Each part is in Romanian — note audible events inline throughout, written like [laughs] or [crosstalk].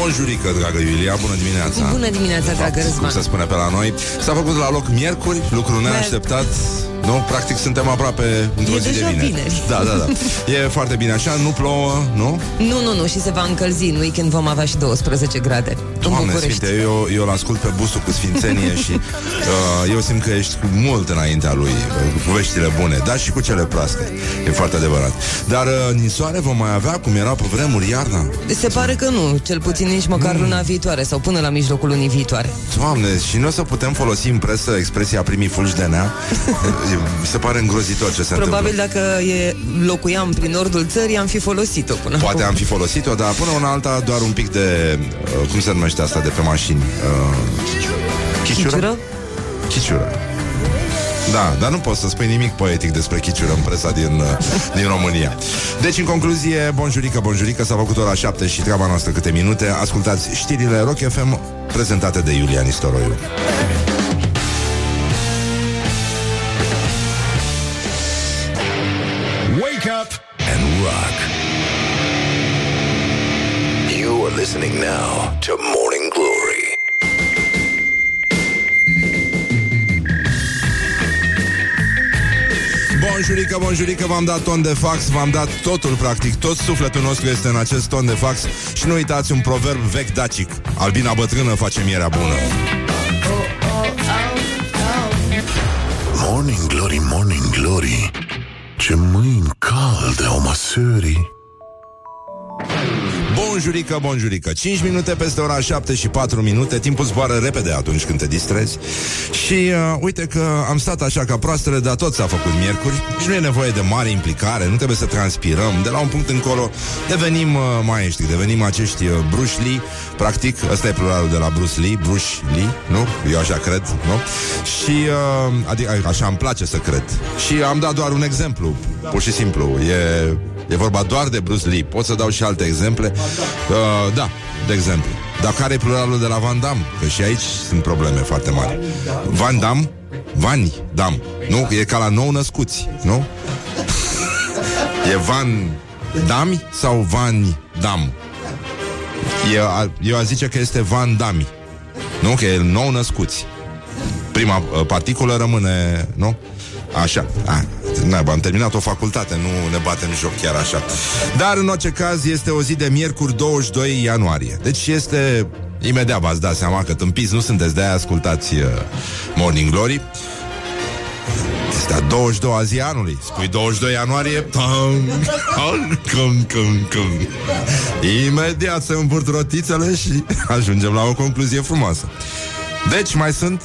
Bonjurică, dragă Iulia, bună dimineața. Bună dimineața, dragă Răzvan. Cum se spune pe la noi. S-a făcut la loc miercuri, lucru neașteptat nu? Practic suntem aproape într-o e zi de vineri. vineri. Da, da, da. E foarte bine așa, nu plouă, nu? Nu, nu, nu, și se va încălzi. În weekend vom avea și 12 grade. Doamne Sfinte, eu, eu l-ascult pe busul cu sfințenie și uh, eu simt că ești cu mult înaintea lui, uh, cu veștile bune, dar și cu cele proaste. E foarte adevărat. Dar uh, nisoare vom mai avea, cum era pe vremuri, iarna? Se pare că nu, cel puțin nici măcar mm. luna viitoare sau până la mijlocul lunii viitoare. Doamne, și noi o să putem folosi în presă expresia primii fulgi de nea? [laughs] Mi se pare îngrozitor ce se Probabil întâmplă. dacă e, locuiam prin nordul țării, am fi folosit-o până Poate acum. am fi folosit-o, dar până una alta doar un pic de... Uh, cum se numește asta de pe mașini? Uh, chiciură? Chiciură? Chiciură. Da, dar nu poți să spui nimic poetic despre chiciură în presa din, uh, din România. Deci, în concluzie, bonjurică, bonjurică, s-a făcut ora 7 și treaba noastră câte minute. Ascultați știrile Rock FM prezentate de Iulian Istoroiu. Rock. You are listening now to Morning Glory. Bonjurică, bonjurică, v-am dat ton de fax, v-am dat totul, practic, tot sufletul nostru este în acest ton de fax și nu uitați un proverb vechi dacic, albina bătrână face mierea bună. Morning Glory, Morning Glory. Ce mâini calde au măsării. Bonjurică, bonjurică. 5 minute peste ora 7 și 4 minute. Timpul zboară repede atunci când te distrezi. Și uh, uite că am stat așa ca proastele Dar tot s-a făcut miercuri Și nu e nevoie de mare implicare. Nu trebuie să transpirăm. De la un punct încolo devenim uh, maestri Devenim acești uh, Bruce Lee. Practic, ăsta e pluralul de la Bruce Lee. Bruce Lee, nu? Eu așa cred, nu? Și uh, adică, așa îmi place să cred. Și am dat doar un exemplu Pur și simplu. E E vorba doar de Bruce Lee. Pot să dau și alte exemple. Uh, da, de exemplu. Dar care e pluralul de la Van Damme? Că și aici sunt probleme foarte mari. Van Damme, Vani Dam. Nu? E ca la nou născuți, nu? E Van Dami sau Van Dam? Eu, a- eu aș zice că este Van Dami. Nu? Că e nou născuți. Prima uh, particulă rămâne, nu? Așa. A, naiba, am terminat o facultate, nu ne batem joc chiar așa. Dar, în orice caz, este o zi de miercuri 22 ianuarie. Deci este... Imediat v-ați dat seama că tâmpiți nu sunteți de-aia ascultați uh, Morning Glory. Este a 22-a zi a anului. Spui 22 ianuarie tam, tam, cum, cum, cum. Imediat se împurt rotițele și [laughs] ajungem la o concluzie frumoasă. Deci mai sunt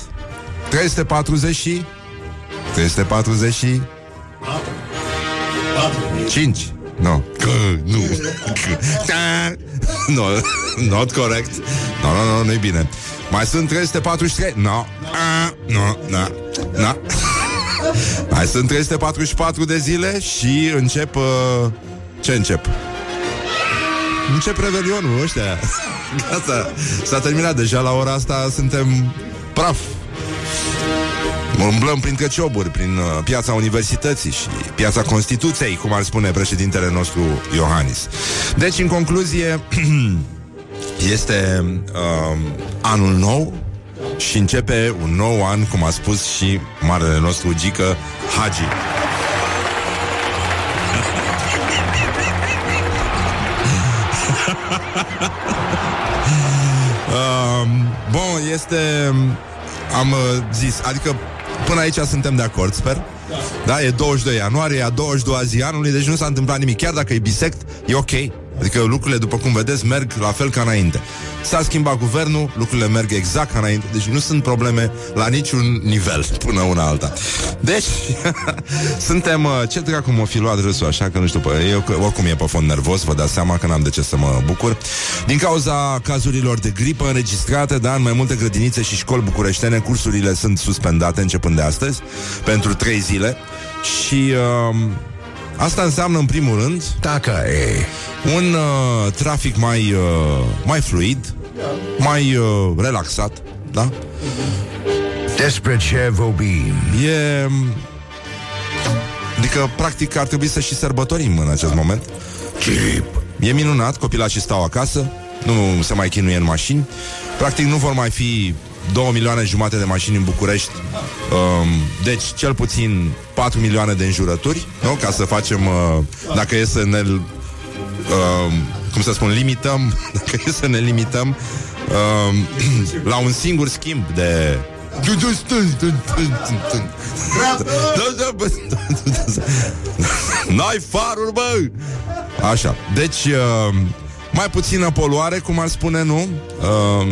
340 și 340 și 5 No, că, nu. Da. No, not correct. No, no, no, nu-i bine. Mai sunt 343 No, Ah, no, na, na. Mai sunt 344 de zile și încep... Uh, ce încep? Încep revelionul ăștia. Gata, s-a terminat. Deja la ora asta Suntem praf Umblăm printre cioburi, prin uh, piața universității și piața Constituției, cum ar spune președintele nostru Iohannis. Deci, în concluzie, [clears throat] este uh, anul nou și începe un nou an, cum a spus și marele nostru Gică Hagi. Uh, [laughs] bun, este... Am uh, zis, adică până aici suntem de acord, sper. Da, e 22 ianuarie, a 22-a zi anului, deci nu s-a întâmplat nimic. Chiar dacă e bisect, e ok. Adică lucrurile, după cum vedeți, merg la fel ca înainte. S-a schimbat guvernul, lucrurile merg exact ca înainte, deci nu sunt probleme la niciun nivel până una alta. Deci, [laughs] suntem... uh, Ce dracu m-o fi luat râsul așa, că nu știu, pă, eu că oricum e pe fond nervos, vă dați seama că n-am de ce să mă bucur. Din cauza cazurilor de gripă înregistrate, da, în mai multe grădinițe și școli bucureștene, cursurile sunt suspendate începând de astăzi, pentru trei zile. Și... Uh, Asta înseamnă, în primul rând, Dacă e. un uh, trafic mai, uh, mai fluid, mai uh, relaxat, da? Despre ce vorbim? E... Adică, practic, ar trebui să și sărbătorim în acest moment. Chip. E minunat, copilașii stau acasă, nu se mai chinuie în mașini. Practic nu vor mai fi 2 milioane jumate de mașini în București, um, deci cel puțin 4 milioane de înjurături, nu? ca să facem, uh, dacă e să ne, uh, cum să spun, limităm, [laughs] dacă e să ne limităm uh, [clears throat] la un singur schimb de [laughs] N-ai faruri, bă! Așa, deci uh, Mai puțină poluare, cum ar spune, nu? Uh,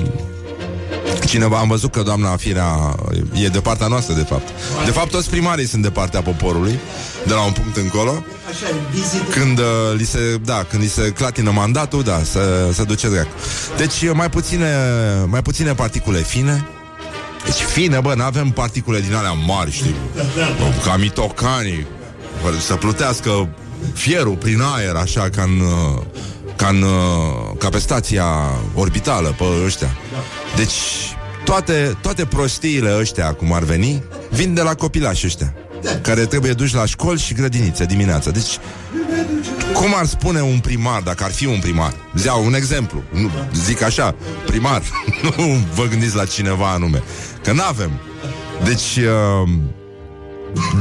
Cineva, am văzut că doamna Firea e de partea noastră, de fapt. De fapt, toți primarii sunt de partea poporului, de la un punct încolo. Când uh, li se, da, când li se clatină mandatul, da, să, să duce dreacu. Deci mai puține, mai puține particule fine, deci fine, bă, nu avem particule din alea mari, știi? Ca mitocanii, să plutească fierul prin aer, așa, ca în, ca, în, ca pe stația orbitală, pe ăștia. Deci, toate, toate prostiile ăștia, cum ar veni, vin de la copilași ăștia, care trebuie duși la școli și grădinițe dimineața. Deci, cum ar spune un primar, dacă ar fi un primar? Ziau un exemplu, nu, zic așa, primar, [laughs] nu vă gândiți la cineva anume, că nu avem. Deci, uh,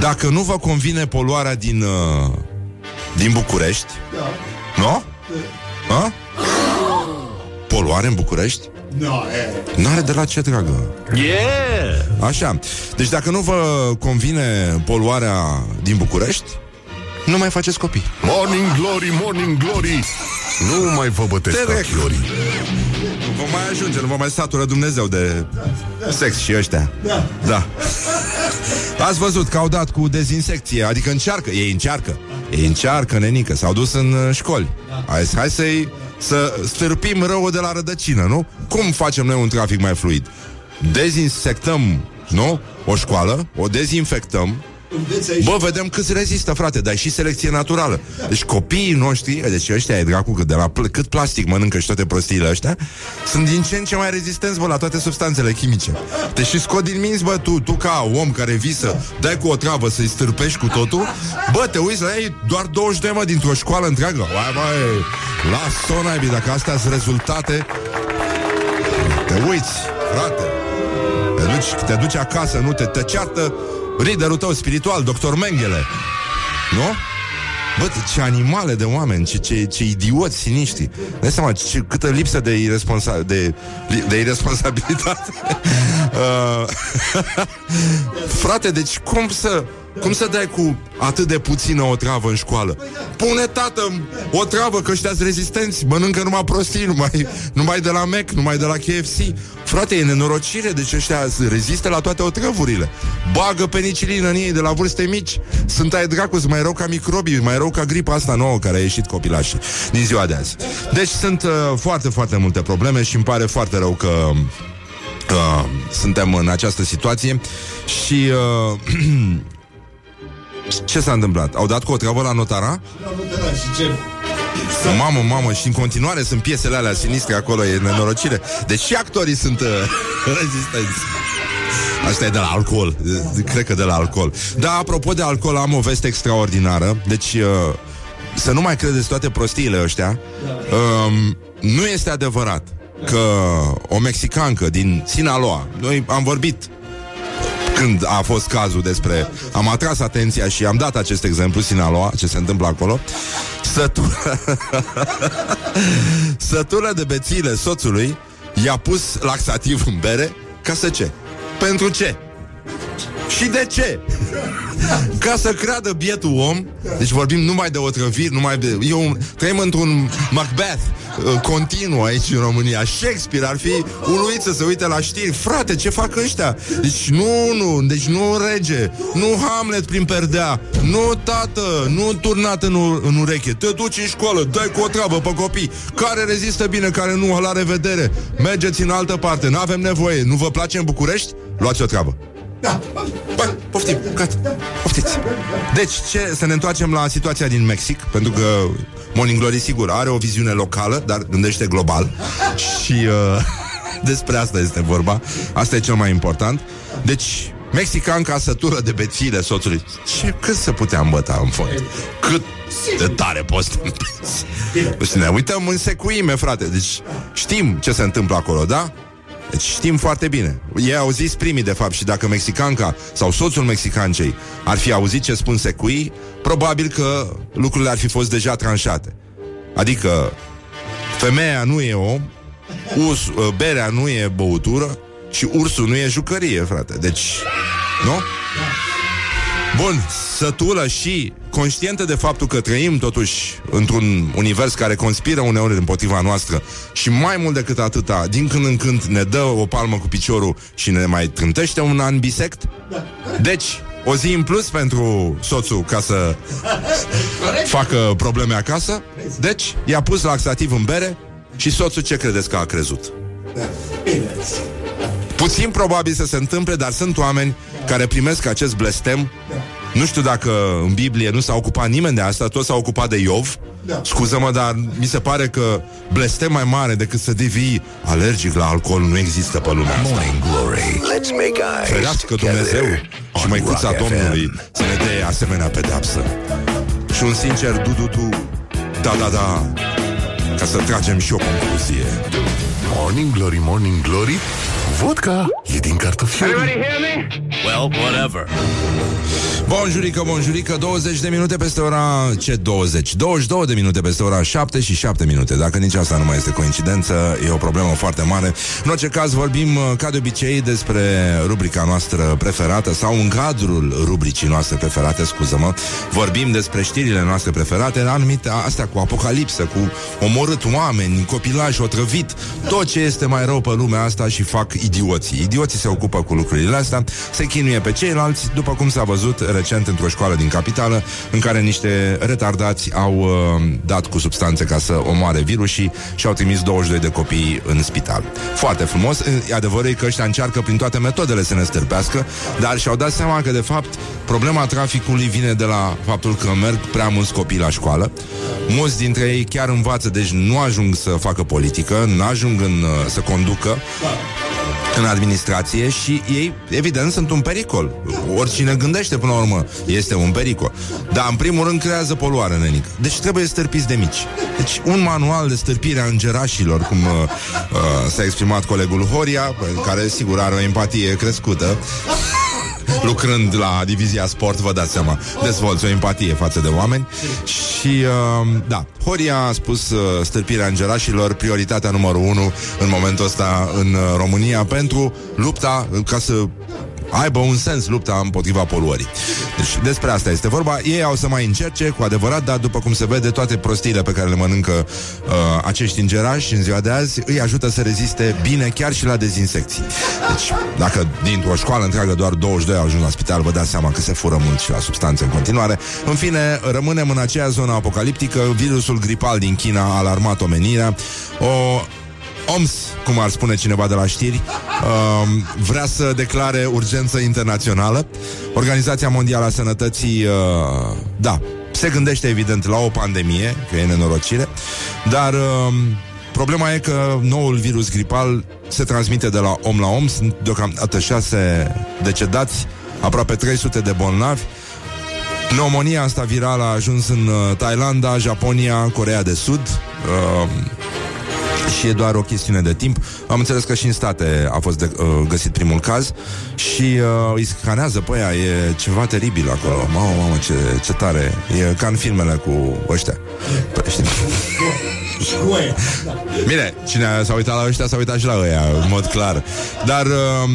dacă nu vă convine poluarea din, uh, din București, nu? Ha? Poluare în București? N-are de la ce, dragă. Yeah! Așa. Deci dacă nu vă convine poluarea din București, nu mai faceți copii. Morning Glory, Morning Glory Nu mai vă bătesc ca Direct. Glory Nu vă mai ajunge, nu vă mai satură Dumnezeu de sex și ăștia. Da. da. Ați văzut că au dat cu dezinsecție, adică încearcă, ei încearcă. Ei încearcă, nenică, s-au dus în uh, școli. Hai, hai să-i să stârpim răul de la rădăcină, nu? Cum facem noi un trafic mai fluid? Dezinsectăm, nu? O școală, o dezinfectăm, Bă, vedem câți rezistă, frate, dar e și selecție naturală. Deci copiii noștri, deci ăștia e dracu, că de la pl- cât plastic mănâncă și toate prostiile ăștia, sunt din ce în ce mai rezistenți, bă, la toate substanțele chimice. Deci și scot din minți, bă, tu, tu ca om care visă, dai cu o travă să-i stârpești cu totul, bă, te uiți la ei doar 22, mă, dintr-o școală întreagă. Uai, băi, las-o, naibii, dacă astea sunt rezultate, te uiți, frate. Te duci, te duci acasă, nu te, te ceartă liderul tău spiritual, doctor Mengele. Nu? Bă, ce animale de oameni, ce, ce, ce idioți siniștri. Dai seama ce, câtă lipsă de, irresponsa- de, de irresponsabilitate. [laughs] uh, [laughs] frate, deci cum să, cum să dai cu atât de puțină o travă în școală? Pune, tată, o travă, că ăștia rezistenți, mănâncă numai prostii, numai, numai de la Mac, numai de la KFC. Frate, e nenorocire, deci ăștia rezistă la toate otrăvurile. Bagă penicilină în ei de la vârste mici. Sunt ai dracu, sunt mai rău ca microbii, mai rău ca gripa asta nouă care a ieșit copilașii din ziua de azi. Deci sunt uh, foarte, foarte multe probleme și îmi pare foarte rău că uh, suntem în această situație și uh, [clears throat] ce s-a întâmplat? Au dat cu o treabă la notara? Mamă, mamă, și în continuare sunt piesele alea sinistre acolo, e nenorocire. Deci și actorii sunt uh, [laughs] rezistenți. Asta e de la alcool, cred că de la alcool. Da, apropo de alcool, am o veste extraordinară. Deci, uh, să nu mai credeți toate prostiile ăștia. Um, nu este adevărat că o mexicancă din Sinaloa, noi am vorbit când a fost cazul despre... Am atras atenția și am dat acest exemplu, Sinaloa, ce se întâmplă acolo. Sătură... [laughs] Sătură de bețiile soțului i-a pus laxativ în bere ca să ce? Pentru ce? Și de ce? Ca să creadă bietul om Deci vorbim numai de otrăviri numai de... Eu trăim într-un Macbeth uh, Continuu aici în România Shakespeare ar fi uluit să se uite la știri Frate, ce fac ăștia? Deci nu, nu, deci nu rege Nu Hamlet prin perdea Nu tată, nu turnat în, u- în ureche Te duci în școală, dai cu o treabă pe copii Care rezistă bine, care nu, la revedere Mergeți în altă parte, nu avem nevoie Nu vă place în București? Luați o treabă Bă, poftim, gata, poftiți Deci, ce, să ne întoarcem la situația din Mexic Pentru că Morning Glory, sigur, are o viziune locală Dar gândește global Și uh, [laughs] despre asta este vorba Asta e cel mai important Deci, Mexican ca sătură de bețile soțului. Ce, cât se putea îmbăta în fond? Cât de tare poți să Deci ne uităm în secuime, frate. Deci știm ce se întâmplă acolo, da? Deci știm foarte bine. Ei au zis primii, de fapt, și dacă mexicanca sau soțul mexicancei ar fi auzit ce spun secui, probabil că lucrurile ar fi fost deja tranșate. Adică femeia nu e om, urs, uh, berea nu e băutură și ursul nu e jucărie, frate. Deci, nu? Bun, sătulă și conștientă de faptul că trăim totuși într-un univers care conspiră uneori împotriva noastră și mai mult decât atâta, din când în când ne dă o palmă cu piciorul și ne mai trântește un an bisect. Deci, o zi în plus pentru soțul ca să facă probleme acasă. Deci, i-a pus laxativ în bere și soțul ce credeți că a crezut? Puțin probabil să se întâmple, dar sunt oameni care primesc acest blestem nu știu dacă în Biblie nu s-a ocupat nimeni de asta, tot s-a ocupat de Iov. Da. Scuză-mă, dar mi se pare că blestem mai mare decât să devii alergic la alcool nu există pe lumea asta. Morning Glory. Let's make eyes Ferească Dumnezeu și măicuța Domnului să ne dea asemenea pedapsă. Și un sincer du-du-du, da-da-da, ca să tragem și o concluzie. Morning Glory, Morning Glory, vodka e din cartofiuri. Well, whatever. Bonjurică, bonjurică, 20 de minute peste ora... Ce 20? 22 de minute peste ora 7 și 7 minute. Dacă nici asta nu mai este coincidență, e o problemă foarte mare. În orice caz, vorbim uh, ca de obicei despre rubrica noastră preferată sau în cadrul rubricii noastre preferate, scuză-mă. Vorbim despre știrile noastre preferate, anumite astea cu apocalipsă, cu omorât oameni, copilaj otrăvit, tot ce este mai rău pe lumea asta și fac idioții. Idioții se ocupă cu lucrurile astea, se chinuie pe ceilalți, după cum s-a văzut recent într-o școală din capitală, în care niște retardați au uh, dat cu substanțe ca să omoare virusii și au trimis 22 de copii în spital. Foarte frumos. E adevărul că ăștia încearcă prin toate metodele să ne stârpească, dar și-au dat seama că, de fapt, problema traficului vine de la faptul că merg prea mulți copii la școală. Mulți dintre ei chiar învață, deci nu ajung să facă politică, nu ajung în, uh, să conducă în administrație și ei, evident, sunt un pericol. Oricine gândește până la urmă este un pericol. Dar, în primul rând, creează poluare, nenic. Deci trebuie stârpiți de mici. Deci, un manual de stârpire a îngerașilor, cum uh, uh, s-a exprimat colegul Horia, care, sigur, are o empatie crescută lucrând la divizia sport, vă dați seama, dezvolți o empatie față de oameni. Și, uh, da, Horia a spus uh, stârpirea îngerașilor prioritatea numărul 1 în momentul ăsta în uh, România pentru lupta ca să aibă un sens lupta împotriva poluării. Deci despre asta este vorba. Ei au să mai încerce cu adevărat, dar după cum se vede, toate prostiile pe care le mănâncă uh, acești îngerași în ziua de azi îi ajută să reziste bine chiar și la dezinsecții. Deci, dacă dintr-o școală întreagă doar 22 au ajuns la spital, vă dați seama că se fură mult și la substanțe în continuare. În fine, rămânem în aceea zonă apocaliptică. Virusul gripal din China a alarmat omenirea. O OMS, cum ar spune cineva de la știri, uh, vrea să declare urgență internațională. Organizația Mondială a Sănătății, uh, da, se gândește evident la o pandemie, că e nenorocire, dar uh, problema e că noul virus gripal se transmite de la om la om, sunt deocamdată șase decedați, aproape 300 de bolnavi, Pneumonia asta virală a ajuns în uh, Thailanda, Japonia, Corea de Sud. Uh, și e doar o chestiune de timp. Am înțeles că și în state a fost de, uh, găsit primul caz și uh, îi scanează pe ea, e ceva teribil acolo. Mamă, mamă, ce, ce tare. E ca în filmele cu ăștia. Păi, știi? Bine, cine s-a uitat la ăștia s-a uitat și la ăia, în mod clar. Dar uh,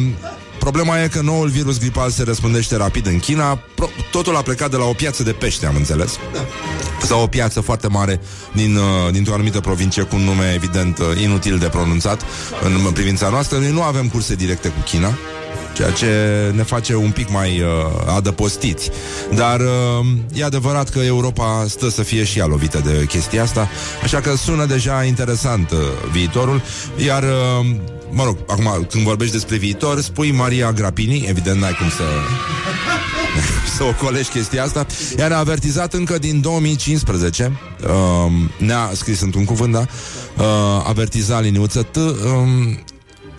Problema e că noul virus gripal se răspândește rapid în China. Totul a plecat de la o piață de pește, am înțeles. Da. Sau o piață foarte mare din, uh, dintr-o anumită provincie cu un nume evident uh, inutil de pronunțat în privința noastră. Noi nu avem curse directe cu China ceea ce ne face un pic mai uh, adăpostiți. Dar uh, e adevărat că Europa stă să fie și ea lovită de chestia asta, așa că sună deja interesant uh, viitorul, iar uh, mă rog, acum când vorbești despre viitor, spui Maria Grapini, evident n-ai cum să [laughs] să ocolești chestia asta. Ea ne-a avertizat încă din 2015, uh, ne-a scris într-un cuvânt, da, uh, avertiza liniuță T, uh,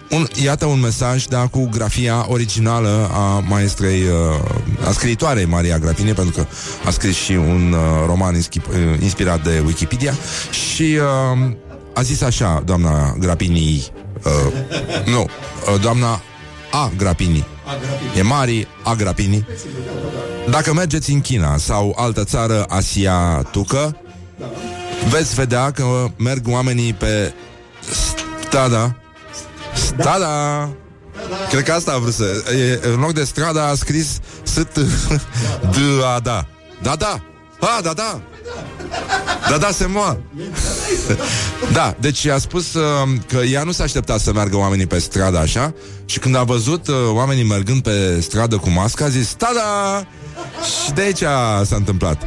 un, iată un mesaj, da, cu grafia originală a maestrei, uh, a scriitoarei Maria Grapini, pentru că a scris și un uh, roman inschip, uh, inspirat de Wikipedia și uh, a zis așa, doamna Grapini, uh, nu, uh, doamna A. Grapini, e Mari A. Grapini, dacă mergeți în China sau altă țară asiatucă, veți vedea că merg oamenii pe strada. Stada Cred că asta a vrut să... E, în loc de strada a scris S T D A da Da da. Ah, da da Da da se moa. Da, deci a spus uh, că ea nu s-a așteptat să meargă oamenii pe stradă așa? Și când a văzut uh, oamenii mergând pe stradă cu masca A zis, da Și de aici s-a întâmplat.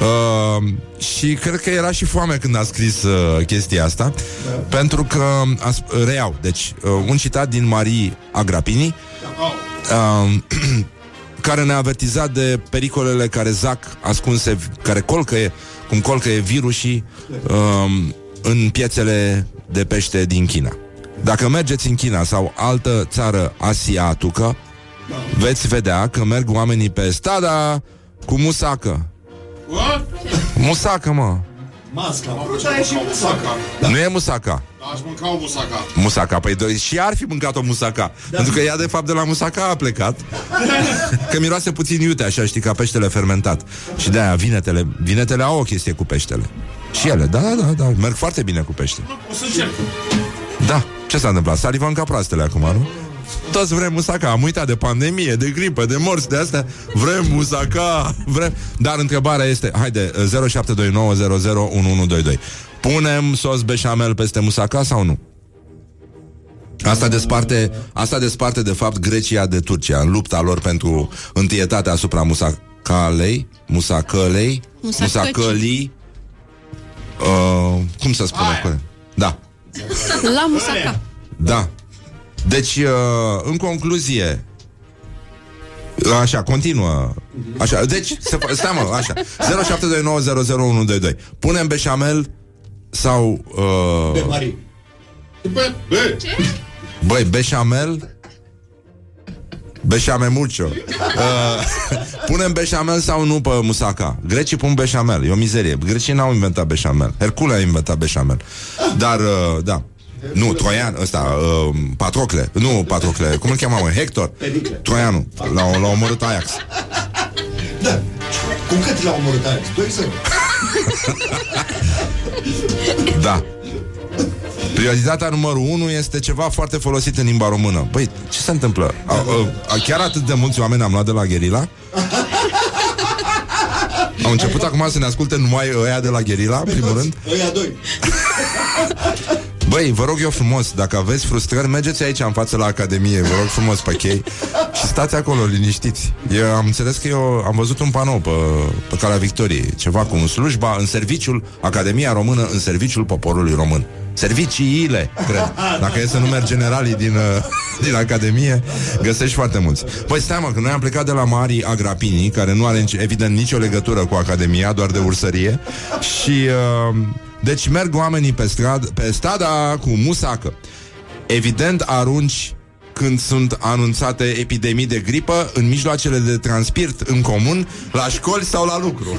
Uh, și cred că era și foame când a scris uh, chestia asta da. Pentru că a, Reiau, deci uh, Un citat din Marie Agrapini. Uh, Care ne-a avertizat de pericolele care zac Ascunse, care colcăie Cum colcăie virusii uh, În piețele de pește din China Dacă mergeți în China sau altă țară asiatucă Veți vedea că merg oamenii pe stada Cu musacă What? Musacă, mă. Masca. Fruta e și musaca. Da. Nu e musaca. Da, aș mânca o musaca. Musaca, păi doi, și ar fi mâncat o musaca. Da. Pentru că ea de fapt de la musaca a plecat. [laughs] Că miroase puțin iute Așa știi, ca peștele fermentat. Și de-aia vinetele, vinetele au o chestie cu peștele. Și ele, da, da, da, merg foarte bine cu pește. O să încerc. Da, ce s-a întâmplat? Salivăm ca proastele acum, nu? Toți vrem musaca, am uitat de pandemie, de gripă, de morți, de astea. Vrem musaca, vrem Dar întrebarea este, haide, 0729001122 Punem sos beșamel peste musaca sau nu? Asta desparte, asta desparte de fapt Grecia de Turcia În lupta lor pentru întâietate asupra musacalei Musacălei Musacălii uh, Cum să spune? Da La musaca Da deci, uh, în concluzie, Așa, continuă. Așa, deci, se, stai mă, așa. [laughs] 0729001122. Punem beșamel sau... Uh... Be Marie. Be, be. Ce? Băi, beșamel Beșamel mucho uh, [laughs] Punem beșamel sau nu pe musaca Grecii pun beșamel, e o mizerie Grecii n-au inventat beșamel Hercule a inventat beșamel Dar, uh, da nu, Troian, ăsta, uh, Patrocle Nu, Patrocle, cum îl cheamă, mă? Hector Pericle. Troianul, l-a, l-a omorât Ajax Da. Cum cât l-a omorât Ajax? 2 [laughs] Da Prioritatea numărul 1 este ceva foarte folosit în limba română Băi, ce se întâmplă? A, a, chiar atât de mulți oameni am luat de la Gherila? Au început acum să ne asculte numai ăia de la Gherila, în primul rând Ăia doi. [laughs] Băi, vă rog eu frumos, dacă aveți frustrări, mergeți aici în față la Academie, vă rog frumos pe chei și stați acolo liniștiți. Eu am înțeles că eu am văzut un panou pe, pe calea Victoriei, ceva cu un slujba în serviciul, Academia Română în serviciul poporului român. Serviciile, cred. Dacă e să numeri generalii din, uh, [laughs] din Academie, găsești foarte mulți. Păi stai mă, că noi am plecat de la Mari Agrapini, care nu are evident nicio legătură cu Academia, doar de ursărie, și... Uh, deci merg oamenii pe, strad, pe strada cu musacă. Evident arunci când sunt anunțate epidemii de gripă în mijloacele de transpirt în comun, la școli sau la lucru. [laughs]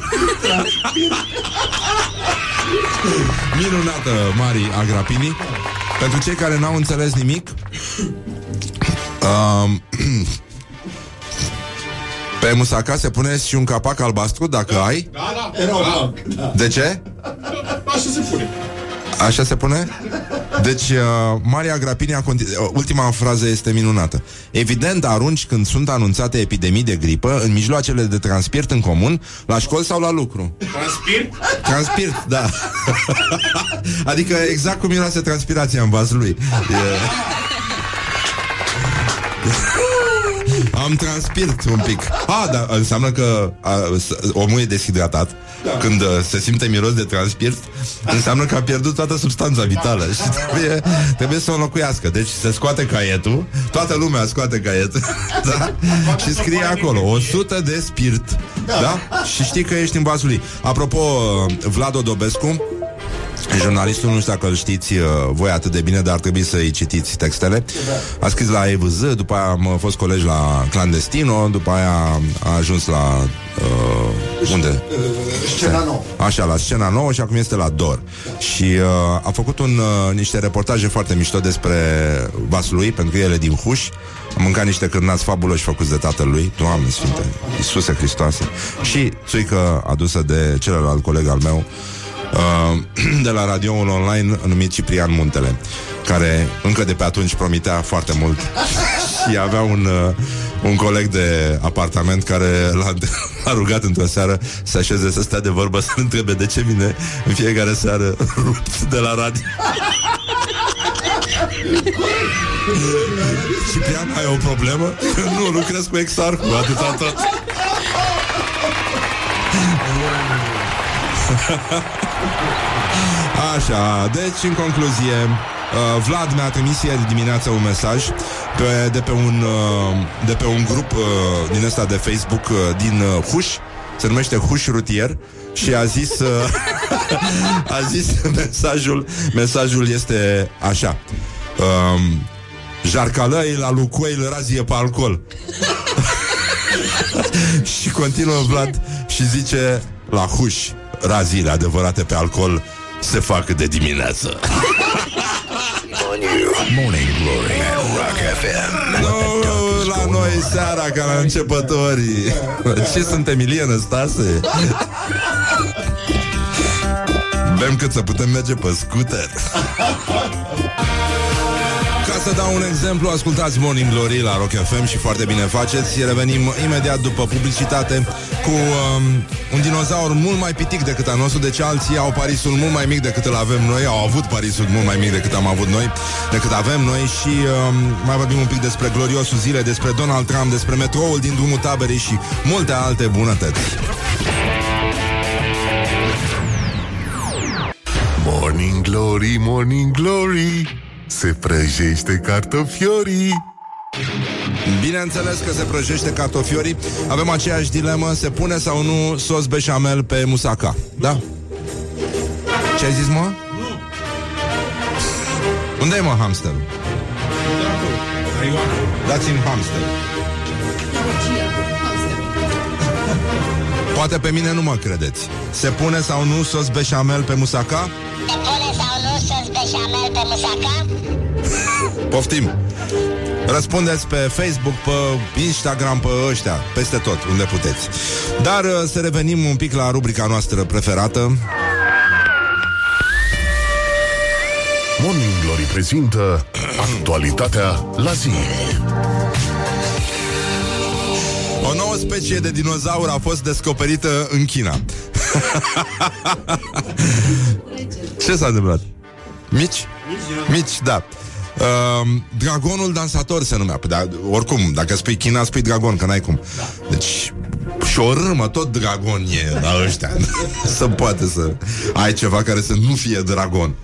Minunată, Mari Agrapini. Pentru cei care n-au înțeles nimic, [clears throat] um, [clears throat] pe musaca se pune și un capac albastru, dacă ai. Da, da. Era da. blanc, da. De ce? Așa se pune. Așa se pune? Deci, uh, Maria Grapini a continu- uh, Ultima frază este minunată Evident, arunci când sunt anunțate epidemii de gripă În mijloacele de transpirt în comun La școli sau la lucru Transpir? Transpirt, da Adică exact cum miroase transpirația în vas lui e... [laughs] Am transpirt un pic. A, da, înseamnă că a, s- omul e deshidratat. Da. Când uh, se simte miros de transpirt Înseamnă că a pierdut toată substanța vitală Și trebuie, trebuie să o înlocuiască. Deci se scoate caietul Toată lumea scoate caietul [laughs] da? Și scrie acolo 100 de spirit da? Și știi că ești în vasul lui. Apropo, uh, Vlad Odobescu Jurnalistul, nu știu dacă îl știți uh, voi atât de bine, dar ar trebui să-i citiți textele. A scris la EVZ, după aia am fost colegi la Clandestino, după aia a ajuns la... Uh, unde? Uh, Scena nouă. Așa, la scena nouă și acum este la DOR. Și uh, a făcut un, uh, niște reportaje foarte mișto despre vasul lui, pentru că el e din Huș. Am mâncat niște cârnați fabuloși făcuți de tatăl lui, Doamne Sfinte, Iisuse Hristoase. Și țuică adusă de celălalt coleg al meu, uh, [clears throat] de la radioul online numit Ciprian Muntele, care încă de pe atunci promitea foarte mult [laughs] și avea un, uh, un coleg de apartament care l-a, l-a rugat într-o seară să așeze să stea de vorbă să întrebe de ce vine în fiecare seară rupt de la radio. [laughs] Ciprian, ai o problemă? [laughs] nu, lucrez cu exarhul, atâta tot. [laughs] Așa, deci, în concluzie, uh, Vlad mi-a trimis ieri dimineața un mesaj pe, de, pe un, uh, de pe un grup uh, din ăsta de Facebook uh, din uh, Huș, se numește Huș Rutier, și a zis uh, [laughs] a zis mesajul mesajul este așa. Um, Jarcalăi la Lucoil razie pe alcool. [laughs] Și continuă Vlad și zice La Huș raziile adevărate pe alcool se fac de dimineață Morning Glory at Rock FM. Nu, la noi seara ca la începătorii Ce suntem Ilie Năstase? Bem cât să putem merge pe scooter Ca să dau un exemplu, ascultați Morning Glory la Rock FM și foarte bine faceți. Revenim imediat după publicitate cu um, un dinozaur mult mai pitic decât al nostru, deci alții au parisul mult mai mic decât îl avem noi, au avut parisul mult mai mic decât am avut noi, decât avem noi și um, mai vorbim un pic despre gloriosul zile, despre Donald Trump, despre metroul din drumul taberei și multe alte bunătăți. Morning Glory, Morning Glory Se prăjește cartofiorii Bineînțeles că se prăjește cartofiorii Avem aceeași dilemă Se pune sau nu sos beșamel pe musaca Da? Ce ai zis, mă? Unde e, mă, hamsterul? Dați-mi hamster Poate pe mine nu mă credeți Se pune sau nu sos beșamel pe musaca? Se pune sau nu sos beșamel pe musaca? Poftim Răspundeți pe Facebook, pe Instagram, pe ăștia, peste tot, unde puteți. Dar uh, să revenim un pic la rubrica noastră preferată. Morning Glory prezintă Actualitatea la zi O nouă specie de dinozaur a fost descoperită în China. [laughs] Ce s-a întâmplat? Mici? Mici, da. Uh, dragonul dansator se numea. Păi, da, oricum, dacă spui China, spui dragon, că n-ai cum. Deci, și o râmă, tot dragon e la ăștia. [laughs] să poate să ai ceva care să nu fie dragon.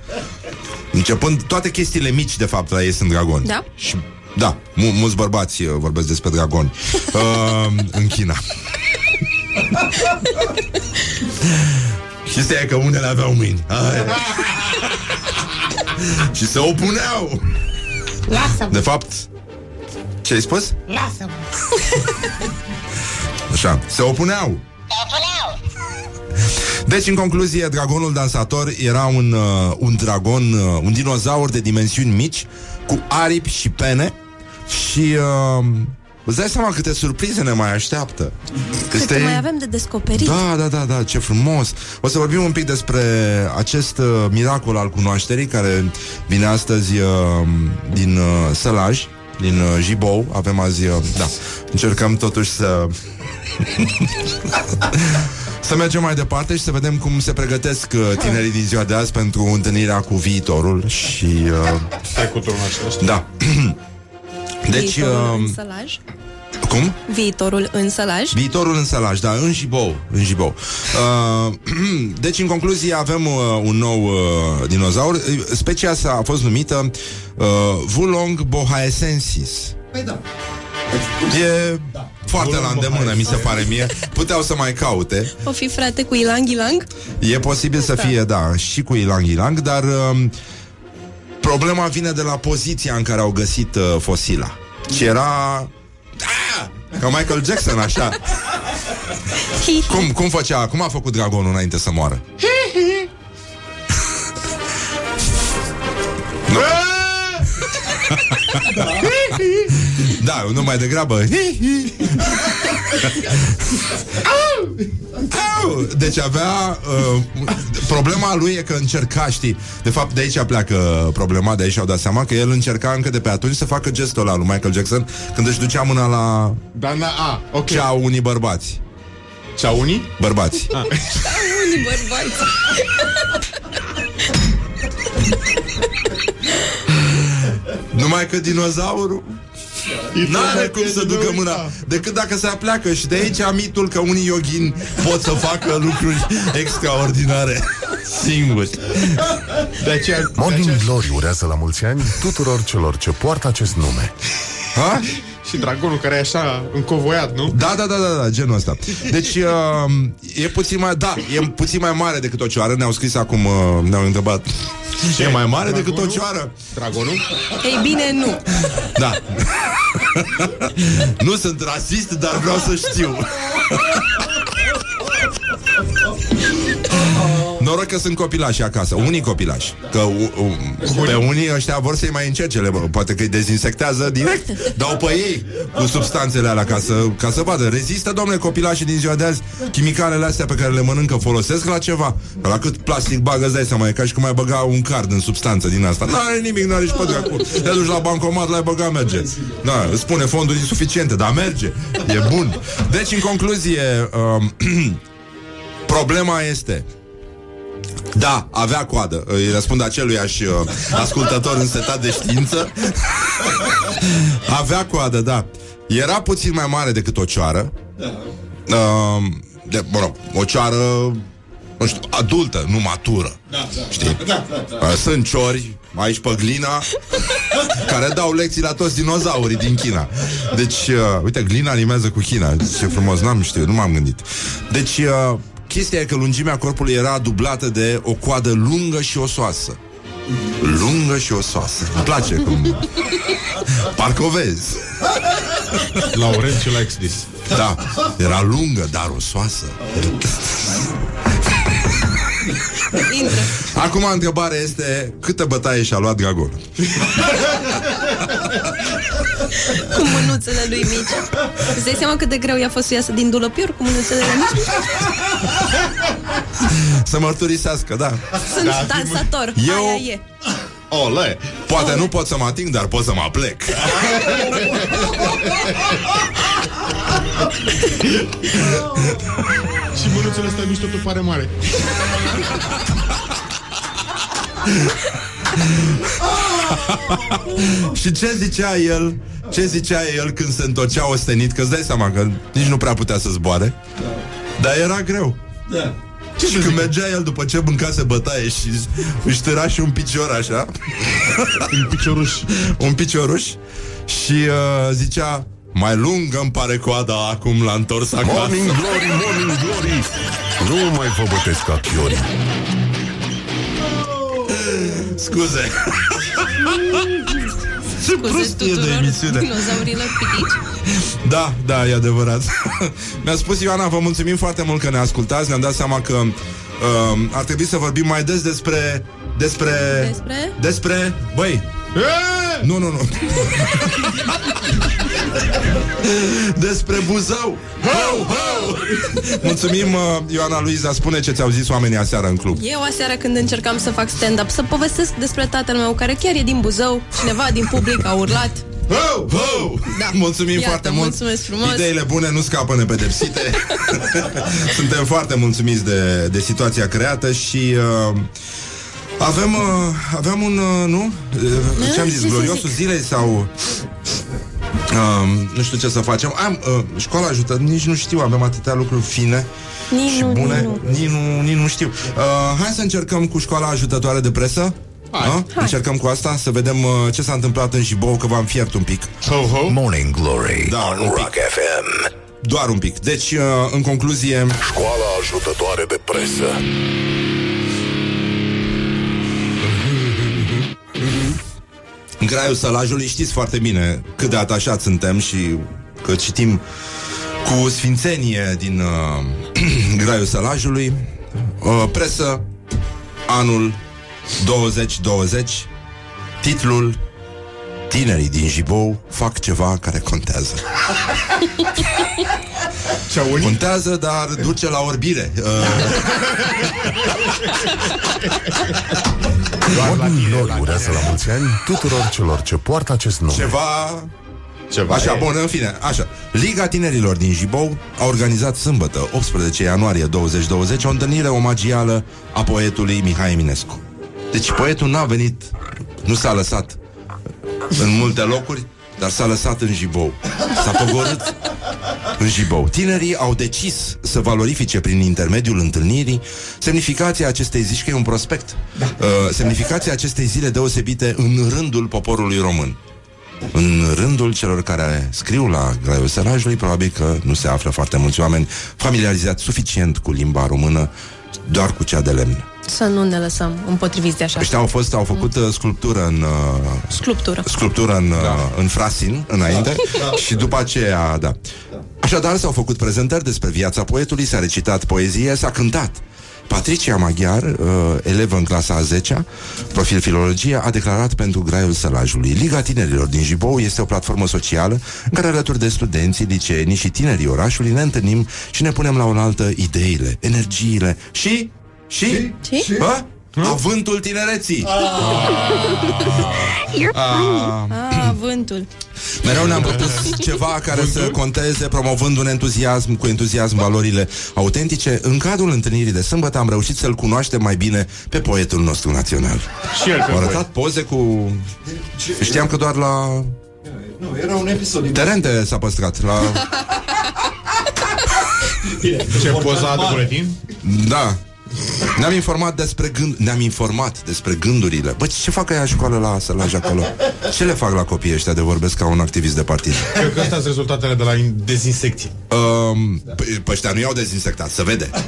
Începând, toate chestiile mici, de fapt, la ei sunt dragoni. Da? Și, da, mu- mulți bărbați uh, vorbesc despre dragoni. Uh, în China. [laughs] Chestia e că unele aveau mâini. Aia. [laughs] [laughs] și se opuneau. Lasă-mă, De fapt, ce ai spus? lasă-mă. [laughs] Așa, se opuneau. Se opuneau. Deci, în concluzie, dragonul dansator era un, uh, un dragon, uh, un dinozaur de dimensiuni mici, cu aripi și pene și... Uh, îți dai seama câte surprize ne mai așteaptă. Câte mai avem de descoperit. Da, da, da, da, ce frumos. O să vorbim un pic despre acest uh, miracol al cunoașterii care vine astăzi uh, din uh, Sălaj, din uh, Jibou. Avem azi, uh, da, încercăm totuși să... [laughs] Să mergem mai departe și să vedem cum se pregătesc uh, tinerii din ziua de azi pentru întâlnirea cu viitorul și... Uh, Trecutul nostru. da. [clears throat] Deci, Viitorul în uh, sălaj. cum? Viitorul în sălaj. Viitorul în sălaj, da, în Jibou, în Jibou. Uh, [clears throat] deci, în concluzie, avem uh, un nou uh, dinozaur. Specia sa a fost numită uh, Vulong bohaesensis. Păi da. E foarte la îndemână, mi se pare mie. Puteau să mai caute. O fi frate cu Ilang Ilang? E posibil să fie, da, și cu Ilang Ilang, dar um, problema vine de la poziția în care au găsit uh, fosila. Și era... Da! Ca Michael Jackson, așa. Cum, cum făcea, cum a făcut dragonul înainte să moară? Nu. [laughs] Da, nu mai degrabă Au! [laughs] Deci avea uh, Problema lui e că încerca, știi De fapt de aici pleacă problema De aici au dat seama că el încerca încă de pe atunci Să facă gestul ăla lui Michael Jackson Când își ducea mâna la Da, na, a, ok. Cea unii bărbați Cea unii? Bărbați Unii bărbați. Numai că dinozaurul N-are cum să ducă mâna. Decât dacă se apleacă. Și de aici mitul că unii yoghini Pot să facă lucruri extraordinare. Singuri. De aceea, Morning Glory urează la mulți ani tuturor celor ce poartă acest nume. ha? Și dragonul care e așa încovoiat, nu? Da, da, da, da, da, genul ăsta Deci [laughs] uh, e puțin mai Da, e puțin mai mare decât o cioară Ne-au scris acum, uh, ne-au întrebat E mai mare decât o Dragonul? cioară Dragonul? Ei bine, nu. Da [laughs] Nu sunt rasist, dar vreau să știu [laughs] Noroc că sunt copilași acasă, unii copilași. Că u, u, pe unii ăștia vor să-i mai încerce bă. Poate că îi dezinsectează direct Dau pe ei cu substanțele alea ca să, ca să vadă. Rezistă, domnule, copilașii din ziua de azi Chimicalele astea pe care le mănâncă folosesc la ceva. Că La cât plastic bagă, îți dai seama E ca și cum ai băga un card în substanță din asta. N-are nimic, n-are și pe dracu Te duci la bancomat, l-ai băga, merge. Da, îți spune fonduri insuficiente, dar merge. E bun. Deci, în concluzie um, [clears throat] Problema este da, avea coadă. Îi răspund aceluiași uh, ascultător însetat de știință. Avea coadă, da. Era puțin mai mare decât o cioară. Uh, de, mă rog, o cioară nu știu, adultă, nu matură. Știi? Uh, Sunt ciori aici pe glina [laughs] Care dau lecții la toți dinozaurii din China. Deci, uh, uite, glina animează cu China. Ce frumos, n-am știut, nu m-am gândit. Deci, uh, chestia e că lungimea corpului era dublată de o coadă lungă și osoasă Lungă și osoasă Îmi place cum... [laughs] Parcă o vezi Laurent și la Exdis. Da, era lungă, dar osoasă Intră. Acum întrebarea este Câtă bătaie și-a luat Dragon? [laughs] [laughs] Cu mânuțele lui mici. Îți dai seama cât de greu i-a fost să iasă din dulăpior cu mânuțele mici? Să mărturisească, da Sunt Da, dansator. Eu- Aia e. Ole! Poate nu pot să mă ating, dar pot să mă plec [laughs] Și mânuțele astea mici totul pare mare. [laughs] Și ce zicea el? Ce zicea el când se întocea ostenit? Că îți dai seama că nici nu prea putea să zboare. Dar era greu. Da. Și când mergea el după ce mâncase bătaie Și își tăra și un picior așa. Un picioruș. Un picioruș. Și uh, zicea Mai lungă îmi pare coada Acum l-a întors acasă. Morning Glory, Morning Glory. Nu mai vă bătesc ca chiorii Scuze. [laughs] Ce Scuze prostie de tuturor emisiune. dinozaurilor pitici. Da, da, e adevărat. [laughs] Mi-a spus Ioana, vă mulțumim foarte mult că ne ascultați. Ne-am dat seama că uh, Ar trebui să vorbim mai des despre Despre Despre? Despre Băi, E! nu, nu, nu Despre Buzău Ho, ho! Mulțumim, uh, Ioana Luiza Spune ce ți-au zis oamenii aseară în club Eu aseară când încercam să fac stand-up Să povestesc despre tatăl meu Care chiar e din Buzău Cineva din public a urlat Ho, ho! Da. Mulțumim Iată, foarte mult mulțumesc frumos. Ideile bune nu scapă nepedepsite [laughs] Suntem foarte mulțumiți de, de situația creată Și uh, avem, uh, aveam un, uh, nu? Uh, ce am zis, zi, zi, gloriosul zi. zilei sau... Uh, nu știu ce să facem Am, uh, Școala ajută, nici nu știu Avem atâtea lucruri fine Nici și nu, bune nici nu. Nici nu, nici nu știu uh, Hai să încercăm cu școala ajutătoare de presă Hai. Da? Încercăm cu asta Să vedem uh, ce s-a întâmplat în Jibou Că v-am fiert un pic Ho, ho. Morning Glory Da, on un pic. Rock FM doar un pic. Deci, uh, în concluzie, Școala ajutătoare de presă. Graiul sălajului știți foarte bine cât de atașați suntem și că citim cu sfințenie din uh, [clears throat] graiul sălajului. Uh, presă, anul 2020, titlul Tinerii din Jibou fac ceva care contează. Ce-au unit? Contează, dar duce la orbire. Uh, [laughs] Morning Glory urează la mulți ani tuturor celor ce poartă acest nume. ceva Ceva Așa, e. bun, în fine, așa Liga Tinerilor din Jibou a organizat sâmbătă, 18 ianuarie 2020 O întâlnire omagială a poetului Mihai Eminescu Deci poetul n-a venit, nu s-a lăsat în multe locuri Dar s-a lăsat în Jibou S-a pogorât în Jibou. Tinerii au decis să valorifice prin intermediul întâlnirii semnificația acestei zici că e un prospect. Da. Uh, semnificația acestei zile deosebite în rândul poporului român. În rândul celor care scriu la graiul sărajului, probabil că nu se află foarte mulți oameni familiarizați suficient cu limba română, doar cu cea de lemn. Să nu ne lăsăm împotriviți de așa. Ăștia au fost, au făcut uh, sculptură în uh, Sculptură. sculptură în, da. în Frasin înainte da. și după aceea, da. Așadar s-au făcut prezentări despre viața poetului, s-a recitat poezie, s-a cântat. Patricia Maghiar, uh, elevă în clasa a 10 profil filologie, a declarat pentru Graiul Sălajului. Liga Tinerilor din Jibou este o platformă socială în care alături de studenții, liceenii și tinerii orașului ne întâlnim și ne punem la oaltă ideile, energiile și... Și? Și? Bă? Avântul tinereții. Ah, vântul. Mereu ne-am propus ceva care să conteze promovând un entuziasm cu entuziasm valorile autentice. În cadrul întâlnirii de sâmbătă am reușit să-l cunoaștem mai bine pe poetul nostru național. Și el pe Au arătat poze cu... Știam că doar la Nu, era un episod din Terente s-a păstrat. La... Ce poza de buletin? Da. Ne-am informat despre gând... Ne-am informat despre gândurile. Bă, ce fac ea școală la Sălaj acolo? Ce le fac la copiii ăștia de vorbesc ca un activist de partid? Cred că astea sunt rezultatele de la in- dezinsecție. Um, p- pe ăștia nu i-au dezinfectat, să vede. [laughs]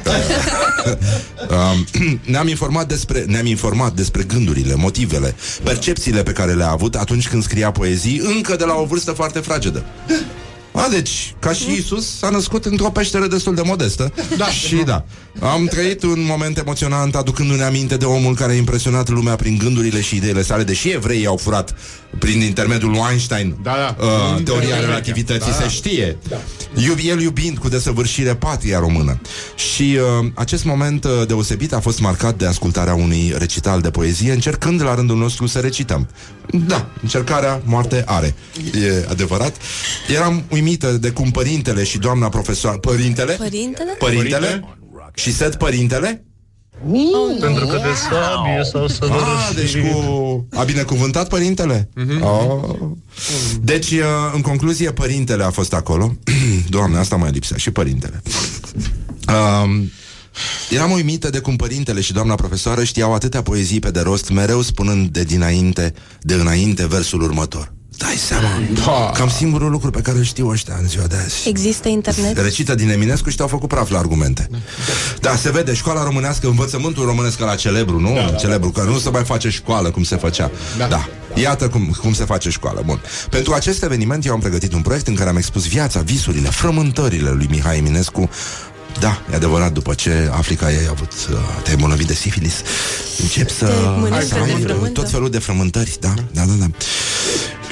um, ne-am informat despre ne-am informat despre gândurile, motivele, percepțiile pe care le-a avut atunci când scria poezii, încă de la o vârstă foarte fragedă. A, deci, ca și Isus, s-a născut într-o peșteră destul de modestă. [laughs] Da. Și da. Am trăit un moment emoționant aducându-ne aminte de omul care a impresionat lumea prin gândurile și ideile sale, deși evreii au furat prin intermediul lui Einstein Da, da. uh, În teoria teoria relativității, da, da. se știe. Iub, el iubind cu desăvârșire patria română. Și uh, acest moment uh, deosebit a fost marcat de ascultarea unui recital de poezie, încercând la rândul nostru să recităm. Da, încercarea moarte are. E adevărat. Eram uimită de cum părintele și doamna profesor... Părintele? Părintele? Părintele? Și set părintele? Pentru că de sabie sau să vă Ah, deci cu... A binecuvântat părintele? Oh. Deci, uh, în concluzie, părintele a fost acolo. [clears throat] Doamne, asta mai lipsea, și părintele. Um, eram uimită de cum părintele și doamna profesoară știau atâtea poezii pe de rost, mereu spunând de dinainte, de înainte versul următor. Dai seama, Da. cam singurul lucru pe care îl știu ăștia în ziua de azi. Există internet? Recită din Eminescu și te-au făcut praf la argumente. Da, se vede, școala românească, învățământul românesc la celebru, nu? Da, da, celebru, că nu se mai face școală cum se făcea. Da. da. Iată cum, cum se face școală. Bun. Pentru acest eveniment eu am pregătit un proiect în care am expus viața, visurile, frământările lui Mihai Eminescu da, e adevărat, după ce afli că ai avut, uh, te-ai îmbolnăvit de sifilis, încep să, Te mănâncă să de ai frământă. tot felul de frământări, da, da, da, da.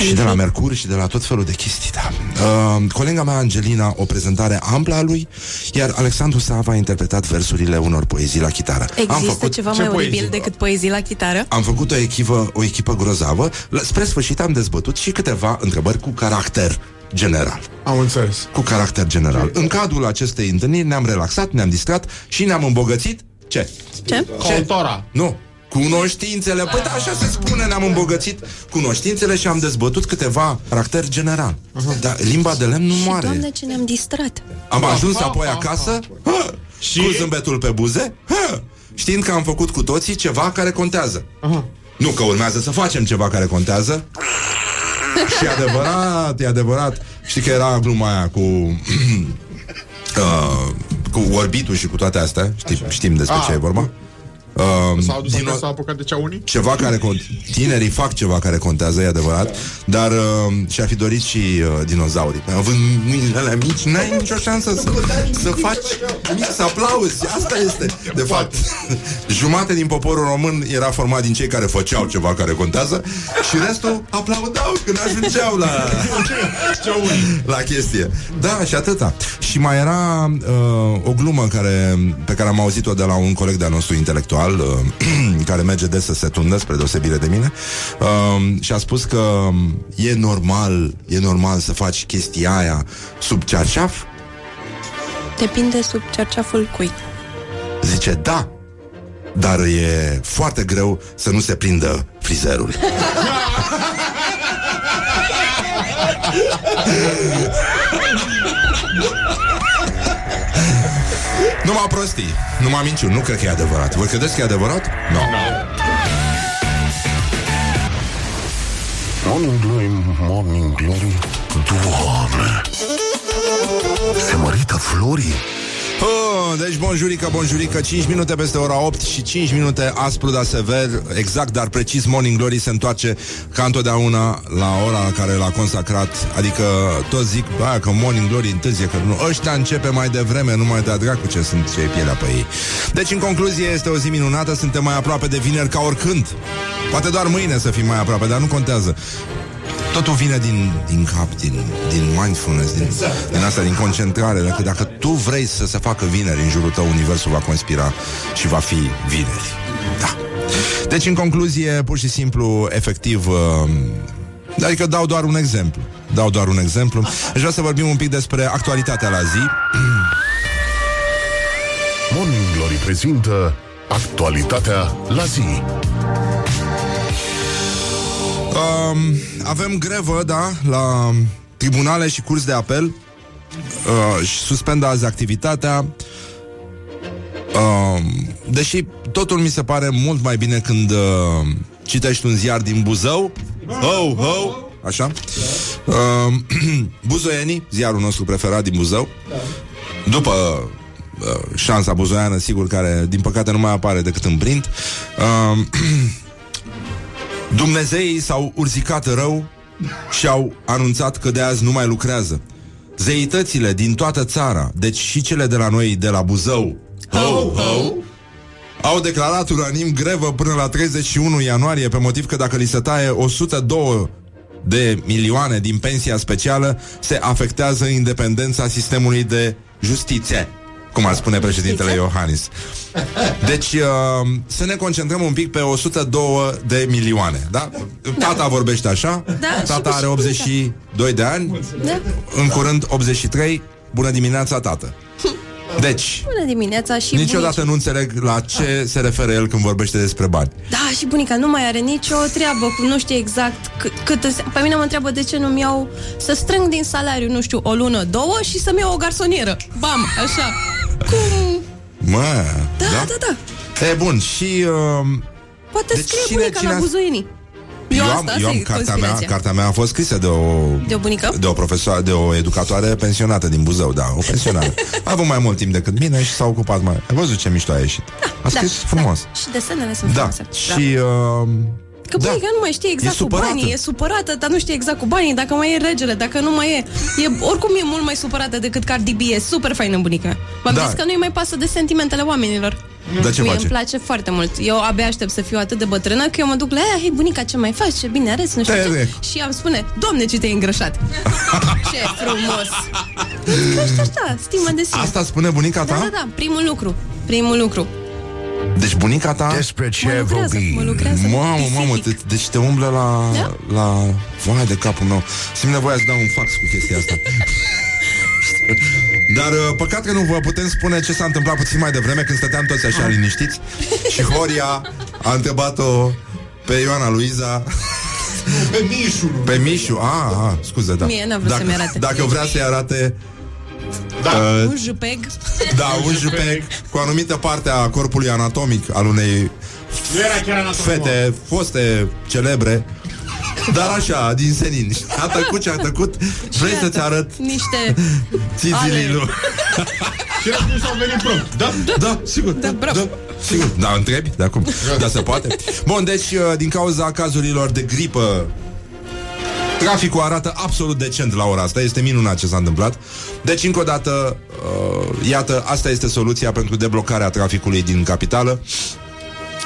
Și de la Mercur și de la tot felul de chestii, da. Uh, colega mea, Angelina, o prezentare amplă a lui, iar Alexandru Sava a interpretat versurile unor poezii la chitară. Există am făcut, ceva ce mai poezii? oribil decât poezii la chitară? am făcut o echipă, o echipă grozavă. La- Spre sfârșit am dezbătut și câteva întrebări cu caracter general Am înțeles. cu caracter general. În cadrul acestei întâlniri ne-am relaxat, ne-am distrat și ne-am îmbogățit. Ce? Ce? Cultura. Nu. Cunoștințele. Păi da, așa se spune, ne-am îmbogățit cunoștințele și am dezbătut câteva caracter general. Dar limba de lemn nu Și, moare. doamne, ce ne-am distrat. Am ajuns apoi acasă hă, Și? cu zâmbetul pe buze, hă, știind că am făcut cu toții ceva care contează. Nu că urmează să facem ceva care contează. [laughs] și e adevărat, e adevărat. Știi că era gluma aia cu [clears throat] uh, cu orbitul și cu toate astea, știm, știm despre Ah. ce e vorba. Uh, S-au dus din din o- s-au apucat de cea unii? ceva care cont- tinerii fac ceva care contează, e adevărat, dar uh, și-a fi dorit și uh, dinozaurii. Având mâinile alea mici, n-ai nicio șansă să, să faci mic, să aplauzi. Asta este, de fapt. [laughs] Jumate din poporul român era format din cei care făceau ceva care contează și restul aplaudau când ajungeau la, [laughs] la chestie. Da, și atâta. Și mai era uh, o glumă care, pe care am auzit-o de la un coleg de-al nostru intelectual, uh, [clears throat] care merge des să se tundă, spre deosebire de mine, uh, și a spus că e normal, e normal să faci chestia aia sub cearșaf? Depinde sub cerceaful cui. Zice, da, dar e foarte greu să nu se prindă frizerul. [laughs] Numai prostii, numai minciuni, nu cred că e adevărat. Voi credeți că e adevărat? Nu. No. Morning Glory, Morning Glory Doamne Se mărită florii Oh, deci bonjurică, bonjurică 5 minute peste ora 8 și 5 minute aspru, dar sever Exact, dar precis Morning Glory se întoarce Ca întotdeauna la ora la care l-a consacrat Adică toți zic Bă, că Morning Glory întârzie Că nu, ăștia începe mai devreme Nu mai da dracu ce sunt ce pielea pe ei. Deci în concluzie este o zi minunată Suntem mai aproape de vineri ca oricând. Poate doar mâine să fim mai aproape Dar nu contează Totul vine din, din cap, din, din mindfulness, din, din asta, din concentrare. Dacă, dacă tu vrei să se facă vineri în jurul tău, universul va conspira și va fi vineri. Da. Deci, în concluzie, pur și simplu, efectiv, uh, adică dau doar un exemplu. Dau doar un exemplu. [laughs] Aș vrea să vorbim un pic despre actualitatea la zi. Morning Glory prezintă Actualitatea la zi Um, avem grevă, da, la tribunale și curs de apel uh, și suspendă azi activitatea. Uh, deși totul mi se pare mult mai bine când uh, citești un ziar din Buzău. Ho, ho! Așa. [clears throat] Uh, Buzoienii, ziarul nostru preferat din Buzău. După uh, șansa buzoiană, sigur, care din păcate nu mai apare decât în print. Uh, [clears throat] Dumnezeii s-au urzicat rău și au anunțat că de azi nu mai lucrează. Zeitățile din toată țara, deci și cele de la noi de la Buzău, ho, ho, au declarat unanim grevă până la 31 ianuarie pe motiv că dacă li se taie 102 de milioane din pensia specială, se afectează independența sistemului de justiție, cum ar spune președintele Iohannis. Deci, uh, să ne concentrăm un pic pe 102 de milioane, da? Tata vorbește așa, Da, și tata pe- are 82 de ani, Da? în curând 83, bună dimineața, tată. Deci, Bună dimineața și niciodată bunici. nu înțeleg la ce se referă el când vorbește despre bani. Da, și bunica nu mai are nicio treabă cu nu știe exact cât, cât îți- Pe mine mă întreabă de ce nu-mi iau Să strâng din salariu, nu știu, o lună, două Și să-mi iau o garsonieră Bam, așa Cum? Mă, Da, da, da, da. E bun, și... Uh, Poate Deci scrie cine- bunica cine la a- buzoienii Eu, am, asta, eu asta am e cartea mea, conspirația. cartea mea a fost scrisă de o De o bunică? de o profesoară, de o educatoare pensionată din Buzău, da, o pensionară. [laughs] A avut mai mult timp decât mine și s-a ocupat mai. Ai văzut ce mișto a ieșit? A scris frumos. Da. Și desenele sunt Da. frumoase Și uh, Că da. bunica nu mai știe exact E cu supărată. banii, e supărată, dar nu știe exact cu banii, dacă mai e regele, dacă nu mai e. e oricum e mult mai supărată decât Cardi B, e super faină bunica. V-am Da. zis că nu-i mai pasă de sentimentele oamenilor. Dar ce Mie face? îmi place foarte mult. Eu abia aștept să fiu atât de bătrână că eu mă duc la ea, hei bunica, ce mai faci? Ce bine arăți, nu știu Te ce. rec. Și am spune, doamne, ce te-ai îngrășat. [laughs] ce frumos. Crește așa, stimă de sine. asta spune bunica ta? Da, da, da, primul lucru. Primul lucru. Deci bunica ta... Despre Mă ce lucrează, mă vorbim lucrează. Mamă, mamă, te, pisific. deci te umblă la, Da? la... Vai de capul meu. Simt nevoia să dau un fax cu chestia asta. [laughs] Dar uh, păcat că nu vă putem spune ce s-a întâmplat puțin mai devreme Când stăteam toți așa liniștiți [laughs] Și Horia a întrebat-o Pe Ioana Luiza Pe Mișu nu. Pe Mișu, a, a scuze, da Mie n-a vrut dacă, să-mi arate. Dacă vrea să-i arate Da. uh, Un jupeg. Da, un jupec Cu o anumită parte a corpului anatomic Al unei Nu era chiar anatomă. fete foste celebre Dar așa, din senin A tăcut ce a tăcut Vrei să-ți arăt Niște țițilii ale. lui Și răspunsul au venit prompt. Da? Da, sigur. Da, bravo. Da, sigur. Da, întrebi? Da, cum? Da, se poate. Bun, deci, uh, din cauza cazurilor de gripă Traficul arată absolut decent la ora asta Este minunat ce s-a întâmplat Deci, încă o dată, uh, iată, asta este soluția pentru deblocarea traficului din capitală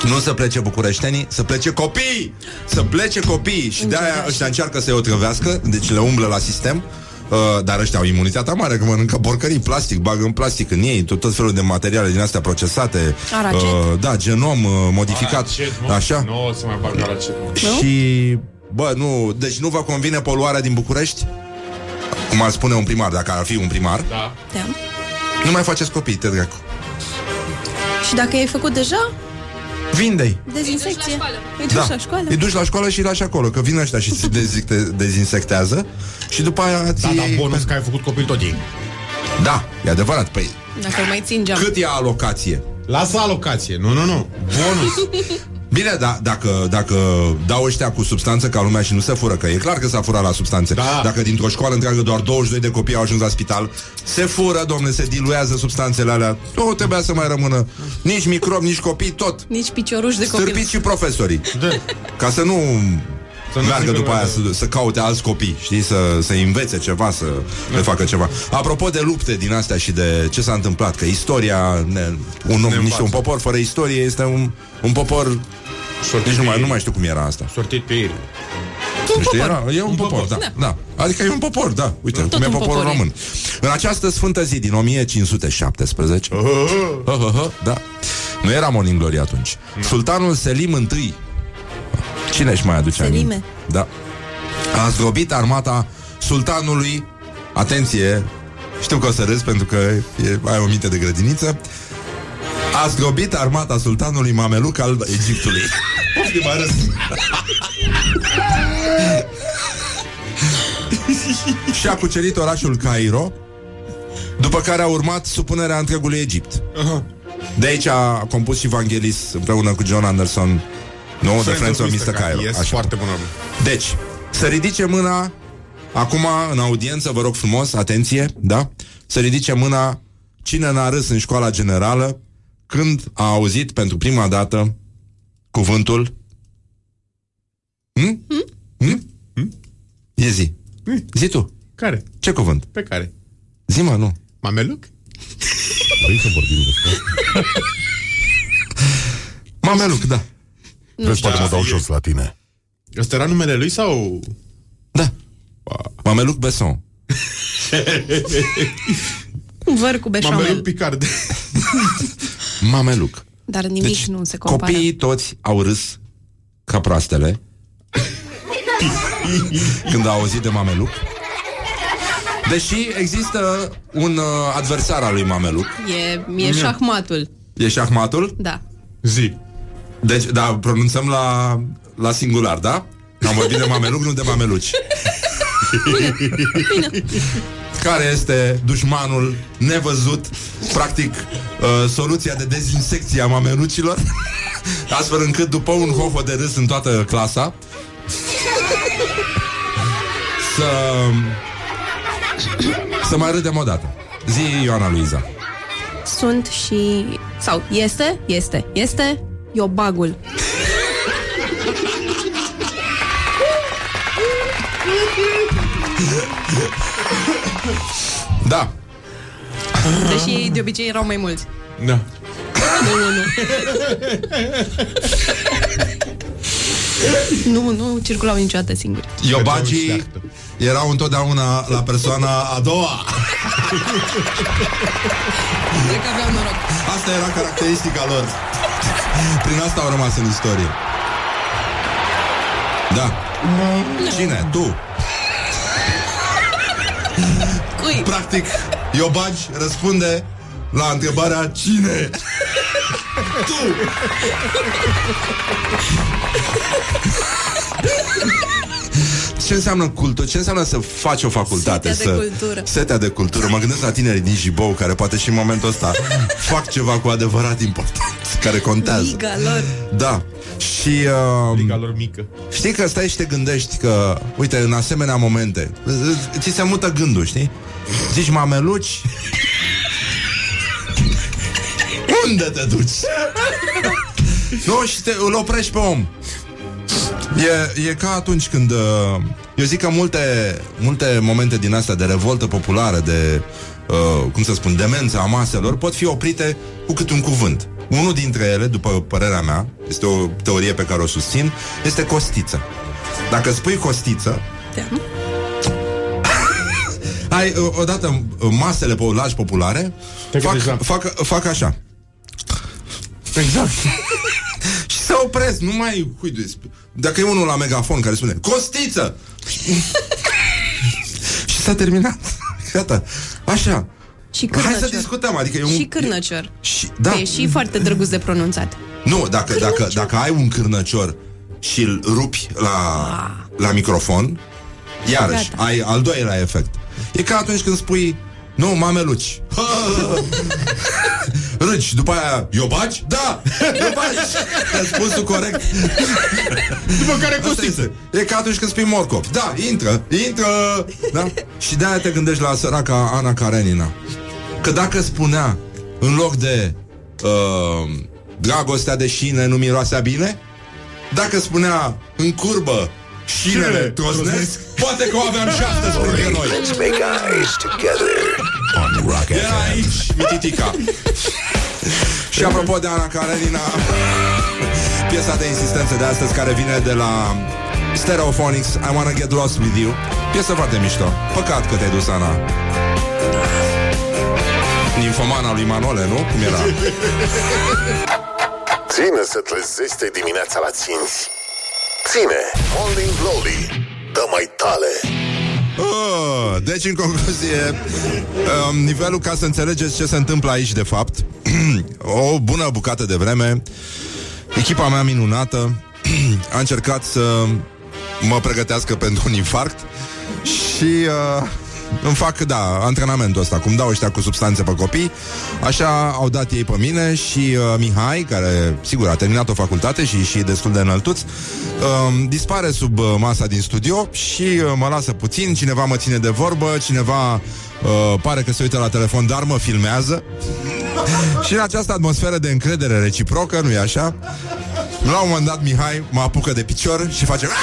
nu să plece bucureștenii, să plece copii! Să plece copii! Și de-aia ăștia încearcă să-i otrăvească, deci le umblă la sistem. Uh, dar ăștia au imunitatea mare, că mănâncă porcării, plastic, bagă în plastic în ei, tot, tot felul de materiale din astea procesate. Aracet. Uh, da, genom uh, modificat. Aracet, mă. Așa. Nu o să mai bag aracet. mă. Și, bă, nu, deci nu vă convine poluarea din București? Cum ar spune un primar, dacă ar fi un primar, Da. Da. nu mai faceți copii, te dracu. Și dacă ai făcut deja, Vinde-i. dezinsecție. Îi duci Da. la școală. Îi duci la școală și îi lași acolo, că vin ăștia și se dezic- dezinsectează și după aia ți Da, dar bonus că ai făcut copil tot ei. Da, e adevărat. Păi, Dacă îl mai țin geam. cât e alocație? Lasă alocație. Nu, nu, nu. Bonus. [laughs] Bine, da, dacă, dacă dau ăștia cu substanță ca lumea și nu se fură, că e clar că s-a furat la substanțe. Da. Dacă dintr-o școală întreagă doar 22 de copii au ajuns la spital, se fură, domne, se diluează substanțele alea. Nu trebuia să mai rămână nici microb, nici copii, tot. Nici picioruși de copil. Stârpiți și profesorii. Da. Ca să nu Să nu meargă zică după mai aia de- să, să caute alți copii, știi, să, să învețe ceva, să le facă ceva. Apropo de lupte din astea și de ce s-a întâmplat, că istoria, ne, un, om, Ne niște, un învață. popor fără istorie este un, un popor... Sortit Deci nu mai, pe nu ei. mai știu cum era asta. Sortit pe ei. Nu știu, era, e un, Un popor, popor. da, da. Adică e un popor, da. Uite, Tot cum e un poporul popor e. român. În această sfântă zi din 1517, Hă, hă, hă, da. Nu era Morning Glory atunci. Sultanul Selim I. Cine își mai aduce Selime. aminte? Da. A zdrobit armata sultanului. Atenție, știu că o să râzi pentru că e, ai o minte de grădiniță. A zdrobit armata sultanului Mameluc al Egiptului. [laughs] Poftim, mai râs. [laughs] și a cucerit orașul Cairo, după care a urmat supunerea întregului Egipt. De aici a compus și Vangelis împreună cu John Anderson, nu, The Friends of Mr. Cairo. E Așa. foarte bună. Deci, să ridice mâna Acum, în audiență, vă rog frumos, atenție, da? Să ridice mâna cine n-a râs în școala generală când a auzit pentru prima dată cuvântul Hm? Hm? Hm? E zi. Zi tu. Care? Ce cuvânt? Pe care? Zi, mă, nu. Mameluc? Vrei să vorbim despre asta? [laughs] Mameluc, da. Vezi, poate mă dau jos la tine. Ăsta era numele lui sau... Da. Mameluc Besson. Văr cu beșamel. Mameluc Picard. [laughs] Mameluc. Dar nimic Deci, nu se compară. copiii toți au râs ca proastele [laughs] când au auzit de Mameluc. Deși există un uh, adversar al lui Mameluc. E, e șahmatul. E șahmatul. Da. Zi. Deci, da, pronunțăm la, la singular, da? Am vorbit de Mameluc, nu de Mameluci. Care este dușmanul nevăzut, practic, uh, soluția de dezinsecție a mamelucilor, astfel încât după un hoho de râs în toată clasa, să să mai râdem o dată. Zi, Ioana Luiza. Sunt și... Sau este, este, este Iobagul. Da, Deși ei de obicei erau mai mulți. Da. Nu, nu circulau niciodată singuri. Iobagii Șleachtă. erau întotdeauna la persoana a doua. Cred că aveau noroc. Asta era caracteristica lor. Prin asta au rămas în istorie. Da. Cine? Tu. Cui? Practic, Iobagi răspunde la întrebarea cine? tu. Ce înseamnă cultură? Ce înseamnă să faci o facultate? Setea de să... cultură. Setea de cultură. Mă gândesc la tinerii din Jibou, care poate și în momentul ăsta [laughs] fac ceva cu adevărat important, care contează. Liga lor. Da. Și uh, Liga lor mică. știi că stai și te gândești că, uite, în asemenea momente, ți se mută gândul, știi? Zici mameluci Unde te duci? [laughs] nu, și te, îl oprești pe om. E, e ca atunci când... Uh, eu zic că multe, multe momente din astea de revoltă populară, de, uh, cum să spun, demența a maselor, pot fi oprite cu cât un cuvânt. Unul dintre ele, după părerea mea, este o teorie pe care o susțin, este costiță. Dacă spui costiță, Da. [laughs] ai uh, odată uh, masele po- populare Te fac, gândești la- fac, fac așa. Exact. [laughs] și se opresc, nu mai huiduiesc. Dacă e unul la megafon care spune Costiță! [laughs] și s-a terminat. Gata. Așa. Și Hai să cârnăcior. discutăm, adică e un... Și cârnăcior. Și, Da. da. E și foarte drăguț de pronunțat. Nu, dacă, dacă, dacă ai un cârnăcior și îl rupi la, la microfon, iarăși, Gata. ai al doilea efect. E ca atunci când spui, nu, mameluci. [laughs] Râci, după aia, iobaci? Da, iobaci. Răspunsul corect. După care Asta costiță. este. E ca atunci când spui morcov. Da, intră, intră. Da? Și de-aia te gândești la săraca Ana Karenina. Că dacă spunea, în loc de uh, dragostea de șine nu miroasea bine, dacă spunea în curbă șinele Șinele trosnesc, poate că o aveam și astăzi printre noi. Let's make eyes together on Rock Era FM. aici, mititica. și apropo de Ana Karenina, piesa de insistență de astăzi care vine de la Stereophonics, I Wanna Get Lost With You. Piesă foarte mișto. Păcat că te-ai dus, Ana. Ninfomana lui Manole, nu? Cum era? Ține să trezește dimineața la 5. Ține, Morning Glory, dă mai tale. Oh, deci, în concluzie, um, nivelul ca să înțelegeți ce se întâmplă aici, de fapt, [clears throat] o bună bucată de vreme, echipa mea minunată [clears throat] a încercat să mă pregătească pentru un infarct și uh, îmi fac, da, antrenamentul ăsta, cum dau ăștia cu substanțe pe copii, așa au dat ei pe mine și uh, Mihai, care, sigur, a terminat o facultate și și e destul de înăltuț, uh, dispare sub uh, masa din studio și uh, mă lasă puțin, cineva mă ține de vorbă, cineva uh, pare că se uită la telefon, dar mă filmează. [laughs] și în această atmosferă de încredere reciprocă, nu-i așa? La un moment dat Mihai mă apucă de picior și face [laughs]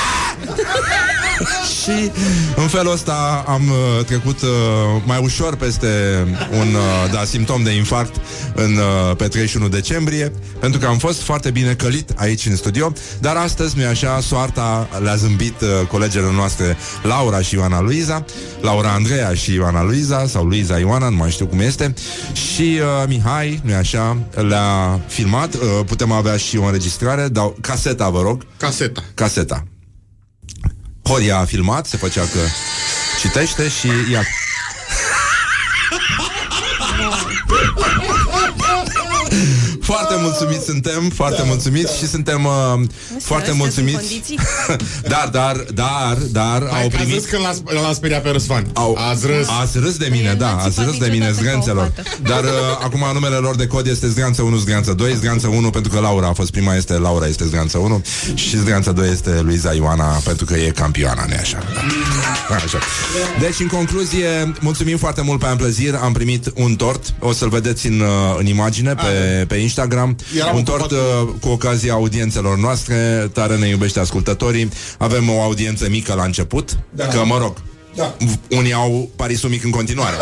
și în felul ăsta am uh, trecut uh, mai ușor peste un uh, da, simptom de infarct în, uh, pe 31 decembrie, pentru că am fost foarte bine călit aici în studio, dar astăzi, nu așa, soarta le-a zâmbit uh, colegele noastre Laura și Ioana Luiza, Laura Andreea și Ioana Luiza, sau Luiza Ioana, nu mai știu cum este, și uh, Mihai, nu așa, le-a filmat, uh, putem avea și o înregistrare, dau caseta, vă rog, Caseta. caseta. Horia a filmat, se făcea că citește și ia. Mulțumiți suntem, foarte da, mulțumiți da. și suntem uh, foarte astea mulțumiți. sunt condiții? [laughs] dar, dar, dar, dar Hai au că ați primit râs când l-a, l-a speriat pe Răzvan. au, Ați râs. Ați râs de mine, Păi, da, n-ați ați râs de țipat mine, niciodată zgânțelor. ca o fată. Dar uh, [laughs] acum numele lor de cod este Zganță 1, Zganță 2, Zganță 1 pentru că Laura a fost prima, este Laura, este Zganță 1 și Zganță 2 este Luiza Ioana pentru că e campioana, nu așa? Da. [laughs] așa. Deci, în concluzie, mulțumim foarte mult pe Amplezir, am primit un tort, o să-l vedeți în, uh, în imagine pe, pe Instagram, Eram un tort ocupat uh, cu ocazia audiențelor noastre, tare ne iubește ascultătorii, avem o audiență mică la început, da. că mă rog, Da. unii au parisul mic în continuare.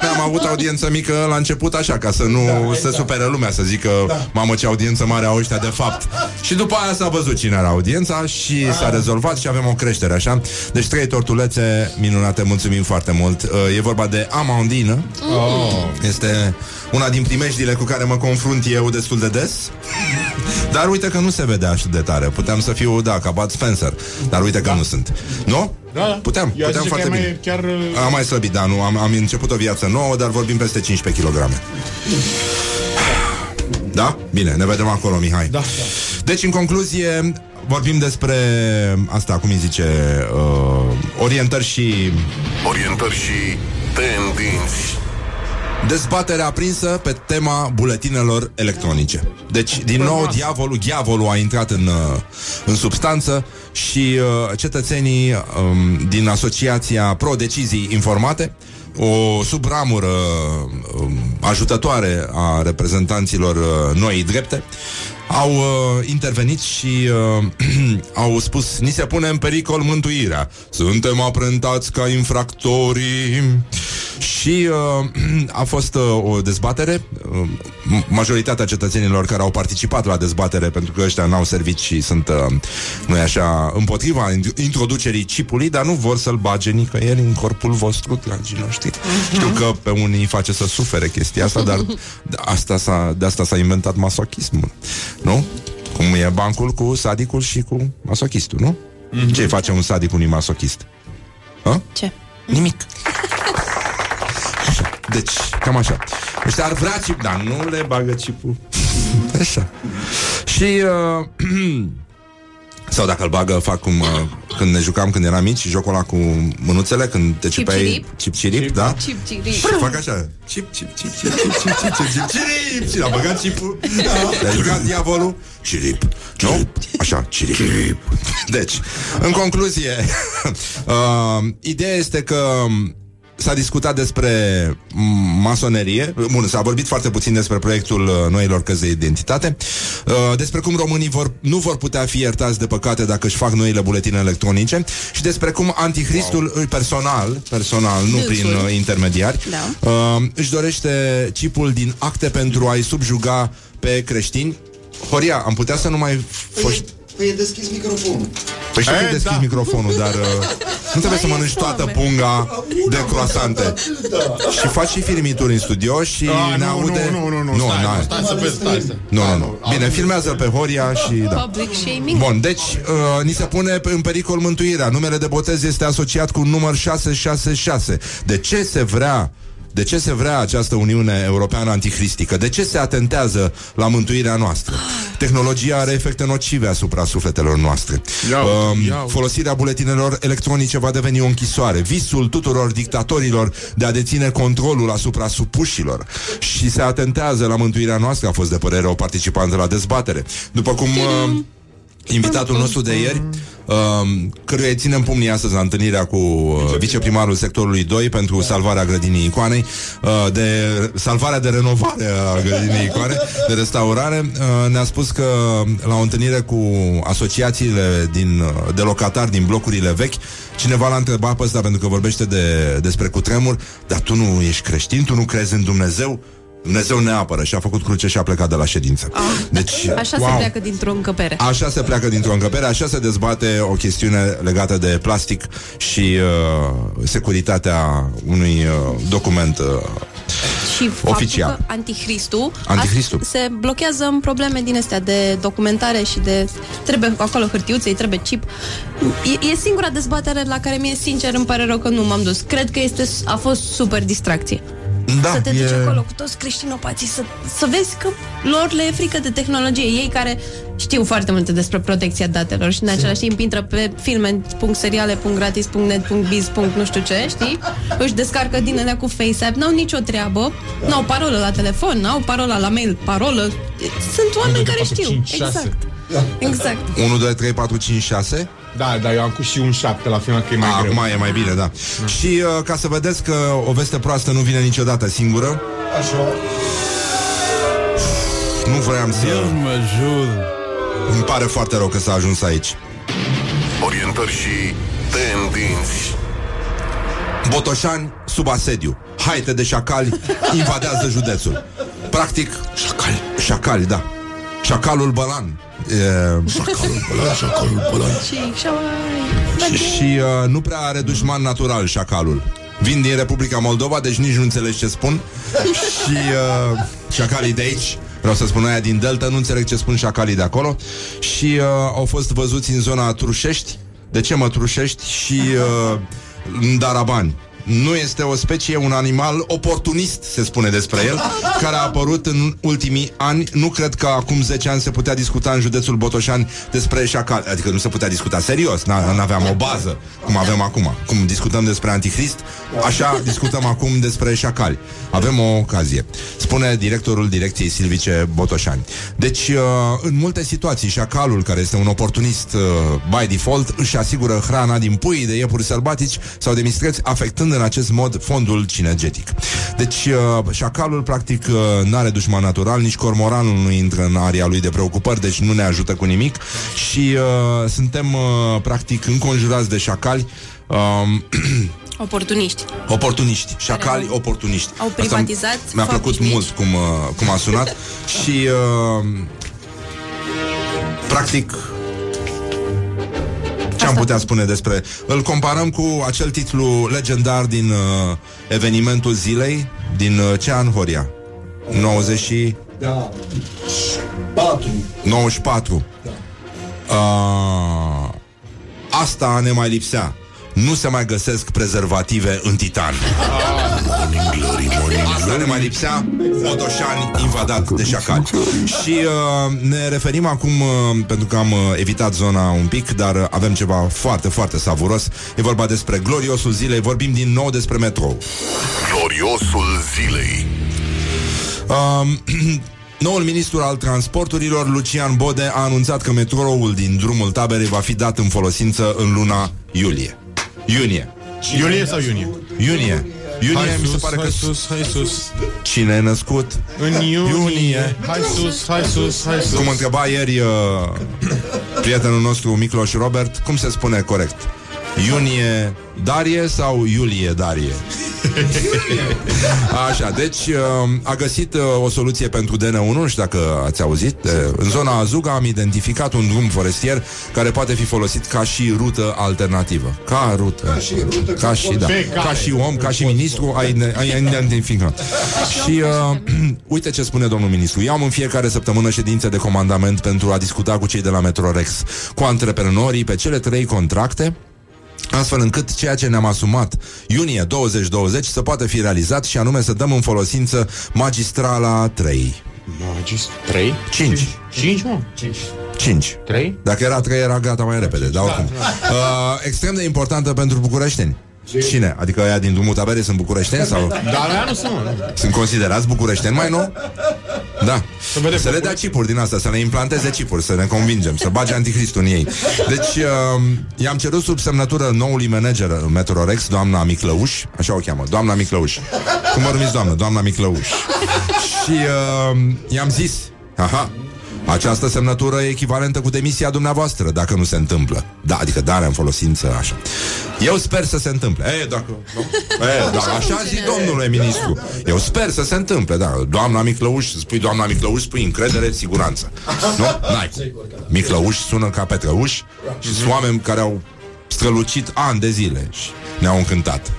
Noi [laughs] am avut audiență mică la început așa, ca să nu da, se exact. supere lumea, să zică, da. mamă ce audiență mare au ăștia de fapt. [laughs] Și după aia s-a văzut cine era audiența și s-a rezolvat și avem o creștere, așa. Deci trei tortulețe minunate, mulțumim foarte mult. Uh, E vorba de amandină. Oh. Este una din primejdile cu care mă confrunt eu destul de des. Dar uite că nu se vede așa de tare. Puteam să fiu, da, ca Bud Spencer. Dar uite că nu sunt. Nu? Da, da. Puteam, Eu aș puteam zice foarte că e bine. mai chiar... uh, Am mai slăbit, da, nu, am, am început o viață nouă, dar vorbim peste 15 kg. Da? Bine, ne vedem acolo, Mihai. Da, da. Deci, în concluzie, vorbim despre asta, cum îi zice, uh, orientări și... Orientări și tendinți. Dezbatere aprinsă pe tema buletinelor electronice. Deci, din nou, diavolul, diavolul a intrat în, uh, în substanță și uh, cetățenii um, din Asociația Pro-Decizii Informate, o subramură um, ajutătoare a reprezentanților uh, noii drepte, au uh, intervenit și uh, [clears throat] au spus Ni se pune în pericol mântuirea. Suntem aprentați ca infractorii. Și uh, [clears throat] a fost uh, o dezbatere. Uh, Majoritatea cetățenilor care au participat la dezbatere Pentru că ăștia n-au servit și sunt uh, Nu așa, împotriva introducerii chipului Dar nu vor să-l bage nicăieri în corpul vostru, dragii noștri. Știu că pe unii îi face să sufere chestia asta Dar de [laughs] asta s-a, de asta s-a inventat masochismul nu? Cum e bancul cu sadicul și cu masochistul, nu? Mm-hmm. Ce face un sadic unui masochist? Ha? Ce? Nimic. Așa. Deci, cam așa. Ăștia ar vrea chip, dar nu le bagă chipul. Așa. Și uh, [clears throat] Sau dacă îl bagă, fac cum uh, când ne jucam când eram mici, jocul ăla cu mânuțele, când te cipeai cip-cirip, da? Cip-cirip. Și fac așa, cip-cip-cip-cip-cip-cip-cip-cirip. Și l-a băgat cipul, le-a jucat diavolul, cirip. Nu? Așa, cirip. Deci, în concluzie, [laughs] uh, ideea este că um, S-a discutat despre m, masonerie Bun, s-a vorbit foarte puțin despre proiectul uh, noilor căzi de identitate uh, Despre cum românii vor, nu vor putea fi iertați de păcate Dacă își fac noile buletine electronice Și despre cum anticristul wow. personal Personal, nu Dânsul. prin uh, intermediari Da. uh, Își dorește chipul din acte Pentru a-i subjuga pe creștini Horia, am putea să nu mai foști Păi e deschis microfonul. Păi știu că E, e deschis da. microfonul, dar uh, nu trebuie să Mai e mănânci toată foame. punga de croasante. Și faci și filmituri în studio și Ah, ne nu, aude... nu, nu, nu, nu, nu, stai, n-ai. nu, stai să vezi, stai să... Nu, nu, nu. Bine, filmează pe Horia și da. Public shaming. Bun, deci uh, ni se pune pe- în pericol mântuirea. Numele de botez este asociat cu un număr 666. De ce se vrea de ce se vrea această Uniune Europeană anticristică? De ce se atentează la mântuirea noastră? Tehnologia are efecte nocive asupra sufletelor noastre. Ia uite, Um, ia uite. folosirea buletinelor electronice va deveni o închisoare. Visul tuturor dictatorilor de a deține controlul asupra supușilor și se atentează la mântuirea noastră, a fost de părere o participantă la dezbatere. După cum uh, invitatul nostru de ieri, uh, căruia îi ținem pumnii astăzi la întâlnirea cu uh, viceprimarul sectorului 2 pentru salvarea grădinii Icoanei, uh, de salvarea de renovare a grădinii Icoane, de restaurare, uh, ne-a spus că la o întâlnire cu asociațiile din, uh, de locatari din blocurile vechi, cineva l-a întrebat pe ăsta pentru că vorbește de, despre cutremur, dar tu nu ești creștin, tu nu crezi în Dumnezeu? Dumnezeu ne apără și a făcut cruce și a plecat de la ședință. Deci, Așa se pleacă dintr-o încăpere. Așa se pleacă dintr-o încăpere, așa se dezbate o chestiune legată de plastic și uh, securitatea unui uh, document uh, Și faptul Oficial. că anticristul, Anticristul. as- se blochează în probleme din astea de documentare și de... Trebuie acolo hârtiuțe, îi trebuie chip. E, e singura dezbatere la care mie, sincer, îmi pare rău că nu m-am dus. Cred că este, a fost super distracție. Da, să te duci e- acolo cu toți creștinopații, să, să vezi că lor le e frică de tehnologie. Ei care știu foarte multe despre protecția datelor și în același timp intră pe filme.seriale.gratis.net.biz. nu știu ce, știi? Își descarcă din alea cu FaceApp, n-au nicio treabă, n-au parolă la telefon, n-au parola la mail, parolă. Sunt oameni care știu. 5, 6. Exact. Exact. 1, 2, 3, 4, 5, 6 Da, dar eu am cu și un 7 la final, că e mai greu. Acum e mai bine, da. Și uh, ca să vedeți că o veste proastă nu vine niciodată singură. Așa. Nu vroiam să... mă jur. Îmi pare foarte rău că s-a ajuns aici. Orientări și tendinți. Botoșani sub asediu. Haite de șacali invadează județul. Practic Șacali. Șacali, da. Șacalul Bălan e, Șacalul pălan, șacalul pălan. Și șauai. Și uh, nu prea are dușman natural șacalul Vin din Republica Moldova, deci nici nu înțeleg ce spun Și uh, șacalii de aici Vreau să spun aia din Delta, nu înțeleg ce spun șacalii de acolo Și uh, au fost văzuți în zona Trușești De ce mă trușești? Și uh, în Darabani nu este o specie, un animal oportunist, se spune despre el, [laughs] care a apărut în ultimii ani. Nu cred că acum 10 ani se putea discuta în județul Botoșani despre șacal. Adică nu se putea discuta serios, nu aveam o bază, cum avem acum. Cum discutăm despre antichrist, așa discutăm acum despre șacali. Avem o ocazie. Spune directorul direcției silvice Botoșani. Deci, uh, în multe situații, șacalul, care este un oportunist uh, by default, își asigură hrana din pui de iepuri sălbatici sau de mistreți, afectând în acest mod fondul cinegetic. Deci, uh, șacalul, practic, uh, nu are dușman natural, nici cormoranul nu intră în area lui de preocupări, deci nu ne ajută cu nimic și uh, suntem, uh, practic, înconjurați de șacali. Um, [clears throat] Oportuniști. Oportuniști, șacali au- oportuniști. au Asta privatizat Mi-a plăcut fabrici mult cum, uh, cum a sunat [laughs] și uh, practic ce am Asta. putea spune despre... Îl comparăm cu acel titlu legendar din uh, evenimentul zilei, din uh, ce an, Horia? 90 și... Da. Patru. 94. Uh, asta ne mai lipsea. Nu se mai găsesc prezervative în titan. Asta ne mai lipsea Botoșani invadat de șacali Și uh, ne referim acum uh, Pentru că am uh, evitat zona un pic Dar uh, avem ceva foarte, foarte savuros E vorba despre gloriosul zilei Vorbim din nou despre metrou Gloriosul zilei. Um, [clears throat] Noul ministru al transporturilor, Lucian Bode, a anunțat că metroul din drumul taberei va fi dat în folosință în luna iulie. Iunie. Iulie sau iunie? Iunie. Iunie Hai mi se sus, pare hai că sus, hai sus cine e născut? În iunie, Iunie. Hai sus, hai sus, hai sus Cum întreba ieri uh, prietenul nostru Micloș Robert, cum se spune corect? Iunie Darie sau Iulie Darie? Așa, deci uh, a găsit uh, o soluție pentru DN1, nu știu dacă ați auzit. Uh, în zona Azuga am identificat un drum forestier care poate fi folosit ca și rută alternativă. Ca rută. Ca și rută, Ca ca și, pot- da. Pe Ca care? și om, ca și ministru, ai, ai identificat. Și uh, [clears throat] uite ce spune domnul ministru. Eu am în fiecare săptămână ședințe de comandament pentru a discuta cu cei de la Metrorex, cu antreprenorii pe cele trei contracte astfel încât ceea ce ne-am asumat iunie 2020 să poată fi realizat și anume să dăm în folosință magistrala 3. Magis, 3? 5. 5, mă? 5. 3? Dacă era 3, era gata mai repede, dar oricum. Uh, extrem de importantă pentru bucureșteni. Cine? Adică aia din drumul taberei sunt bucureșteni sau Dar aia nu sunt, mă nu. sunt considerați bucureșteni mai nou? Da. Să vedem. Să le dea chipuri din asta, să ne implanteze chipuri, să ne convingem, să bage anticristul în ei. Deci, uh, i-am cerut sub semnătură noului manager în Metrorex, doamna Miclăuș, așa o cheamă, doamna Miclăuș. Cum vă numiți, doamnă? Doamna Miclăuș. Și uh, i-am zis, aha, această semnătură e echivalentă cu demisia dumneavoastră, dacă nu se întâmplă. Da, adică darea în folosință, așa. Eu sper să se întâmple. E, dacă... E, da, așa zic domnule ministru. Eu sper să se întâmple, da. Doamna Miclăuș, spui doamna Miclăuș, spui încredere, siguranță. Nu? N-ai. Miclăuș sună ca Petrăuș și sunt oameni care au strălucit ani de zile și ne-au încântat.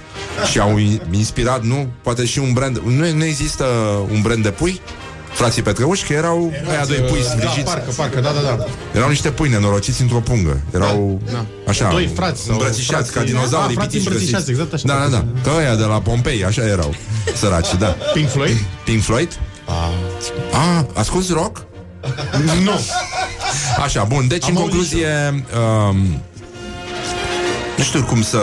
Și au in- inspirat, nu? Poate și un brand... Nu, nu există un brand de pui? Frații Petrăuși, că erau aia doi pui Da, sfrigiți. parcă, parcă, da, da, da Erau niște pui nenorociți într-o pungă. Erau Da. așa, Doi frați sau îmbrățișați ca frații- dinozaurii Ah, frații pitici îmbrățișați, găsiți. exact așa. Da, da, da. Că ăia de la Pompei, așa erau. Săraci, da. Pink Floyd? Pink Floyd? Ah, asculti rock? Nu Așa, bun, deci Am în auzit concluzie um, Nu știu cum să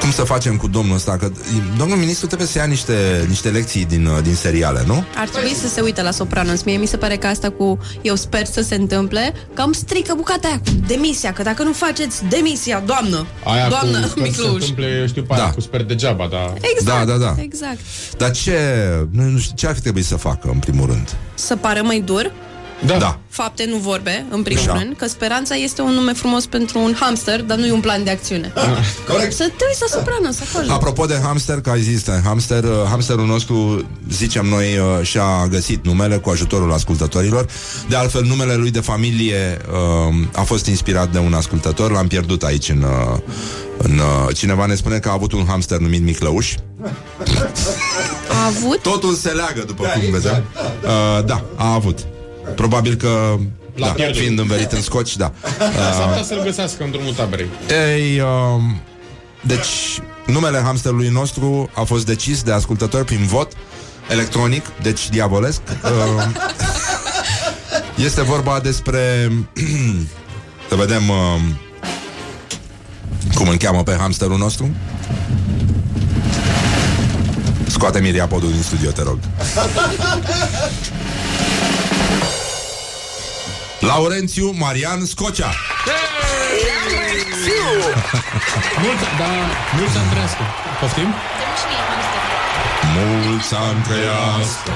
Cum să facem cu domnul ăsta că Domnul ministru trebuie să ia niște, niște lecții din, uh, din seriale, nu? Ar trebui să se uite la Sopranos. Mie mi se pare că asta cu eu sper să se întâmple, cam strică bucata aia cu demisia, că dacă nu faceți demisia, doamnă, Aia doamnă cu, când se Micluș. întâmple, eu știu pe aia, Da. cu sper degeaba, dar... Exact, Da, da, da. exact. Dar ce, nu, nu știu, ce ar fi trebuit să facă în primul rând? Să pară mai dur, Da, Da, fapte nu vorbe, în primul Așa. rând, că speranța este un nume frumos pentru un hamster, dar nu e un plan de acțiune. Corect. Să te uiți la Sopranos acolo. Apropo de hamster, că există hamster, uh, hamsterul nostru, zicem noi, uh, și-a găsit numele cu ajutorul ascultătorilor. De altfel, numele lui de familie uh, a fost inspirat de un ascultător, l-am pierdut aici în... Uh, în uh, cineva ne spune că a avut un hamster numit Miclăuș. A avut? Totul se leagă, după cum vedem. Uh, da, a avut. Probabil că, da, pierdut. fiind învelit în scoci, da. s-ar putea să-l găsească în drumul taberei. Ei, um, deci, numele hamsterului nostru a fost decis de ascultători prin vot electronic, deci diavolesc. Uh, este vorba despre... [clears throat] să vedem uh, cum îl cheamă pe hamsterul nostru. Scoate Miria podul din studio, te rog. Laurențiu Marian Scocea. Mult, da, mult să trăiască. Poftim? Mult să-mi trăiască,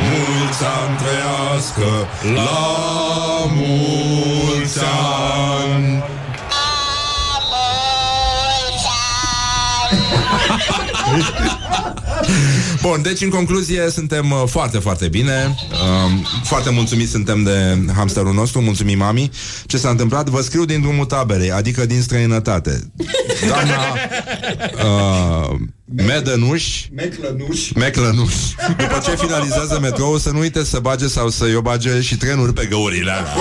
mult să-mi trăiască, la mulți ani. [laughs] Bun, deci în concluzie suntem uh, foarte, foarte bine. Um, Foarte mulțumiți suntem de hamsterul nostru. Mulțumim, mami. Ce s-a întâmplat? Vă scriu din drumul taberei Adică din străinătate. Doamna [laughs] uh, Medănuș Meclănuș. Meclănuș După ce finalizează metrou Să nu uite să bage sau să i bage și trenuri pe găurile alea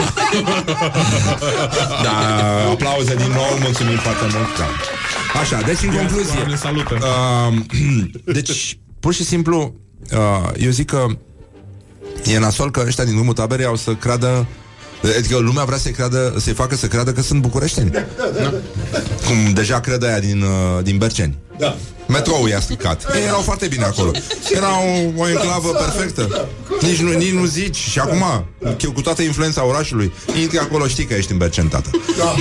Da, aplauze din nou Mulțumim foarte mult da. Așa, deci în concluzie Doamne, salută. Uh, [clears throat] deci, pur și simplu, uh, eu zic că e nasol că ăștia din drumul taberei au să creadă Adică lumea vrea să-i, creadă, să-i facă să creadă că sunt bucureșteni Cum deja cred aia din, uh, din Berceni Da. Metroul i-a stricat. Ei erau foarte bine acolo. Era o, o enclavă perfectă. nici nu, nici nu zici. Și acum, cu toată influența orașului Intri acolo, știi că ești în Bercen, tată.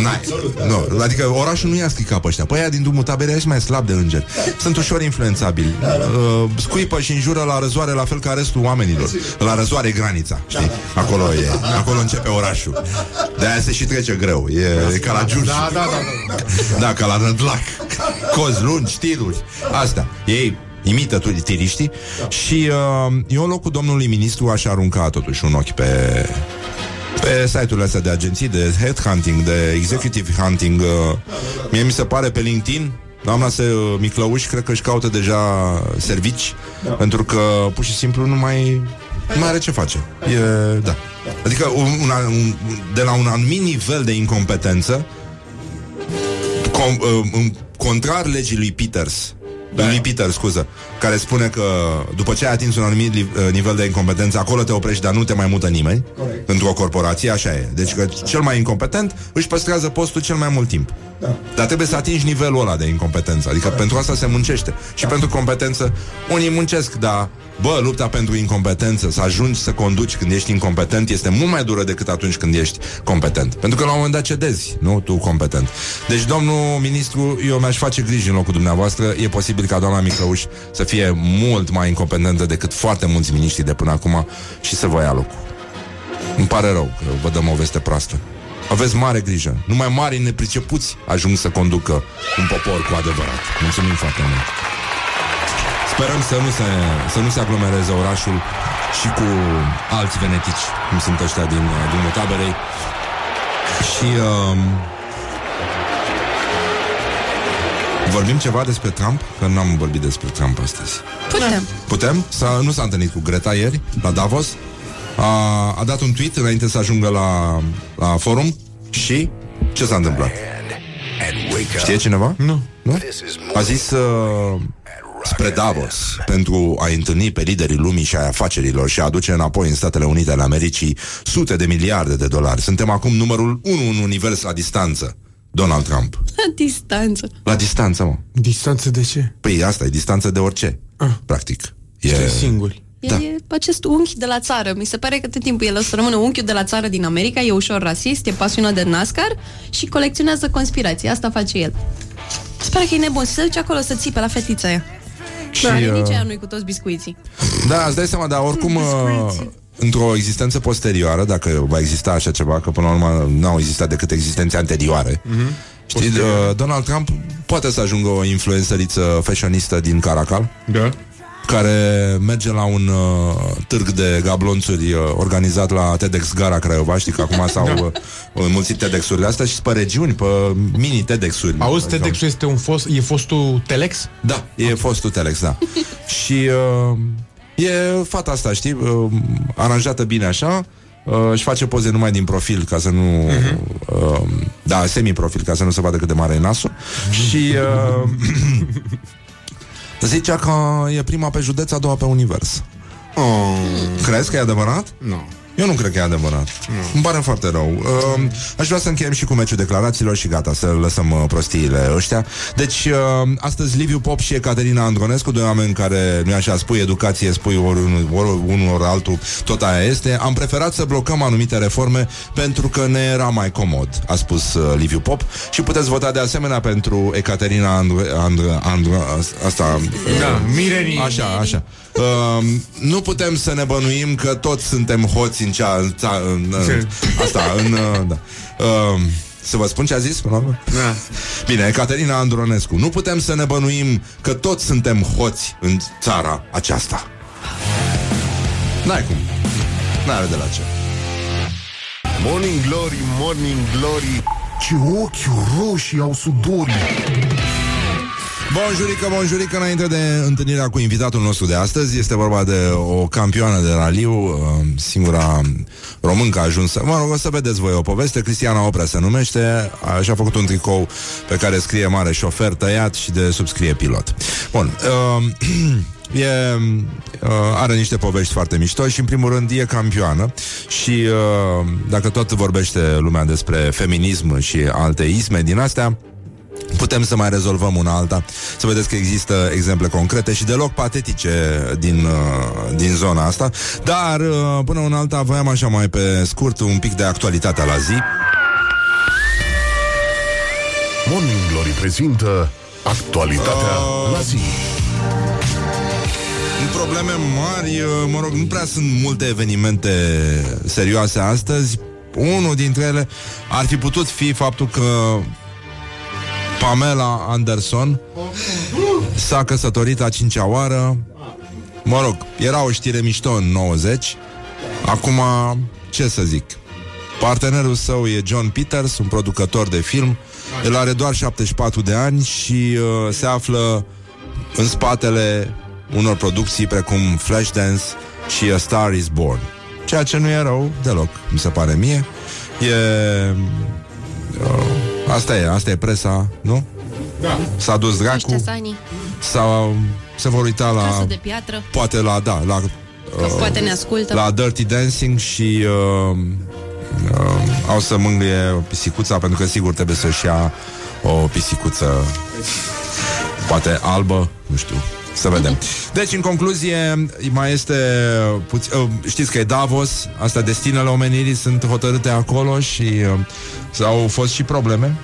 N-ai, nu, Adică orașul nu i-a stricat pe ăștia. Păi aia din drumul taberei ești mai slab de îngeri Sunt ușor influențabili. Uh, Scuipă și înjură la răzoare La fel ca restul oamenilor. La răzoare e granița, știi? Acolo e, acolo începe orașul. De aia se și trece greu. E, e ca la Giurgiu Da, da, da. da, ca la Nădlac Cozi lungi, știruri Astea Ei imită tu tiriștii Și uh, eu în locul domnului ministru Aș arunca totuși un ochi pe pe site-urile astea de agenții De headhunting, de executive hunting uh, Mie mi se pare pe LinkedIn Doamna se uh, Miclăuș Cred că își caută deja servici Pentru că pur și simplu nu mai nu mai are ce face. E, da. Adică un, un, un, de la un anumit nivel de incompetență com, uh, în contrar legii lui Peters da. lui Peter, scuză, care spune că după ce ai atins un anumit li- uh, nivel de incompetență, acolo te oprești, dar nu te mai mută nimeni Corect. într-o corporație, așa e. Deci că cel mai incompetent își păstrează postul cel mai mult timp. Da. Dar trebuie să atingi nivelul ăla de incompetență. Adică pentru asta se muncește. Și pentru competență, unii muncesc, dar Bă, lupta pentru incompetență, să ajungi să conduci când ești incompetent, este mult mai dură decât atunci când ești competent. Pentru că la un moment dat cedezi, nu tu competent. Deci, domnul ministru, eu mi-aș face griji în locul dumneavoastră. E posibil ca doamna Miclăuș să fie mult mai incompetentă decât foarte mulți miniștri de până acum și să vă ia locul. Îmi pare rău că vă dăm o veste proastă. Aveți mare grijă. Numai mari nepricepuți ajung să conducă un popor cu adevărat. Mulțumim foarte mult. Sperăm să nu se, să nu se aglomereze orașul și cu alți venetici, cum sunt ăștia din, din taberei. Și um, vorbim ceva despre Trump? Că n-am vorbit despre Trump astăzi. Putem. Putem? S-a, nu s-a întâlnit cu Greta ieri, la Davos. A, a dat un tweet înainte să ajungă la, la forum și ce s-a întâmplat? Știe cineva? Nu. Nu? A zis uh, spre Davos pentru a întâlni pe liderii lumii și ai afacerilor și a aduce înapoi în Statele Unite ale Americii sute de miliarde de dolari. Suntem acum numărul 1 în univers la distanță. Donald Trump. La distanță. La distanță, mă. Distanță de ce? Păi asta e distanță de orice, Ah. practic. E... singuri. E Da. acest unchi de la țară. Mi se pare că tot timpul el o să rămână unchiul de la țară din America, e ușor rasist, e pasionat de NASCAR și colecționează conspirații. Asta face el. Se pare că e nebun. Se duce acolo să țipe la fetița aia. Și, Da, uh, nici aia nu-i cu toți biscuiții. Da, îți dai seama, dar oricum uh, într-o existență posterioară, dacă va exista așa ceva, că până la urmă n-au existat decât existențe anterioare, știi, uh, Donald Trump poate să ajungă o influențăriță fashionistă din Caracal, Da. care merge la un uh, târg de gablonțuri uh, organizat la TEDx Gara Craiova, știi că acum [laughs] s-au uh, înmulțit TEDx-urile astea și pe regiuni, pe mini TEDx-uri. Auzi, Adică- TEDx este un fost, e fostul Telex? da, e fostul Telex, da. [laughs] și uh, e fata asta, știi, uh, aranjată bine așa, Uh, își face poze numai din profil ca să nu uh, Da, semi-profil Ca să nu se vadă cât de mare e nasul. Și uh, [clears throat] Zicea că e prima pe județ A doua pe univers. Oh, Crezi că e adevărat? nu. Eu nu cred că e adevărat. Îmi pare foarte rău. Uh, aș vrea să încheiem și cu meciul declarațiilor și gata, să lăsăm uh, prostiile ăștia. Deci, uh, astăzi Liviu Pop și Ecaterina Andronescu, doi oameni care, nu așa, spui educație, spui ori unul, ori unul, ori altul, tot aia este. Am preferat să blocăm anumite reforme pentru că ne era mai comod, a spus uh, Liviu Pop. Și puteți vota de asemenea pentru Ecaterina Andro- Andro- Andro- asta... Da, mirenii. Așa, așa. Uh, nu putem să ne bănuim că toți suntem hoți în cea... În, ța- în, în, asta, în... Uh, da. Uh, să vă spun ce a zis până la urmă? Da. Bine, Caterina Andronescu. Nu putem să ne bănuim că toți suntem hoți în țara aceasta. N-ai cum. N-are de la ce. Morning Glory, Morning Glory Ce ochi roșii au sudorii Bonjurică, bonjurică, înainte de întâlnirea cu invitatul nostru de astăzi Este vorba de o campioană de raliu uh, Singura româncă ajunsă Mă rog, o să vedeți voi o poveste. Cristiana Oprea se numește Și-a făcut un tricou pe care scrie mare șofer tăiat Și de subscrie pilot. Bun, uh, [clears throat] E, uh, are niște povești foarte mișto și în primul rând e campioană și uh, dacă tot vorbește lumea despre feminism și alte isme din astea, putem să mai rezolvăm una alta, să vedeți că există exemple concrete și deloc patetice din, uh, din zona asta, dar uh, până una alta voiam așa mai pe scurt un pic de actualitatea la zi. Morning Glory prezintă Actualitatea la zi Probleme mari, uh, mă rog, nu prea sunt multe evenimente serioase astăzi. Unul dintre ele ar fi putut fi faptul că Pamela Anderson s-a căsătorit a cincea oară. Mă rog, era o știre mișto în 90. Acum, ce să zic? Partenerul său e John Peters, un producător de film. El are doar 74 de ani și uh, se află în spatele unor producții precum Flashdance și A Star Is Born. Ceea ce nu e rău deloc, mi se pare mie. E... Uh, asta e, asta e presa, nu? Da. S-a dus dracu Ăștia sanii, sau se vor uita la... casă de piatră, Poate la, da, la că poate ne ascultă. la Dirty Dancing și uh, uh, au să mângâie pisicuța pentru că sigur trebuie să-și ia o pisicuță poate albă, nu știu. Să vedem. Deci, în concluzie, mai este puț- uh, știți că e Davos, asta destinele omenirii sunt hotărâte acolo și uh, au fost și probleme.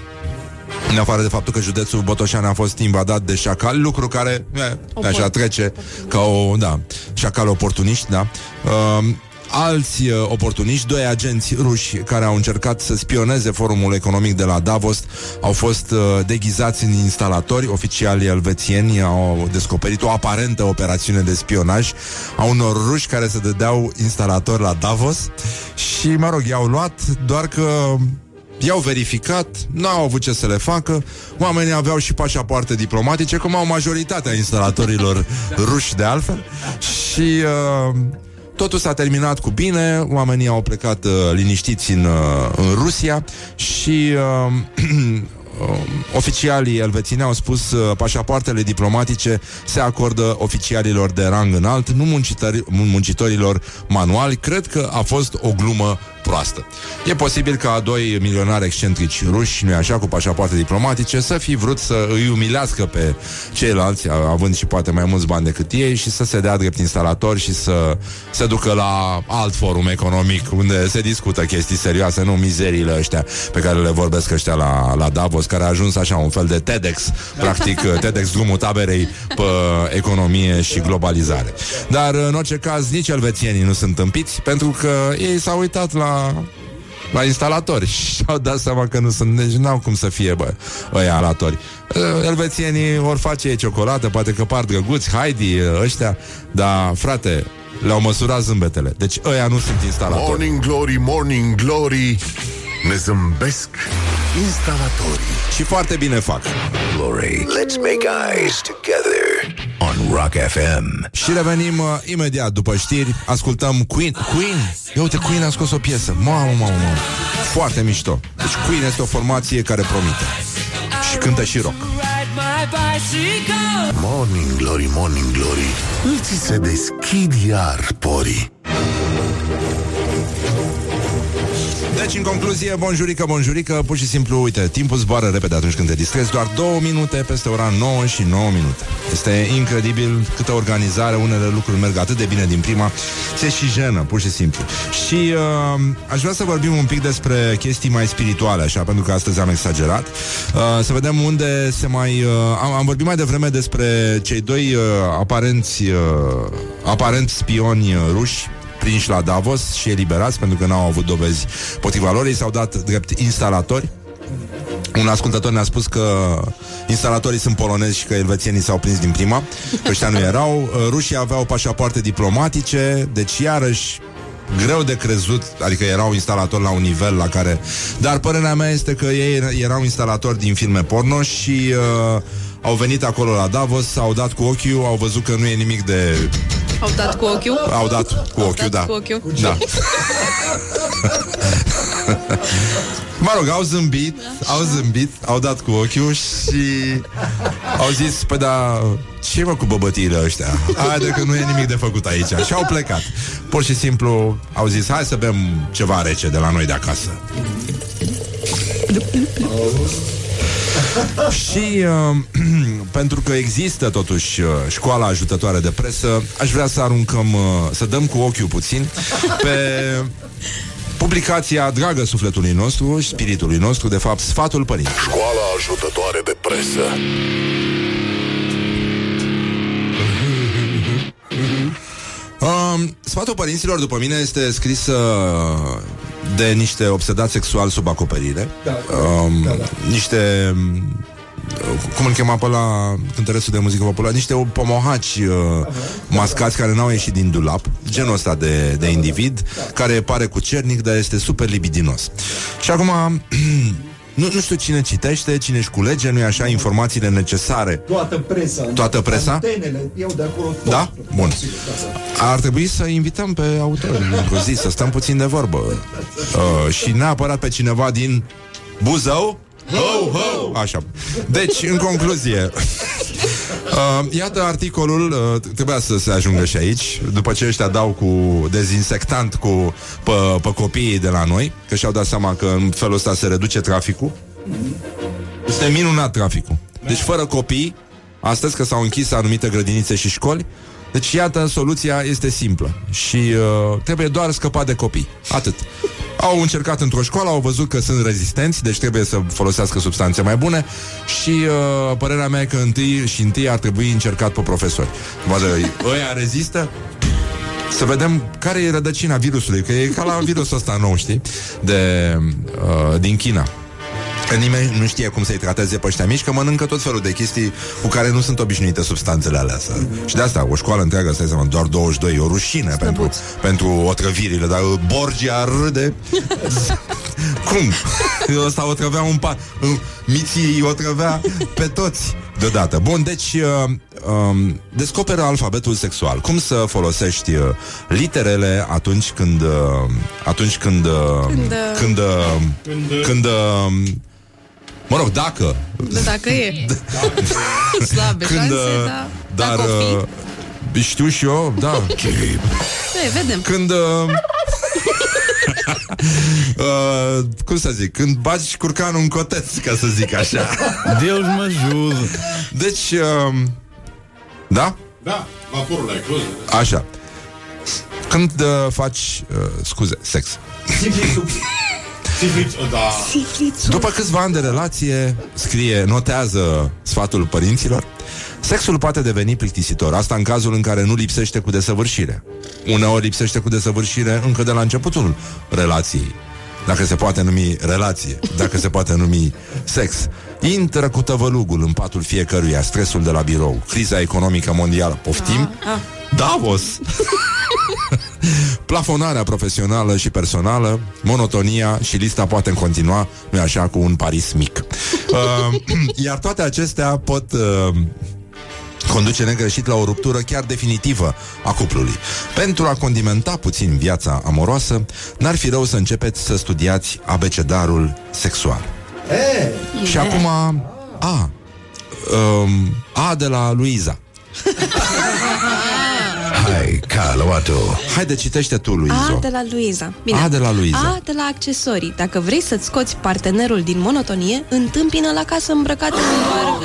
În afară de faptul că județul Botoșani a fost invadat de șacali, lucru care e, așa trece ca o, da, șacali oportuniști, da. Uh, alți uh, oportuniști, doi agenți ruși care au încercat să spioneze forumul economic de la Davos, au fost uh, deghizați în instalatori, oficiali elvețieni au descoperit o aparentă operațiune de spionaj a unor ruși care se dădeau instalatori la Davos și, mă rog, i-au luat doar că I-au verificat, n-au avut ce să le facă. Oamenii aveau și pașapoarte diplomatice Cum au majoritatea instalatorilor [laughs] ruși de altfel. Și uh, totul s-a terminat cu bine Oamenii au plecat uh, liniștiți în, uh, în Rusia Și uh, [clears throat] uh, oficialii elvețieni au spus uh, pașapoartele diplomatice se acordă oficialilor de rang înalt, nu muncitori, muncitorilor manuali. Cred că a fost o glumă proastă. E posibil ca doi milionari excentrici ruși, nu așa, cu pașapoarte diplomatice, să fi vrut să îi umilească pe ceilalți, având și poate mai mulți bani decât ei, și să se dea drept instalator și să se ducă la alt forum economic unde se discută chestii serioase, nu mizeriile ăștia pe care le vorbesc ăștia la, la Davos, care a ajuns așa un fel de TEDx, practic [laughs] TEDx drumul taberei pe economie și globalizare. Dar în orice caz, nici elvețienii nu sunt tâmpiți, pentru că ei s-au uitat la la instalatori [laughs] și au dat seama că nu sunt, deci n-au cum să fie, bă, ăia alatori. Uh, Elvețienii vor face ei ciocolată, poate că par drăguți, Heidi, uh, ăștia, dar, frate, le-au măsurat zâmbetele. Deci ăia nu sunt instalatori. Morning Glory, Morning Glory Ne zâmbesc instalatorii Și foarte bine fac. Glory Let's make eyes together On Rock FM. Și revenim uh, imediat după știri Ascultăm Queen. Queen, ia uite, Queen a scos o piesă. Mamă, mamă, mamă. Foarte mișto. Deci Queen este o formație care promite. Și cântă și rock. Morning Glory, Morning Glory. Îți se deschid iar porii Deci, în concluzie, bonjurică, bonjurică Pur și simplu, uite, timpul zboară repede atunci când te distrezi Doar două minute peste ora 9 și 9 minute. Este incredibil câtă organizare Unele lucruri merg atât de bine din prima Se și jenă, pur și simplu. Și uh, aș vrea să vorbim un pic despre chestii mai spirituale Așa, pentru că astăzi am exagerat. Uh, Să vedem unde se mai... Uh, am, am vorbit mai devreme despre cei doi uh, aparenți uh, Aparent spioni uh, ruși prinși la Davos și eliberați pentru că n-au avut dovezi potriva lor. Ei s-au dat drept instalatori. Un ascultător ne-a spus că instalatorii sunt polonezi și că elvețienii s-au prins din prima, că ăștia nu erau. Rușii aveau pașapoarte diplomatice, deci iarăși greu de crezut, adică erau instalatori la un nivel la care... Dar părerea mea este că ei erau instalatori din filme porno și uh, au venit acolo la Davos, au dat cu ochiul, au văzut că nu e nimic de Au dat cu ochiul? au dat cu Au ochiul, dat da. cu ochiul. Da. [laughs] mă rog, au zâmbit, au zâmbit, au dat cu ochiul și au zis, păi da, ce mă cu băbătiile ăștia? Haide că nu e nimic de făcut aici. Și au plecat. Pur și simplu au zis, hai să bem ceva rece de la noi de acasă. Și uh, [clears throat] pentru că există totuși uh, școala ajutătoare de presă, aș vrea să aruncăm, uh, să dăm cu ochiul puțin pe publicația dragă sufletului nostru și spiritului nostru, de fapt, Sfatul Părinților. Școala ajutătoare de presă Um, sfatul părinților, după mine, este scris uh, de niște obsedați sexual sub acoperire. Da, um, da, da. Niște um, cum îl chema pe la cântărețul de muzică populară, niște pomohaci uh, mascați care n-au ieșit din dulap, genul ăsta de, de individ, care pare cu cernic, dar este super libidinos. Și acum, [clears throat] nu, nu știu cine citește, cine își culege, nu-i așa, informațiile necesare Toată presa. Toată presa? Antenele, iau de acolo tot. Da? Bun. sigur, da, da. Ar trebui să invităm pe autor într-o zi, să stăm puțin de vorbă. [laughs] Uh, și neapărat pe cineva din Buzău. Ho, ho! Așa. Deci, în concluzie, [laughs] uh, iată articolul, uh, trebuia să se ajungă și aici, după ce ăștia dau cu dezinsectant cu, pe, pe copiii de la noi, că și-au dat seama că în felul ăsta se reduce traficul. Este minunat traficul. Deci fără copii, astăzi că s-au închis anumite grădinițe și școli, deci iată, soluția este simplă și uh, trebuie doar scăpat de copii. Atât. Au încercat într-o școală, au văzut că sunt rezistenți, deci trebuie să folosească substanțe mai bune și uh, părerea mea e că întâi și întâi ar trebui încercat pe profesori. Vadă, ăia rezistă, să vedem care e rădăcina virusului, că e ca la virusul ăsta nou, știi, de, uh, din China. Că nimeni nu știe cum să-i trateze pe ăștia mici, că mănâncă tot felul de chestii cu care nu sunt obișnuite substanțele alea. Să... Și de asta, o școală întreagă, stai seama, doar 22, e o rușine pentru, pentru otrăvirile, dar Borgia râde. [laughs] cum? Ăsta o trăvea un pa... Miții o trăvea pe toți deodată. Bun, deci uh, um, descoperă alfabetul sexual. Cum să folosești uh, literele atunci când uh, atunci când uh, Când, uh, când uh, Când, când uh, mă rog, dacă Da, dacă e. [laughs] Slabe când șanse, uh, da. dar Dacă o fi. uh, știu și eu, da. E, vedem. Când uh, [laughs] uh, cum să zic, când bagi curcanul în coteț, ca să zic așa. Deus mă ajută. Deci, uh, da? Da, vaporul ai cruză. Așa. Când uh, faci, uh, scuze, sex. [laughs] Sifliț, da. După câțiva ani de relație, scrie, notează sfatul părinților, sexul poate deveni plictisitor. Asta în cazul în care nu lipsește cu desăvârșire. Uneori lipsește cu desăvârșire încă de la începutul relației. Dacă se poate numi relație, dacă se poate numi sex. Intră cu tăvălugul în patul fiecăruia, stresul de la birou, criza economică mondială. Poftim? Davos! [laughs] Plafonarea profesională și personală, monotonia și lista poate continua, nu așa, cu un Paris mic. Uh, [clears throat] iar toate acestea pot uh, conduce negreșit la o ruptură chiar definitivă a cuplului. Pentru a condimenta puțin viața amoroasă, n-ar fi rău să începeți să studiați abecedarul sexual. E, Și acum A. Um, A de la Luiza. [laughs] Hai, cală-o Haide, citește tu, Luizo. A de la Luiza. Bine. A de la Luiza. A de la accesorii. Dacă vrei să-ți scoți partenerul din monotonie, întâmpină la casă îmbrăcate în doar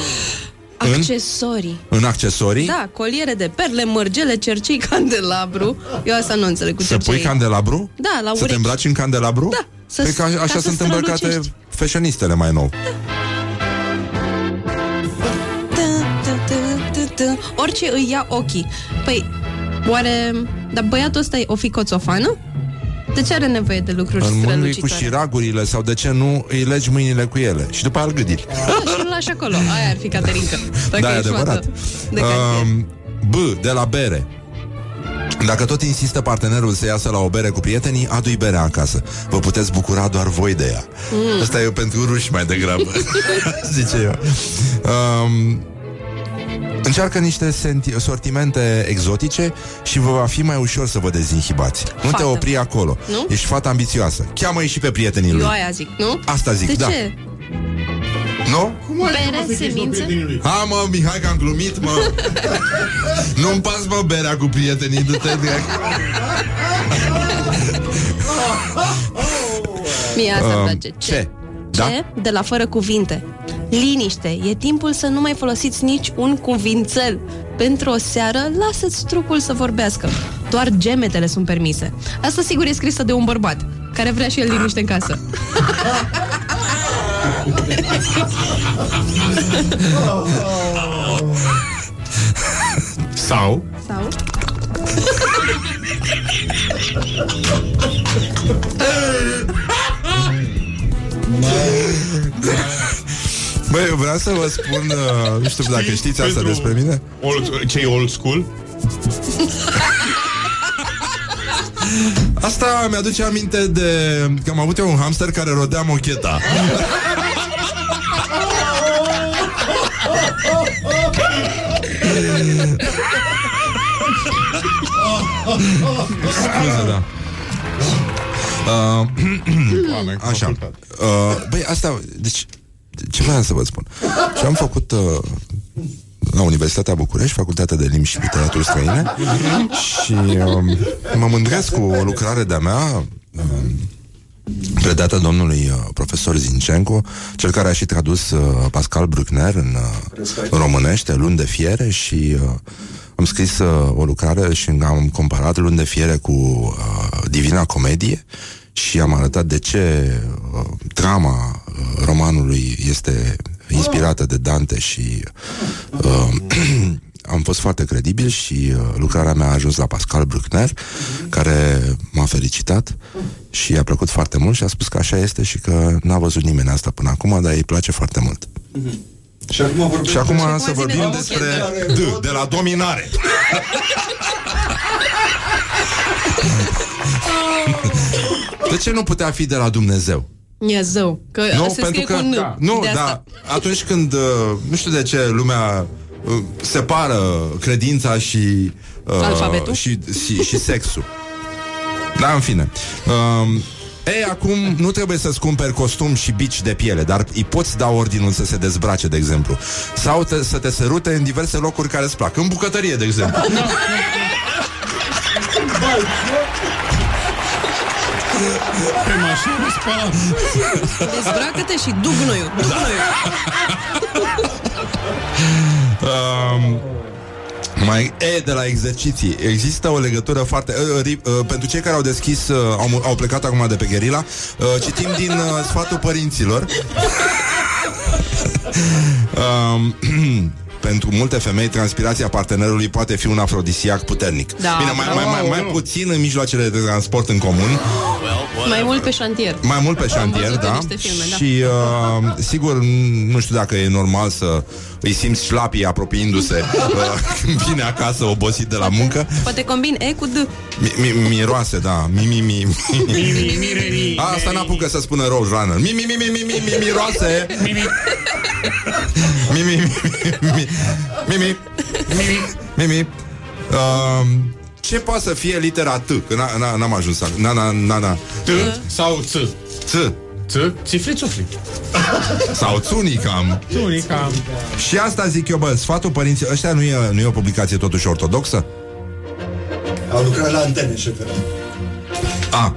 În? accesorii. În accesorii? Da, coliere de perle, mărgele, cercei, candelabru. Eu asta nu înțeleg cu Să cercei. pui candelabru? Da, la Să te urechi. îmbraci în candelabru? Da, să- Păi că a- ca așa să sunt îmbrăcate strălucești. fashionistele mai nou. Tă, tă, tă, tă, tă. Orice îi ia ochii. Păi, oare... Dar băiatul ăsta e o fi coțofană? De ce are nevoie de lucruri Îl mângâi cu strălucitoare? șiragurile sau de ce nu îi legi mâinile cu ele și după aia îl gâdiri. Da, și îl lași acolo. Aia ar fi Caterinca. [laughs] Dacă da, e ești adevărat. fată De cartier. Um, B, de la bere. Dacă tot insistă partenerul să iasă la o bere cu prietenii, adu-i berea acasă. Vă puteți bucura doar voi de ea. Mm. Asta e pentru ruși mai degrabă, [laughs] [laughs] zice eu. Um, Încearcă niște senti- sortimente exotice și vă va fi mai ușor să vă dezinhibați. Nu te Fată. opri acolo. Nu? Ești fata ambițioasă. Cheamă-i și pe prietenii lui. Eu aia zic, nu? Asta zic, de da. ce? Nu? Bere, semințe? Ha, mă, Mihai, că am glumit, mă [laughs] Nu-mi pas, mă, berea cu prietenii Du-te direct Mie asta îmi Um, place. ce? Ce? Da? De la fără cuvinte. Liniște. E timpul să nu mai folosiți nici un cuvințel. Pentru o seară, lasă-ți trupul să vorbească. Doar gemetele sunt permise. Asta sigur e scrisă de un bărbat care vrea și el liniște în casă. [laughs] Sau Sau? [laughs] vreau să vă spun uh, Nu știu dacă știți asta Pentru despre mine old, cei old school [laughs] Asta mi-aduce aminte de Că am avut eu un hamster care rodea mocheta [laughs] Scuze, da uh, Oameni, Așa. facultate. Uh, băi, asta... Deci, ce vreau să vă spun? Și am făcut... Uh, la Universitatea București, Facultatea de Limbi și Literaturi Străine și um, mă mândresc cu o lucrare de-a mea um, predată domnului uh, profesor Zincenco, cel care a și tradus uh, Pascal Bruckner în, uh, în românește, Luni de fiere și uh, am scris uh, o lucrare și am comparat Luni de fiere cu uh, Divina Comedie și am arătat de ce uh, drama uh, romanului este inspirată de Dante și uh, [clears throat] am fost foarte credibil și uh, lucrarea mea a ajuns la Pascal Bruckner, care m-a felicitat și i-a plăcut foarte mult și a spus că așa este și că n-a văzut nimeni asta până acum, dar îi place foarte mult. Și acum vorbim Și acum Și să poezii vorbim de despre Tolkien. D, de la dominare. [laughs] De ce nu putea fi de la Dumnezeu? E zău. Că Nu, se pentru scrie că cu N. nu, de da, asta. atunci când uh, nu știu de ce lumea uh, separă credința și uh, Alfabetul? și, și, și sexul. Da, în fine. Um, ei, acum nu trebuie să-ți cumperi costum și bici de piele, dar îi poți da ordinul să se dezbrace, de exemplu. Sau te, să te sărute în diverse locuri care îți plac. În bucătărie, de exemplu. [laughs] Pe mașină de spălat Dezbracă-te și duc gunoiul. Duc Da. gunoiul. Um, mai E de la exerciții. Există o legătură foarte... Uh, ri- uh, pentru cei care au deschis, uh, au, mu- au plecat acum de pe Gherila, uh, citim din uh, sfatul părinților. [laughs] um, [clears throat] pentru multe femei, transpirația partenerului poate fi un afrodisiac puternic. Da. Bine, mai, mai, mai, mai puțin în mijloacele de transport în comun, Mai mult pe șantier. mai mult pe șantier, văzut în da? niște filme, da. Și uh, sigur, n- nu știu dacă e normal să îi simți șlapii apropiindu-se uh, când vine acasă obosit de la muncă. Poate combin E cu D. Mi, mi, miroase, da. Mi, mi, mi, mi. Asta n-apucă să spună Roadrunner. Mi, mi, mi, mi, mi, mi, mi, miroase. Mi, mi, mi, mi, mi, mi, mi, mi, Mimi. Uh, ce poate să fie litera T? Că n- n- n-am ajuns acolo. Na, na, na, na. T sau ț? T. Ț? Țifli, țufli. Sau țunicam. Tunica. Și asta zic eu, bă, sfatul părinții Ăștia nu e, nu e o publicație totuși ortodoxă? Au lucrat la antene, șefele. A,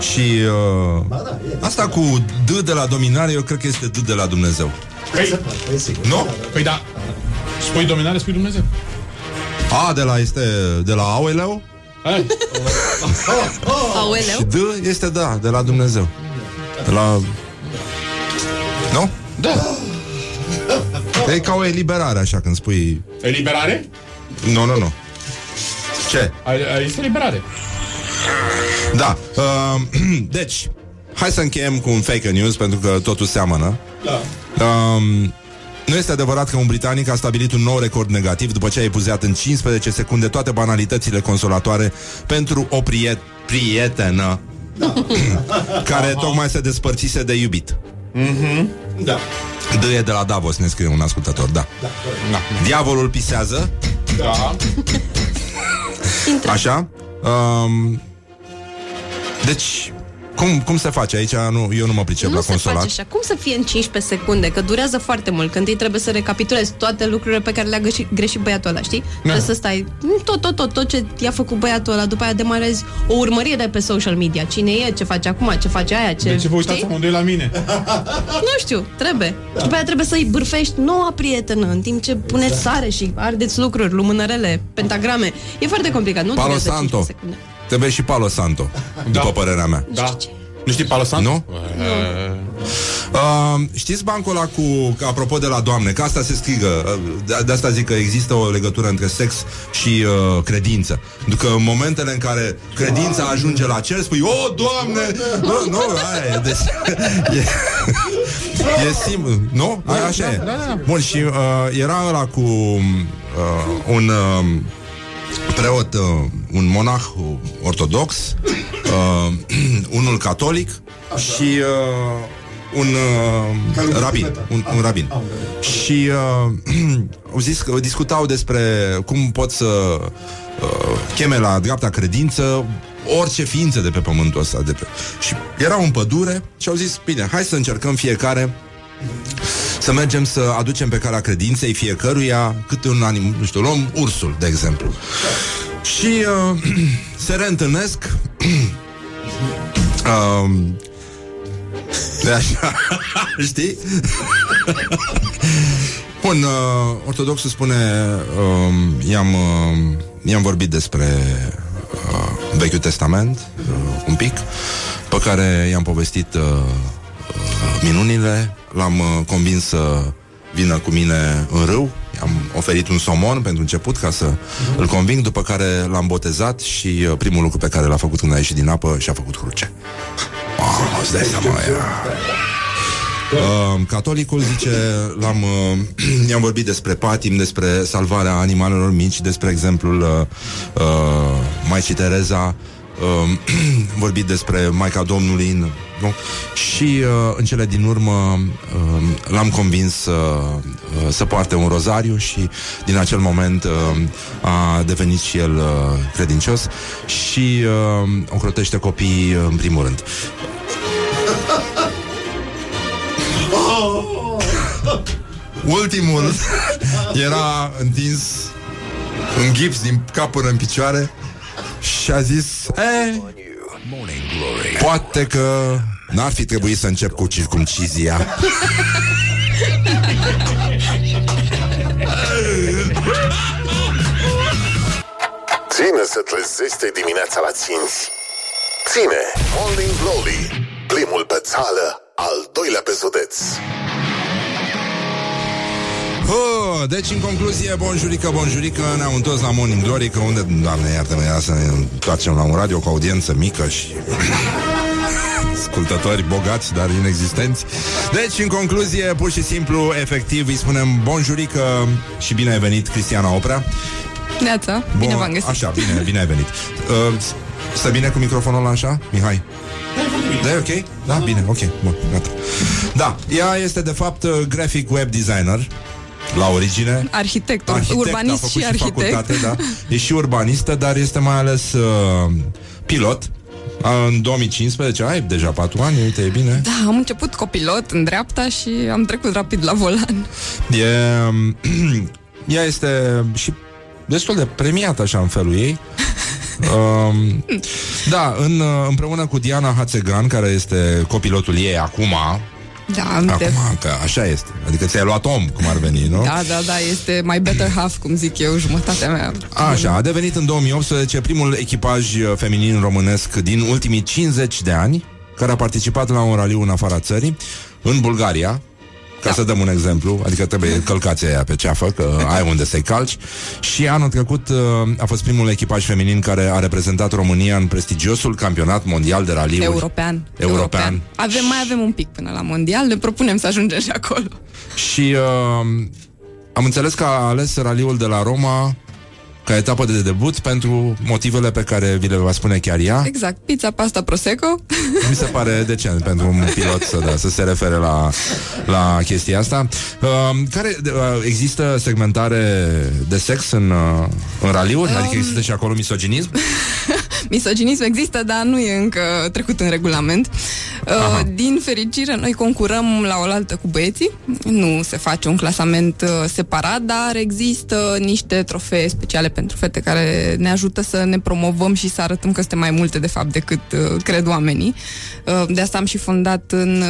și uh, Ba da, e. asta cu D de la dominare Eu cred că este D de la Dumnezeu Păi, E sigur. Nu? păi da. Spui dominare, spui Dumnezeu. A de la este de la Auleu Hai. Aoleu? Și D este da, de la Dumnezeu De la... Nu? Da. E ca o eliberare așa când spui Eliberare? Nu, nu, nu Ce? Ai- ai- Este eliberare. Da, uh, [clears throat] deci Hai să încheiem cu un fake news Pentru că totul seamănă Da. Um, nu este adevărat că un britanic a stabilit un nou record negativ după ce a epuzat în 15 secunde toate banalitățile consolatoare pentru o priet- prietenă [laughs] care tocmai se despărțise de iubit. Da. D e de la Davos, ne scrie un ascultător, da. Da. Diavolul pisează, Da. așa. Um, deci, cum, cum se face aici? Nu, eu nu mă pricep Nu la se consolat. face așa. Cum să fie în 15 secunde? Că durează foarte mult. Când ei trebuie să recapitulezi toate lucrurile pe care le-a greșit, greșit băiatul ăla, știi? Trebuie să stai mm, tot, tot, tot, tot ce i-a făcut băiatul ăla. După aia demarezi o urmărire pe social media. Cine e, ce face acum, ce face aia, ce... De ce vă uitați știi? amândoi la mine? Nu știu, trebuie. Da. După aia trebuie să-i bârfești noua prietenă în timp ce puneți sare și ardeți lucruri, lumânărele, pentagrame. E foarte complicat, nu Palo durează Santo. 15 secunde. Trebuie și Palo Santo, după părerea mea. Da. Nu știi Palo Santo? Nu? Uh, știți bancul ăla cu, apropo de la doamne, că asta se strigă, uh, de, de asta zic că există o legătură între sex și uh, credință. Pentru că în momentele în care credința ajunge la cer, spui, o, doamne! Nu, nu, aia e, deci, e, e simplu, nu? Aia, așa e. Bun, și uh, era ăla cu uh, un... Uh, preot, uh, un monah uh, ortodox, uh, [clears throat] unul catolic și uh, un uh, rabin, un, un rabin. Și uh, [clears throat] au zis că discutau despre cum pot să uh, cheme la dreapta credință orice ființă de pe pământul ăsta. De pe... Și erau în pădure și au zis, bine, hai să încercăm fiecare să mergem să aducem pe calea credinței fiecăruia câte un anim, nu știu, luăm ursul, de exemplu. Și uh, [clears throat] se reîntâlnesc [clears throat] uh, de așa, [laughs] știi? [laughs] Bun, uh, ortodoxul spune uh, i-am, uh, i-am vorbit despre uh, Vechiul Testament uh, un pic, pe care i-am povestit uh, uh, minunile, l-am uh, convins să vină cu mine în râu, i-am oferit un somon pentru început ca să îl conving, după care l-am botezat și uh, primul lucru pe care l-a făcut când a ieșit din apă și-a făcut cruce. Oh, îți dai seama, [laughs] ea. Uh, catolicul zice, l-am, uh, [clears throat] i-am vorbit despre patim, despre salvarea animalelor mici, despre exemplul uh, uh, Maicii Tereza, uh, [clears throat] vorbit despre Maica Domnului, nu? Și uh, în cele din urmă uh, l-am convins să, uh, să poarte un rozariu și din acel moment uh, a devenit și el uh, credincios și uh, ocrotește copiii uh, în primul rând. [laughs] Ultimul era întins în gips din cap până în picioare și a zis, e, poate că n-ar fi trebuit să încep cu circumcizia. Ține să trezește dimineața la ținți. Ține Morning Glory Primul pe țară, al doilea pe județ Oh, deci, în concluzie, bonjurică, bonjurică, ne-am întors la Morning Glory, că unde, doamne, iartă-mă, era să ne întoarcem la un radio cu audiență mică și... [laughs] ascultători bogați, dar inexistenți. Deci, în concluzie, pur și simplu, efectiv, îi spunem bonjurică și bine ai venit, Cristiana Oprea. Neața, bine v-am găsit. Așa, bine, bine ai venit. Uh, stă bine cu microfonul ăla așa, Mihai? Da, e ok? Da, bine, ok, bun, gata. Da, ea este de fapt uh, graphic web designer La origine Arhitect, Arhitect, urbanist a făcut și arhitect. facultate, da. E și urbanistă, dar este mai ales uh, pilot. Uh, În 2015, ai deja 4 ani, uite, e bine. Da, am început copilot în dreapta și am trecut rapid la volan. E, [clears throat] ea este și destul de premiată așa în felul ei. [laughs] Um, da, în, uh, împreună cu Diana Hațegan, care este copilotul ei acum, Da, de... acum, că așa este. Adică ți-ai luat om, cum ar veni, nu? da, da, da, este my better half, cum zic eu, jumătatea mea. Așa, a devenit în 2018 primul echipaj uh, feminin românesc din ultimii 50 de ani care a participat la un raliu în afara țării, în Bulgaria, ca da. să dăm un exemplu, adică trebuie călcați aia pe ceafă, că ai unde să-i calci. Și anul trecut uh, a fost primul echipaj feminin care a reprezentat România în prestigiosul campionat mondial de raliuri. European. European. Avem, mai avem un pic până la mondial, ne propunem să ajungem și acolo. Și uh, am înțeles că a ales raliul de la Roma ca etapă de debut pentru motivele pe care vi le va spune chiar ea. Exact, pizza, pasta, prosecco. Mi se pare [laughs] decent pentru un pilot să, da, să se refere la, la chestia asta. Uh, care uh, există segmentare de sex în, uh, în raliuri? Um, Adică există și acolo misoginism? [laughs] Misoginism există, dar nu e încă trecut în regulament. Uh, din fericire, noi concurăm la oaltă cu băieții. Nu se face un clasament uh, separat, dar există niște trofee speciale pentru fete care ne ajută să ne promovăm și să arătăm că suntem mai multe, de fapt, decât uh, cred oamenii. Uh, de asta am și fondat în,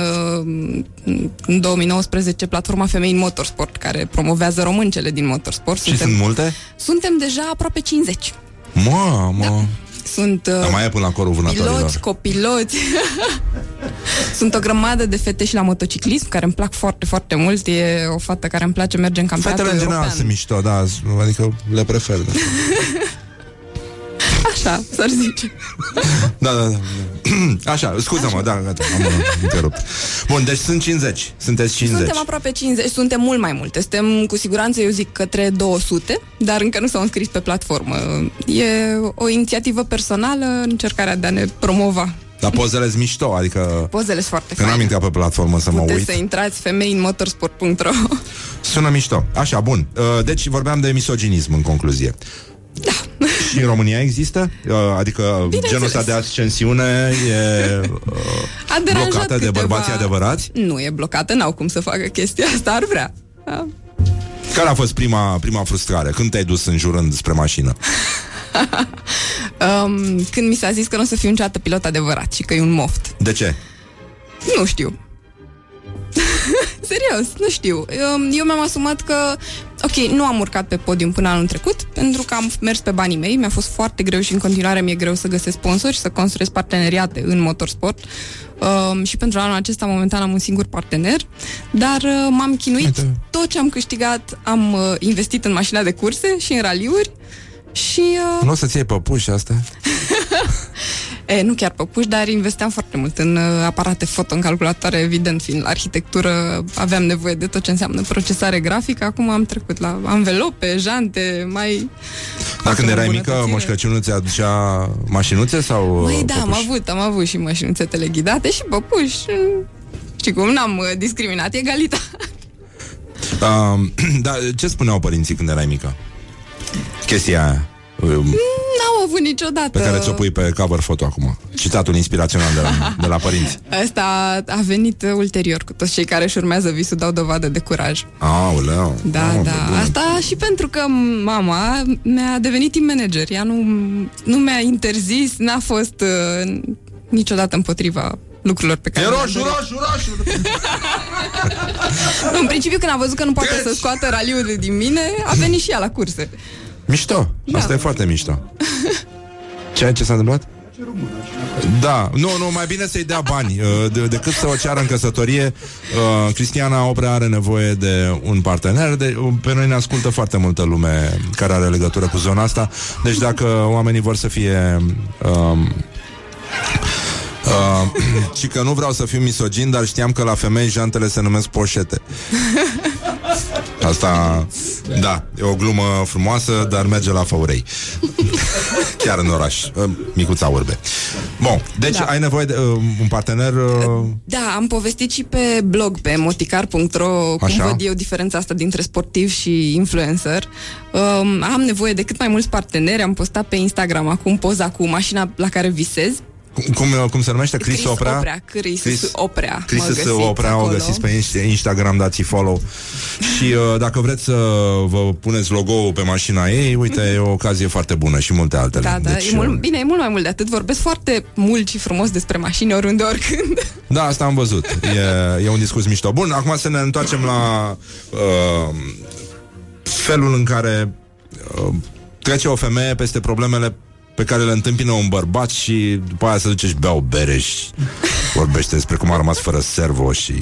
uh, în 2019 platforma Femei în Motorsport, care promovează româncele din motorsport. Și sunt multe? Suntem deja aproape 50. Mă, mă. Da. Sunt uh, Dar mai e până la corul vânătorilor. piloți, copiloți. [laughs] Sunt o grămadă de fete și la motociclism care îmi plac foarte, foarte mult. E o fată care îmi place merge în campionatul Fetele în general european. sunt mișto, da, adică le prefer. Da, [laughs] Așa, s-ar zice. da, da. da. [clears throat] Așa, scuză-mă, da, gata, am întrerupt. Bun, deci sunt 50, sunteți 50. Suntem aproape 50, suntem mult mai multe. Suntem cu siguranță, eu zic, către 200, dar încă nu s-au înscris pe platformă. E o inițiativă personală, încercarea de a ne promova. Dar pozele sunt mișto, adică... Pozele sunt foarte Că n-am faine. intrat pe platformă să mă Puteți uit. să intrați femei în motorsport.ro Sună mișto. Așa, bun. Uh, Deci vorbeam de misoginism în concluzie. Da. Și în România există? Uh, Adică genul ăsta de ascensiune e [laughs] uh, A deranjat blocată de câteva- bărbații adevărați? Nu e blocată, n-au cum să facă chestia asta, ar vrea. Da. Care a fost prima, prima frustrare? Când te-ai dus înjurând spre mașină? [laughs] Um, când mi s-a zis că nu o să fiu niciodată pilot adevărat și că e un moft. De ce? Nu știu. [laughs] Serios, nu știu. Um, Eu mi-am asumat că, ok, nu am urcat pe podium până anul trecut, pentru că am mers pe banii mei, mi-a fost foarte greu și în continuare mi-e greu să găsesc sponsori și să construiesc parteneriate în motorsport. Um, și pentru anul acesta, momentan, am un singur partener, dar uh, m-am chinuit. Uite. Tot ce am câștigat am uh, investit în mașina de curse și în raliuri și... Uh, Nu o să-ți iei păpuși asta? [laughs] E, nu chiar păpuși, dar investeam foarte mult în uh, aparate foto, în calculatoare, evident, fiind la arhitectură, aveam nevoie de tot ce înseamnă procesare grafică. Acum am trecut la anvelope, jante, mai... Dar când o erai mică, îmbunătățire. Moș Crăciunul ți aducea mașinuțe sau Măi, uh, da, am păpuși? avut, am avut și mașinuțe teleghidate și păpuși. Și cum n-am uh, discriminat egalitate. Uh, [clears throat] dar ce spuneau părinții când erai mică? Chestia aia. Um, N-au avut niciodată. Pe care ți-o pui pe cover foto acum. Citatul inspirațional de la, de la părinți. Asta a venit uh, ulterior cu toți cei care își urmează visul dau dovadă de curaj. Aoleu. Da, Mamă, pe da. bune. Asta și pentru că mama mi-a devenit team manager. Ea nu, nu mi-a interzis, n-a fost uh, niciodată împotriva lucrurilor pe E care... roșu, le-am roșu, roșu! dorit. [laughs] În principiu, când a văzut că nu poate să scoată raliul din mine, a venit și ea la curse. Mișto. Da. Asta e foarte mișto. Ce, ce s-a întâmplat? Da, nu, nu, mai bine să-i dea bani uh, de, decât să o ceară în căsătorie. Uh, Cristiana Oprea are nevoie de un partener. De, uh, pe noi ne ascultă foarte multă lume care are legătură cu zona asta. Deci dacă oamenii vor să fie um, Uh, [clears throat] și că nu vreau să fiu misogin, dar știam că la femei jantele se numesc poșete. [laughs] Asta, da, e o glumă frumoasă, dar merge la făurei. [laughs] Chiar în oraș, micuța urbe. Bun, deci Da. ai nevoie de uh, un partener... Uh, Da, am povestit și pe blog, pe moticar.ro, cum Așa. văd eu diferența asta dintre sportiv și influencer. Um, am nevoie de cât mai mulți parteneri, am postat pe Instagram acum poza cu mașina la care visez. Cum, cum se numește? Chris, Oprea? Oprea, Chris, Oprea. Chris mă găsiți Oprea o acolo. găsiți pe Inst- Instagram, dați follow. Și uh, dacă vreți să vă puneți logo-ul pe mașina ei, uite, e o ocazie foarte bună și multe altele. Da, da, Deci, e mult, uh, bine, e mult mai mult de atât. Vorbesc foarte mult și frumos despre mașini oriunde, oricând. Da, asta am văzut. E, e un discurs mișto. Bun, acum să ne întoarcem la uh, felul în care uh, trece o femeie peste problemele pe care le întâmpină un bărbat și după aia se duce și bea o bere și vorbește despre cum a rămas fără servo și...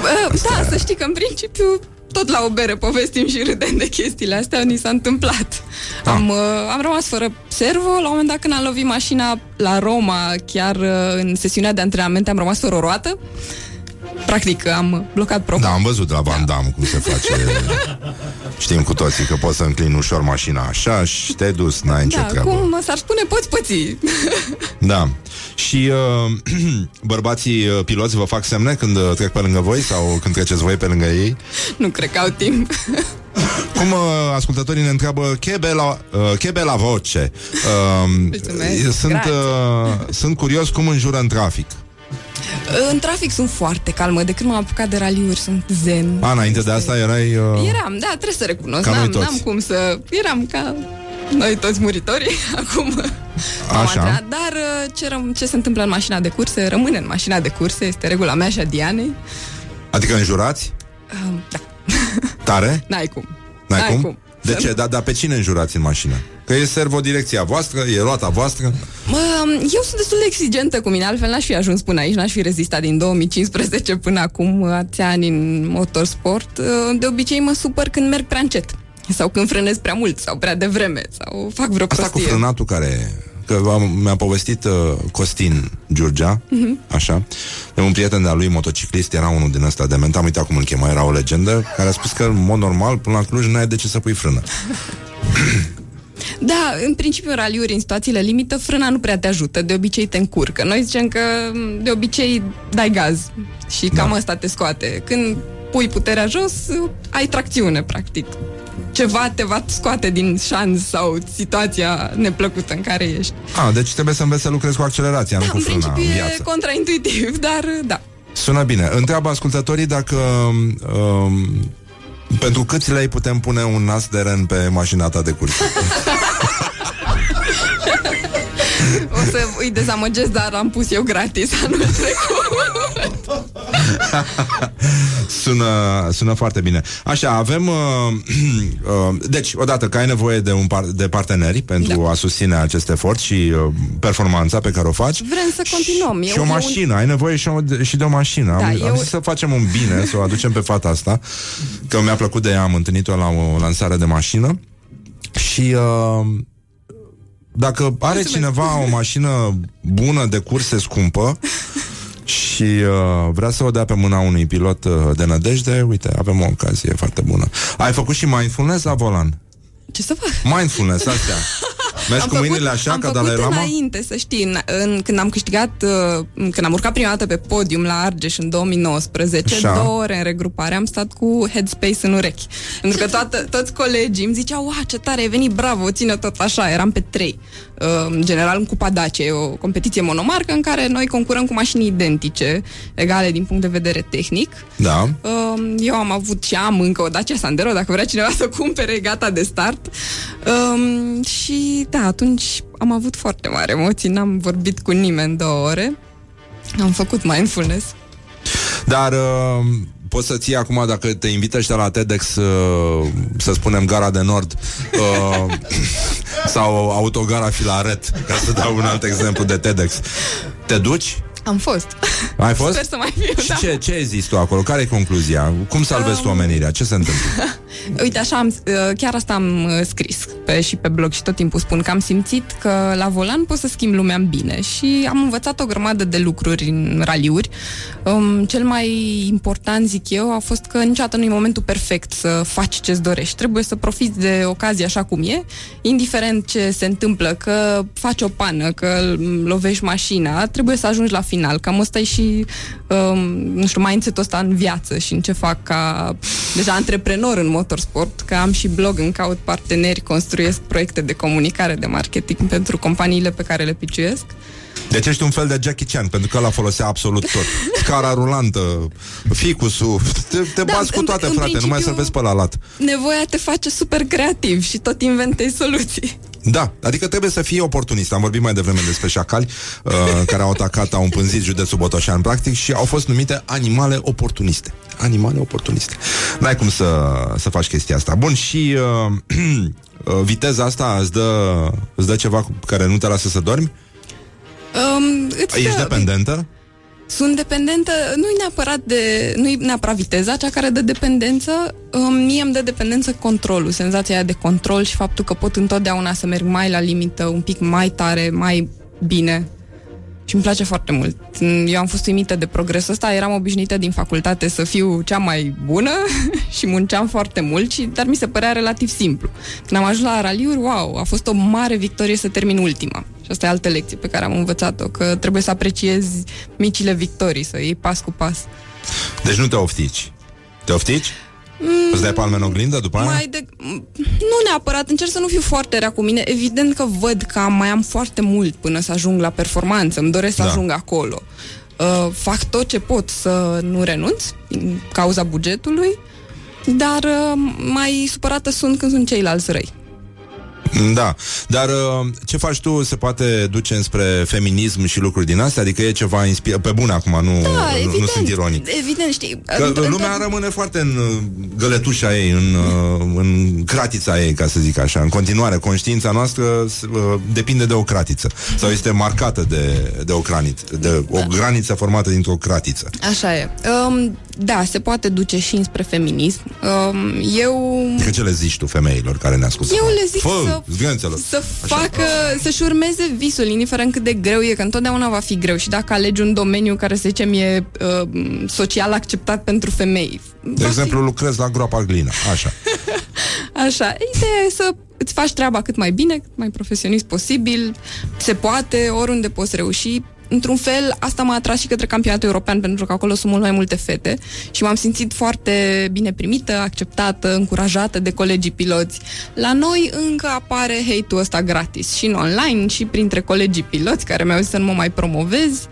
Bă, da, să știi că în principiu tot la o bere povestim și râdem de chestiile astea, ni s-a întâmplat. Da. Am, uh, am rămas fără servo, la un moment dat când am lovit mașina la Roma, chiar uh, în sesiunea de antrenamente am rămas fără o roată. Practic am blocat proba. Da, am văzut la Van Damme cum se face. [laughs] Știm cu toții că poți să înclini ușor mașina așa și te-ai dus, n-ai nicio da, treabă. cum s-ar spune, poți păți. [laughs] Da. Și uh, [clears throat] bărbații uh, piloți vă fac semne când uh, trec pe lângă voi sau când treceți voi pe lângă ei? [laughs] nu cred că au timp. Cum uh, ascultătorii ne întreabă che bella, uh, che bella voce. Uh, Mulțumesc. sunt, Grazie. uh, sunt curios cum înjură în trafic. În trafic sunt foarte calmă, de când m-am apucat de raliuri sunt zen. A, înainte de asta erai... Uh, Eram, da, trebuie să recunosc. Ca noi N-am, toți. n-am cum să... Eram ca noi toți muritorii [laughs] acum. m-am Așa. antrenat, Dar uh, ce, răm- ce se întâmplă în mașina de curse, rămâne în mașina de curse, este regula mea și a Dianei. Adică înjurați? Uh, da, Tare? [laughs] n-ai cum. N-ai, N-ai cum? cum. De Să ce? Dar da, pe cine înjurați în mașină? Că e servodirecția voastră, e roata voastră. Mă, eu sunt destul de exigentă cu mine, altfel n-aș fi ajuns până aici, n-aș fi rezistat din 2015 până acum, atâția ani în motorsport. Uh, De obicei mă supăr când merg prea încet. Sau când frânez prea mult, sau prea devreme, sau fac vreo Asta cu prostie. frânatul care... Că am, mi-a povestit uh, Costin Giurgea, Mhm. așa, de un prieten de-a lui motociclist, era unul din ăsta dement, am uitat cum îl chema, era o legendă, care a spus că, în mod normal, până la Cluj, nu ai de ce să pui frână. Da, în principiu în raliuri, în situațiile limită, frâna nu prea te ajută, de obicei te încurcă. Noi zicem că m, de obicei dai gaz și cam Da. asta te scoate. Când pui puterea jos, ai tracțiune, practic. Ceva te va scoate din șanț sau situația neplăcută în care ești. A, deci trebuie să înveți să lucrezi cu accelerația, nu Da, cu în frâna principiu în e viață. contraintuitiv, [laughs] dar da. Sună bine. Întreabă ascultătorii dacă um, pentru câți lei putem pune un nas de ren pe mașina ta de curse. [laughs] O să îi dezamăgesc, dar am pus eu gratis anul trecut. [laughs] sună, sună foarte bine. Așa, avem... Uh, [clears throat] uh, deci, odată că ai nevoie de, un par- de parteneri pentru Da. a susține acest efort și uh, performanța pe care o faci. Vrem să continuăm. Și Eu- o eu- mașină, ai nevoie și, o, și de o mașină. Da, am, am eu- zis să facem un bine, să o aducem pe fata asta, că mi-a plăcut de ea, am întâlnit-o la o lansare de mașină și uh, dacă are cineva o mașină bună de curse scumpă și uh, vrea să o dea pe mâna unui pilot uh, de nădejde, uite, avem o ocazie foarte bună. Ai făcut și mindfulness la volan? Ce să fac? Mindfulness, astea. [laughs] Mergi cu mâinile așa am ca făcut Dalai Lama? înainte, să știi, în, în, când am câștigat, uh, când am urcat prima dată pe podium la Argeș în 2019, Așa. două ore în regrupare, am stat cu headspace în urechi. Pentru că toată, toți colegii îmi ziceau, wow, ce tare ai venit, bravo, ține tot așa, eram pe trei. Uh, În general, în Cupa Dacia, e o competiție monomarcă în care noi concurăm cu mașini identice, egale din punct de vedere tehnic. Da. Um, Eu am avut și am încă o Dacia Sandero, dacă vrea cineva să cumpere, gata de start. Um, și da, atunci am avut foarte mare emoții, n-am vorbit cu nimeni două ore. Am făcut mindfulness. Dar uh, poți să ții acum, dacă te invită ăștia la TEDx, uh, să spunem Gara de Nord, uh, [laughs] sau Autogara Filaret, ca să dau un alt exemplu de TEDx. Te duci? Am fost. Ai fost? Sper să mai fiu, Și da. ce, ce ai zis tu acolo? Care e concluzia? Cum salvezi tu omenirea? Ce se întâmplă? [laughs] Uite, așa am, uh, chiar asta am uh, scris pe, și pe blog și tot timpul spun că am simțit că la volan pot să schimb lumea în bine și am învățat o grămadă de lucruri în raliuri. Um, cel mai important, zic eu, a fost că niciodată nu e momentul perfect să faci ce-ți dorești. Trebuie să profiți de ocazie așa cum e, indiferent ce se întâmplă, că faci o pană, că lovești mașina, trebuie să ajungi la final. Cam ăsta e și, um, nu știu, mindset-ul ăsta în viață și în ce fac ca deja antreprenor în motorsport, că am și blog, în caut parteneri, construiesc proiecte de comunicare, de marketing pentru companiile pe care le piciuiesc. Deci ești un fel de Jackie Chan, pentru că ăla folosea absolut tot. Scara rulantă, ficusul, te, te Da, bați cu în- toate, în frate, nu mai principiu- să vezi pe la lat. Nevoia te face super creativ și tot inventezi soluții. Da, adică trebuie să fii oportunist. Am vorbit mai devreme despre șacali uh, [laughs] care au atacat, au împânzit județul Botoșan, practic, și au fost numite animale oportuniste. Animale oportuniste. N-ai cum să, să faci chestia asta. Bun, și uh, [clears throat] uh, viteza asta îți dă, îți dă ceva cu care nu te lasă să dormi? Um, îți Ești dă- dependentă? Sunt dependentă, nu e neapărat de, nu e neapărat viteza, cea care dă dependență, um, mie îmi dă dependență controlul, senzația aia de control și faptul că pot întotdeauna să merg mai la limită, un pic mai tare, mai bine. Și îmi place foarte mult. Eu am fost uimită de progresul ăsta, eram obișnuită din facultate să fiu cea mai bună [laughs] și munceam foarte mult, și, dar mi se părea relativ simplu. Când am ajuns la raliuri, wow, a fost o mare victorie să termin ultima. Și asta e altă lecție pe care am învățat-o, că trebuie să apreciezi micile victorii, să iei pas cu pas. Deci nu te oftici. Te oftici? Mm, Îți dai palme în oglindă după aia? mai de... Nu neapărat, încerc să nu fiu foarte rea cu mine. Evident că văd că am- mai am foarte mult până să ajung la performanță. Îmi doresc să Da. ajung acolo. Uh, fac tot ce pot să nu renunț din cauza bugetului, dar uh, mai supărată sunt când sunt ceilalți răi. Da, dar uh, ce faci tu se poate duce înspre feminism și lucruri din astea? Adică e ceva inspir... pe bune acum, nu, Da, nu, evident, nu sunt ironic. Evident, știi. Că într- lumea într- rămâne foarte în uh, găletușa ei, în, uh, în cratița ei, ca să zic așa. În continuare, conștiința noastră uh, depinde de o cratiță. Sau este marcată de, de o graniță, de o graniță formată dintr-o cratiță. Așa e. Um, da, se poate duce și înspre feminism. Um, eu Că ce le zici tu femeilor care ne ascultă? Eu le zic Fă, să- zgânțelor. să facă, să-și urmeze visul, indiferent cât de greu e, că întotdeauna va fi greu și dacă alegi un domeniu care, să zicem, e uh, social acceptat pentru femei. De va exemplu, lucrez la groapa Glina. Așa. Fi, [laughs] așa, ideea e să îți faci treaba cât mai bine, cât mai profesionist posibil, se poate, oriunde poți reuși. Într-un fel, asta m-a atras și către campionatul european, pentru că acolo sunt mult mai multe fete și m-am simțit foarte bine primită, acceptată, încurajată de colegii piloți. La noi încă apare hate-ul ăsta gratis, și în online, și printre colegii piloți care mi-au zis să nu mă mai promovez.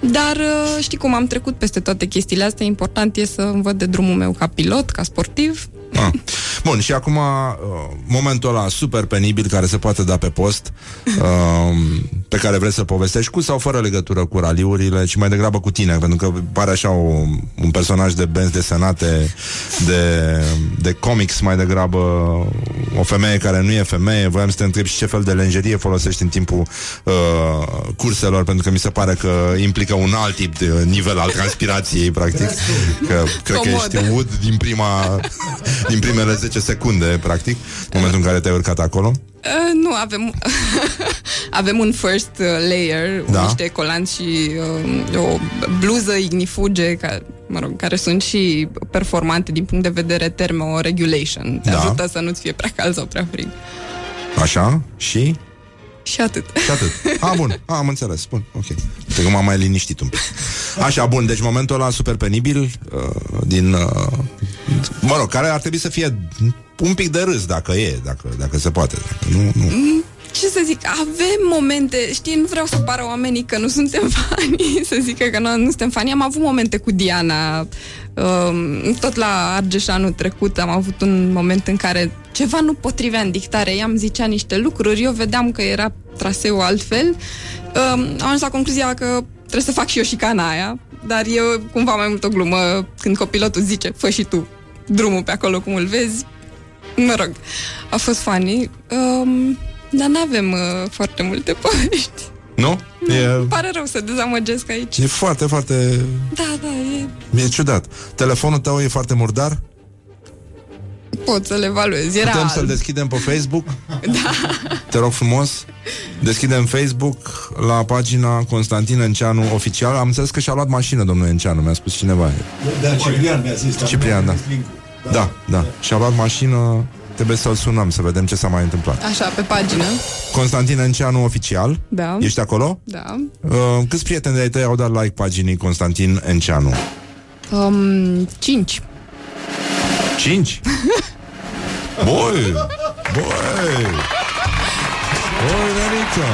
Dar uh, știi cum am trecut peste toate chestiile astea, important e să îmi văd de drumul meu ca pilot, ca sportiv. Ah. [laughs] Bun, și acum uh, momentul ăla super penibil care se poate da pe post, uh, pe care vrei să povestești cu sau fără legătură cu raliurile, ci mai degrabă cu tine, pentru că pare așa o, un personaj de benzi desenate, de, de comics mai degrabă, o femeie care nu e femeie. Voiam să te întreb și ce fel de lenjerie folosești în timpul uh, curselor, pentru că mi se pare că implică un alt tip de nivel al transpirației, practic. Că, cred că Comod. ești Wood din prima din primele 10 secunde, practic, în momentul în care te-ai urcat acolo. Uh, nu, avem [laughs] avem un first uh, layer, Da. da. niște colanți și uh, o bluză ignifuge, ca, mă rog, care sunt și performante din punct de vedere thermoregulation. Te Da. ajută să nu-ți fie prea cald sau prea frig. Așa? Și? Și atât. Și atât. A, bun. A, am înțeles. Bun, ok. Cred că m-am mai liniștit un pic. Așa, bun. Deci momentul ăla super penibil uh, din... Uh, mă rog, care ar trebui să fie un pic de râs, dacă e, dacă, dacă se poate. Dacă nu, nu. Ce să zic, avem momente, știi, nu vreau să pară oamenii că nu suntem [laughs] fani, să zică că nu, nu suntem fani. Am avut momente cu Diana, um, tot la Argeș anul trecut am avut un moment în care ceva nu potrivea în dictare, ea îmi zicea niște lucruri, eu vedeam că era traseul altfel. Um, am ajuns la concluzia că trebuie să fac și eu și cana aia, dar eu cumva mai mult o glumă când copilotul zice, fă și tu drumul pe acolo cum îl vezi, Mă rog, a fost funny, um, dar nu avem uh, foarte multe povești. Nu? Nu, E, îmi pare rău să dezamăgesc aici. e foarte, foarte... Da, da, e... E ciudat. Telefonul tău e foarte murdar? pot să le evaluez. Era Putem alb. să-l deschidem pe Facebook? [laughs] Da. Te rog frumos. Deschidem Facebook la pagina Constantin Enceanu oficial. Am înțeles că și-a luat mașină domnul Enceanu, mi-a spus cineva. Da, Ciprian mi-a zis. dar Ciprian, nu da. am prins link-ul. Da, da. Și-a luat mașină, trebuie să-l sunăm să vedem ce s-a mai întâmplat. Așa, pe pagină. Constantin Enceanu oficial. Da. Ești acolo? Da. Uh, câți prieteni de-ai tăi au dat like paginii Constantin Enceanu? Um, 5. 5? Boi! Boi! Boi, Nerica!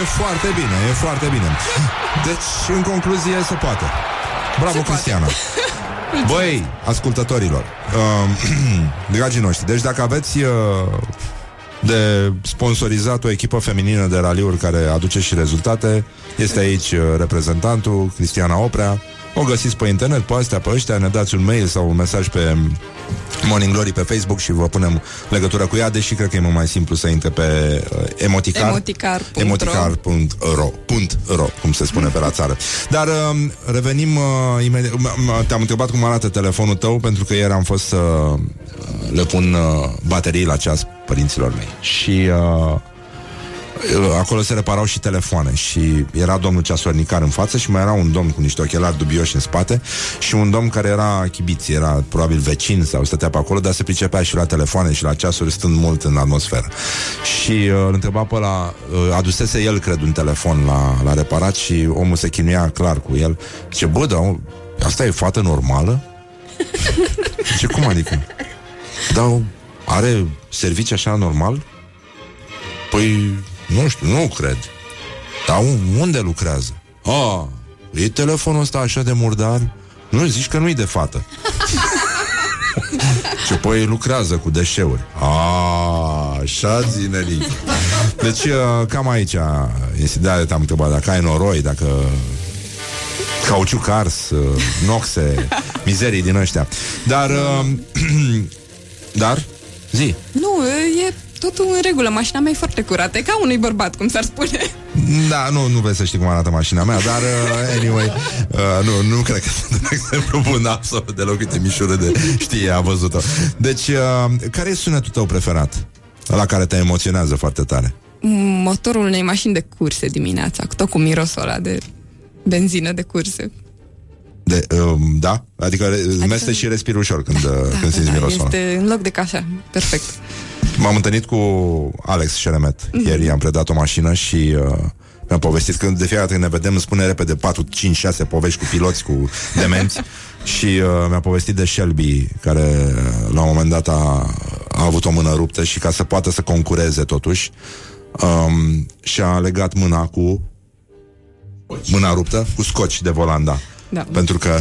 E foarte bine, e foarte bine. Deci, în concluzie, se poate. Bravo, Cristiana! [laughs] Băi, ascultătorilor, uh, [clears throat] dragii noștri, deci dacă aveți uh, de sponsorizat o echipă feminină de raliuri care aduce și rezultate, este aici uh, reprezentantul, Cristiana Oprea. O găsiți pe internet, pe astea, pe ăștia, ne dați un mail sau un mesaj pe Morning Glory pe Facebook și vă punem legătură cu ea, deși cred că e mult mai simplu să intre pe uh, emoticar. Emoticar.ro. Emoticar.ro punct ro, cum se spune pe la țară. Dar uh, revenim uh, imediat. M- m- Te-am întrebat cum arată telefonul tău, pentru că ieri am fost să uh, le pun uh, baterii la ceas părinților mei. Și uh, acolo se reparau și telefoane și era domnul ceasornicar în față și mai era un domn cu niște ochelari dubioși în spate și un domn care era chibiț, era probabil vecin sau stătea pe acolo, dar se pricepea și la telefoane și la ceasuri stând mult în atmosferă. Și uh, îl întreba pe ăla, uh, adusese el, cred, un telefon la, la reparat și omul se chinuia clar cu el. Zice, bă, dar asta e fată normală? [laughs] Zice, cum adică? Dar are servicii așa normal? Păi, nu știu, nu cred. Dar un- unde lucrează? A, e telefonul ăsta așa de murdar? Nu, zici că nu-i de fată. [laughs] Ce păi lucrează cu deșeuri. A, așa zineric. Deci, uh, cam aici este de te-am întrebat dacă ai noroi, dacă cauciuc ars, uh, noxe, [laughs] mizerii din ăștia. Dar, uh, [clears throat] dar, zi, Nu, e totul în regulă. Mașina mea e foarte curată. E ca unui bărbat, cum s-ar spune. Da, nu, nu vrei să știi cum arată mașina mea, dar uh, anyway, uh, nu, nu cred că sunt un exemplu bun absolut deloc, uite, Mișură de știe, a văzut-o. Deci, uh, care e sunetul tău preferat? La care te emoționează foarte tare. Motorul unei mașini de curse dimineața, tot cu mirosul ăla de benzină de curse. De, uh, da? Adică, adică meste și respiri ușor când, da, când simți mirosul ăla. este în loc de cafea. Perfect. M-am întâlnit cu Alex Șeremet. Mhm. Ieri i-am predat o mașină și uh, mi-a povestit că de fiecare dată când ne vedem îmi spune repede 4, 5, 6 povești cu piloți, cu demenți [laughs] și uh, mi-a povestit de Shelby care la un moment dat a, a avut o mână ruptă și ca să poată să concureze totuși um, și-a legat mâna cu mâna ruptă cu scoci de volan, da. Da. Pentru că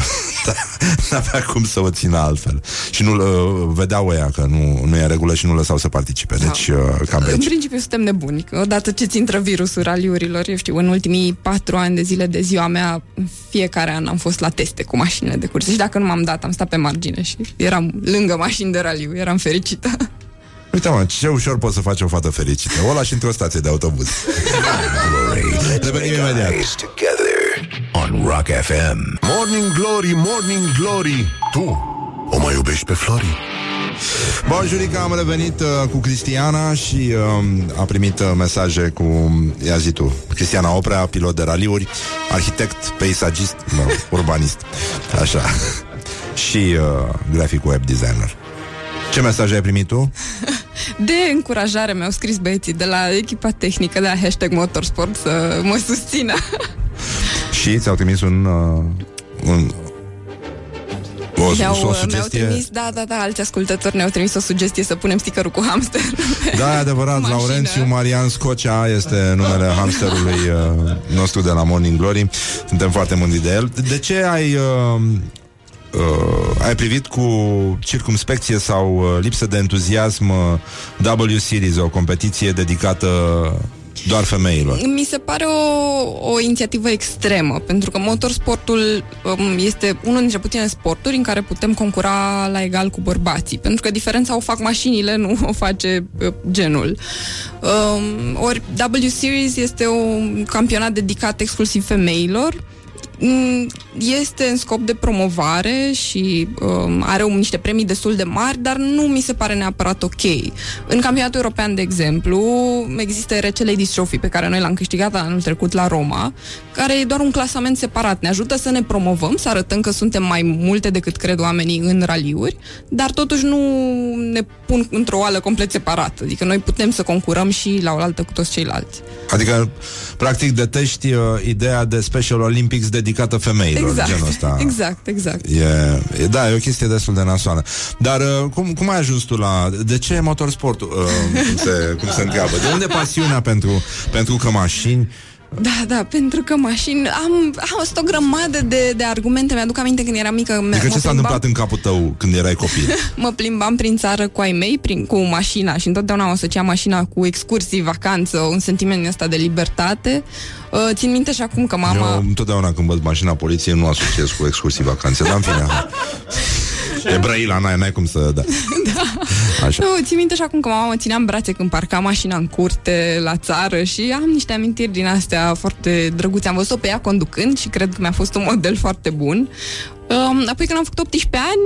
[laughs] n-avea cum să o țină altfel. Și nu uh, vedeau ea că nu, nu e în regulă și nu lăsau să participe. Deci, uh, cam pe În aici. principiu suntem nebuni. că Odată ce ți intră virusul raliurilor, eu știu, în ultimii patru ani de zile de ziua mea, în fiecare an am fost la teste cu mașinile de curse și dacă nu m-am dat, am stat pe margine și eram lângă mașini de raliu, eram fericită. [laughs] Uite, mă, ce ușor poți să faci o fată fericită. O lași într-o stație de autobuz. [laughs] Revenim imediat. Together on Rock FM. Morning Glory, Morning Glory. Tu o mai iubești pe Flori? Bonjurica, am revenit uh, cu Cristiana și uh, a primit uh, mesaje cu, ia zi tu, Cristiana Oprea, pilot de raliuri, arhitect, peisagist, mă, [laughs] urbanist, așa, și uh, grafic web designer. Ce mesaj ai primit tu? De încurajare mi-au scris băieții de la echipa tehnică de la Hashtag Motorsport să mă susțină. [laughs] Și ți-au trimis un, uh, un o, Mi-au, o mi-au sugestie? trimis, da, da, da, alți ascultători ne-au trimis o sugestie să punem stickerul cu hamster. [laughs] Da, e adevărat, Mașină. Laurențiu Marian Scocea este numele hamsterului uh, nostru de la Morning Glory. Suntem foarte mândri de el. De ce ai... Uh, uh, ai privit cu circumspecție sau uh, lipsă de entuziasm uh, W Series, o competiție dedicată doar femeilor. Mi se pare o, o inițiativă extremă, pentru că motorsportul um, este unul dintre puține sporturi în care putem concura la egal cu bărbații, pentru că diferența o fac mașinile, nu o face uh, genul. Um, ori W Series este un campionat dedicat exclusiv femeilor, Mm, Este în scop de promovare și um, are un, niște premii destul de mari, dar nu mi se pare neapărat ok. În campionatul european, de exemplu, există RC Ladies Trophy pe care noi l-am câștigat anul trecut la Roma, care e doar un clasament separat. Ne ajută să ne promovăm, să arătăm că suntem mai multe decât cred oamenii în raliuri, dar totuși nu ne pun într-o oală complet separată. Adică noi putem să concurăm și la oaltă cu toți ceilalți. Adică, practic, detești uh, ideea de Special Olympics dedicată femeilor, Exact, genul ăsta. [laughs] exact, exact. E, e, da, e o chestie destul de nasoală. Dar uh, cum, cum ai ajuns tu la... De ce motorsportul? Uh, cum, se, cum se [laughs] întreabă? De unde pasiunea pentru, pentru cămașini? Da, da, pentru că mașini... Am, am o grămadă de, de argumente. Mi-aduc aminte când eram mică... Adică ce s-a întâmplat în capul tău când erai copil? [laughs] Mă plimbam prin țară cu ai mei, prin, cu mașina și întotdeauna am asociat mașina cu excursii, vacanță, un sentiment din ăsta de libertate. Uh, țin minte și acum că mama... Eu întotdeauna când văd mașina poliției nu asociez cu excursii vacanțe, dar în fine... [laughs] E Brăila, n-ai, n-ai cum să... Da. [laughs] Așa. Nu, țin minte și acum că mama mă ținea în brațe când parca mașina în curte, la țară și am niște amintiri din astea foarte drăguțe. Am văzut-o pe ea conducând și cred că mi-a fost un model foarte bun. Um, apoi când am făcut 18 ani,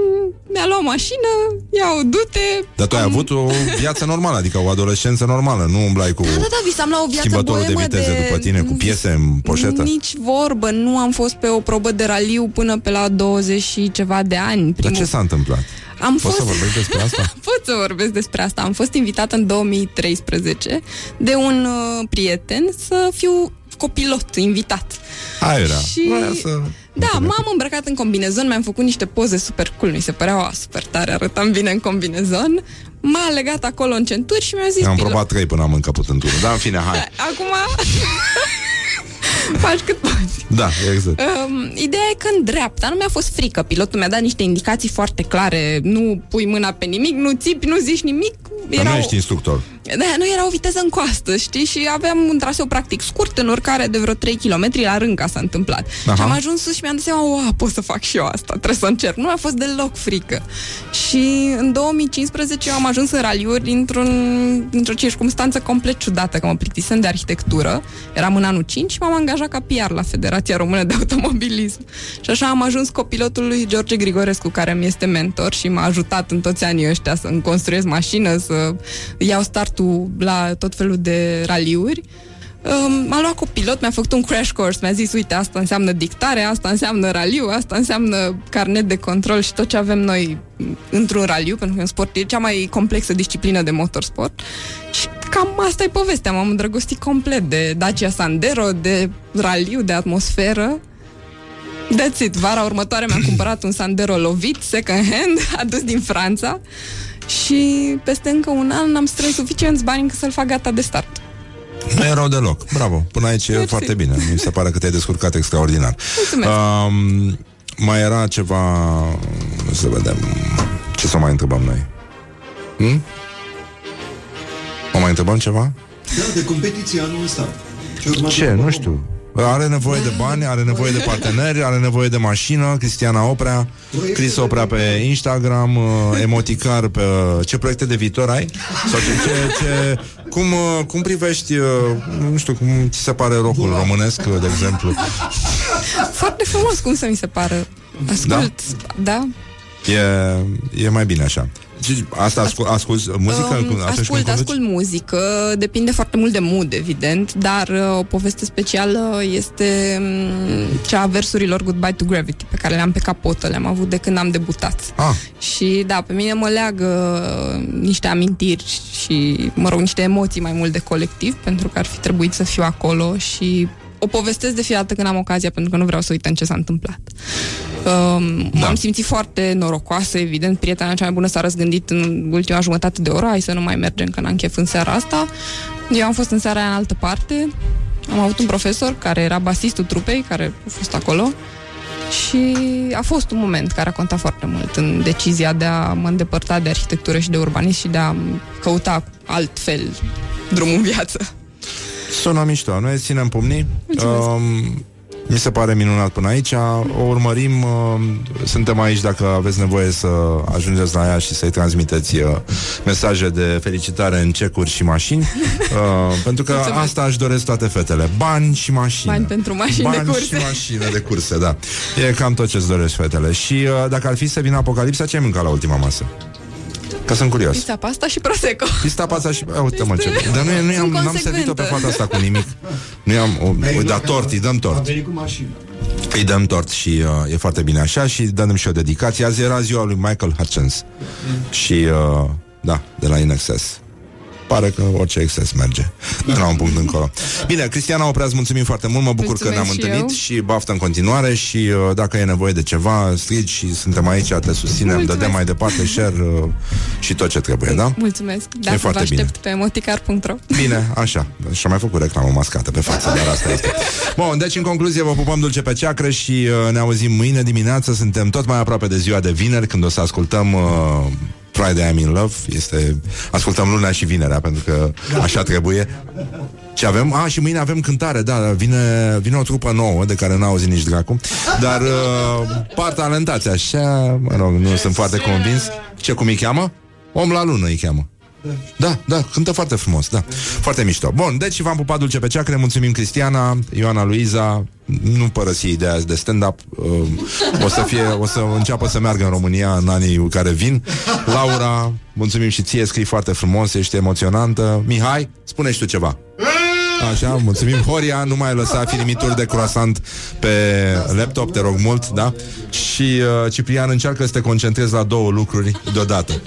mi-a luat o mașină, ia-o, du-te. Dar tu ai avut o viață normală, adică o adolescență normală, nu umblai cu Da, da, da, visam la o viață schimbătorul de boemă viteze de... după tine, cu piese în poșetă. Nici vorbă, nu am fost pe o probă de raliu până pe la 20 și ceva de ani. Dar Primul... ce s-a întâmplat? Am Poți fost... să vorbești despre asta? [laughs] Pot să vorbesc despre asta. Am fost invitată în 2013 de un uh, prieten să fiu copilot, invitat. Aia era. Și... Voia să... Da, m-am îmbrăcat în combinezon, mi-am făcut niște poze super cool, mi se păreau super tare, arătam bine în combinezon. M-a legat acolo în centuri și mi-a zis Am pilot. probat trei până am încăput în tură. Da, în fine, hai. [laughs] Acum [laughs] [laughs] faci cât poți. Da, exact. Um, ideea e că în dreapta nu mi-a fost frică. Pilotul mi-a dat niște indicații foarte clare. Nu pui mâna pe nimic, nu țipi, nu zici nimic. Dar nu ești instructor. Da, nu era o viteză în coastă, știi? Și aveam un traseu practic scurt, în urcare de vreo 3 km la rând ca s-a întâmplat. Aha. Și am ajuns sus și mi-am dat seama, wow, pot să fac și eu asta, trebuie să încerc. Nu mi-a fost deloc frică. Și în 2015 eu am ajuns în raliuri într-un, într-o circunstanță complet ciudată, că mă plictisem de arhitectură. Eram în anul 5 și m-am angajat ca PR la Federația Română de Automobilism. Și așa am ajuns copilotului lui George Grigorescu, care mi este mentor și m-a ajutat în toți anii ăștia să-mi construiesc mașină, să iau startul la tot felul de raliuri. Um, m-a luat copilot, mi-a făcut un crash course, mi-a zis, uite, asta înseamnă dictare, asta înseamnă raliu, asta înseamnă carnet de control și tot ce avem noi într-un raliu, pentru că în sport e cea mai complexă disciplină de motorsport. Și cam asta e povestea, m-am îndrăgostit complet de Dacia Sandero, de raliu, de atmosferă. That's it. Vara următoare mi-am cumpărat un Sandero lovit, second hand, [laughs] adus din Franța și peste încă un an am strâns suficienți bani încât să-l fac gata de start. Nu e rău deloc. Bravo. Până aici e Mersi. foarte bine. Mi se pare că te-ai descurcat extraordinar. Mulțumesc. Um, mai era ceva... Să vedem... Ce să mai întrebăm noi? Hm? O mai întrebăm ceva? Da, de competiție anul ăsta. Ce, urma Ce? după Nu Roma. știu. Are nevoie de bani, are nevoie de parteneri, are nevoie de mașină, Cristiana Oprea, Cris Oprea pe Instagram, uh, emoticar pe... uh, Ce proiecte de viitor ai? Sau ce, ce, ce cum, uh, cum privești, uh, nu știu, cum ți se pare rocul românesc, uh, de exemplu? Foarte frumos, cum să mi se pară. Ascult, da? E, e mai bine așa. Ce- Asta ascult, asculti muzică? Um, Când- atunci ascult, când conduci? ascult muzică, depinde foarte mult de mood, evident, dar uh, o poveste specială este um, cea a versurilor Goodbye to Gravity, pe care le-am pe capotă, le-am avut de când am debutat. Ah, Și da, pe mine mă leagă uh, niște amintiri și, mă rog, niște emoții mai mult de colectiv, pentru că ar fi trebuit să fiu acolo și o povestesc de fiecare dată când am ocazia, pentru că nu vreau să uităm ce s-a întâmplat. Um, Da. M-am simțit foarte norocoasă, evident, prietena cea mai bună s-a răzgândit în ultima jumătate de oră, hai să nu mai mergem, că n-am chef în seara asta. Eu am fost în seara aia în altă parte, am avut un profesor care era basistul trupei, care a fost acolo și a fost un moment care a contat foarte mult în decizia de a mă îndepărta de arhitectură și de urbanism și de a căuta altfel drumul în viață. Sună mișto. Noi îți ținem pumnii. Mulțumesc. Um, Mi se pare minunat până aici. O urmărim. uh, Suntem aici dacă aveți nevoie să ajungeți la ea și să-i transmiteți uh, mesaje de felicitare în cecuri și mașini. [laughs] uh, Pentru că Mulțumesc. asta își doresc toate fetele. Bani și mașini. Bani pentru mașini Bani de curse. și mașini de curse, da. E cam tot ce-ți doresc fetele. Și uh, dacă ar fi să vină apocalipsa, ce ai mâncat la ultima masă? Că sunt curios. Pizza, pasta și prosecco. Pista pața și... A, uite mă ce... Dar nu, nu am, Sunt n-am servit-o pe consecventă. fata asta cu nimic. Nu i-am... O, da, tort, îi dăm Am tort. venit cu mașina. Îi dăm tort și uh, e foarte bine așa și dăm și o dedicație. Azi era ziua lui Michael Hutchins. Și, uh, da, de la INXS. Pare că orice exces merge De la un punct încolo Bine, Cristiana Oprea, îți mulțumim foarte mult Mă bucur că Mulțumesc ne-am și întâlnit eu. Și baftă în continuare Și uh, dacă e nevoie de ceva, strigi Și suntem aici, te susținem, Mulțumesc. dădem mai departe Share uh, și tot ce trebuie, da? Mulțumesc. Da, vă foarte bine. aștept pe moticar.ro Bine, așa. Și-am mai făcut reclamă mascată pe față, dar asta este. Bun, deci în concluzie vă pupăm dulce pe ceacră și uh, ne auzim mâine dimineață. Suntem tot mai aproape de ziua de vineri, când o să ascultăm uh, Friday I'm in Love. Este... Ascultăm luna și vinerea, pentru că așa trebuie. Ce avem? A, și mâine avem cântare, da, vine, vine o trupă nouă, de care n-a auzit nici dracu, dar uh, par talentați așa, mă rog, nu sunt foarte convins. Ce, cum îi cheamă? Om la lună îi cheamă. Da, da, cântă foarte frumos, da. Foarte mișto. Bun, deci v-am pupat dulce pe ceacre, mulțumim Cristiana, Ioana Luiza, nu părăsi ideea de stand-up, uh, o să fie, o să înceapă să meargă în România în anii care vin. Laura, mulțumim și ție, scrii foarte frumos, ești emoționantă. Mihai, spune și tu ceva. Așa, mulțumim Horia, nu mai lăsa firimituri de croissant pe laptop, te rog mult, da? Și uh, Ciprian încearcă să te concentrezi la două lucruri deodată.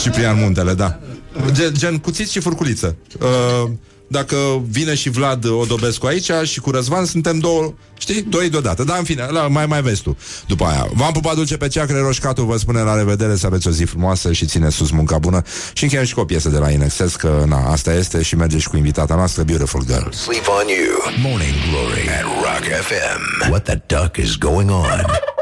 Ciprian Muntele, da. Gen, gen cuțit și furculiță. Uh, dacă vine și Vlad Odobescu aici și cu Răzvan suntem două, știi, doi deodată. Dar în fine, la, mai mai vezi tu după aia. V-am pupat dulce pe ceacre, Roșcatul vă spune la revedere, să aveți o zi frumoasă și ține sus munca bună. Și încheiem și cu o piesă de la Inexes, că na, asta este și merge și cu invitata noastră, Beautiful Girl. Sleep on you. Morning Glory at Rock FM. What the duck is going on?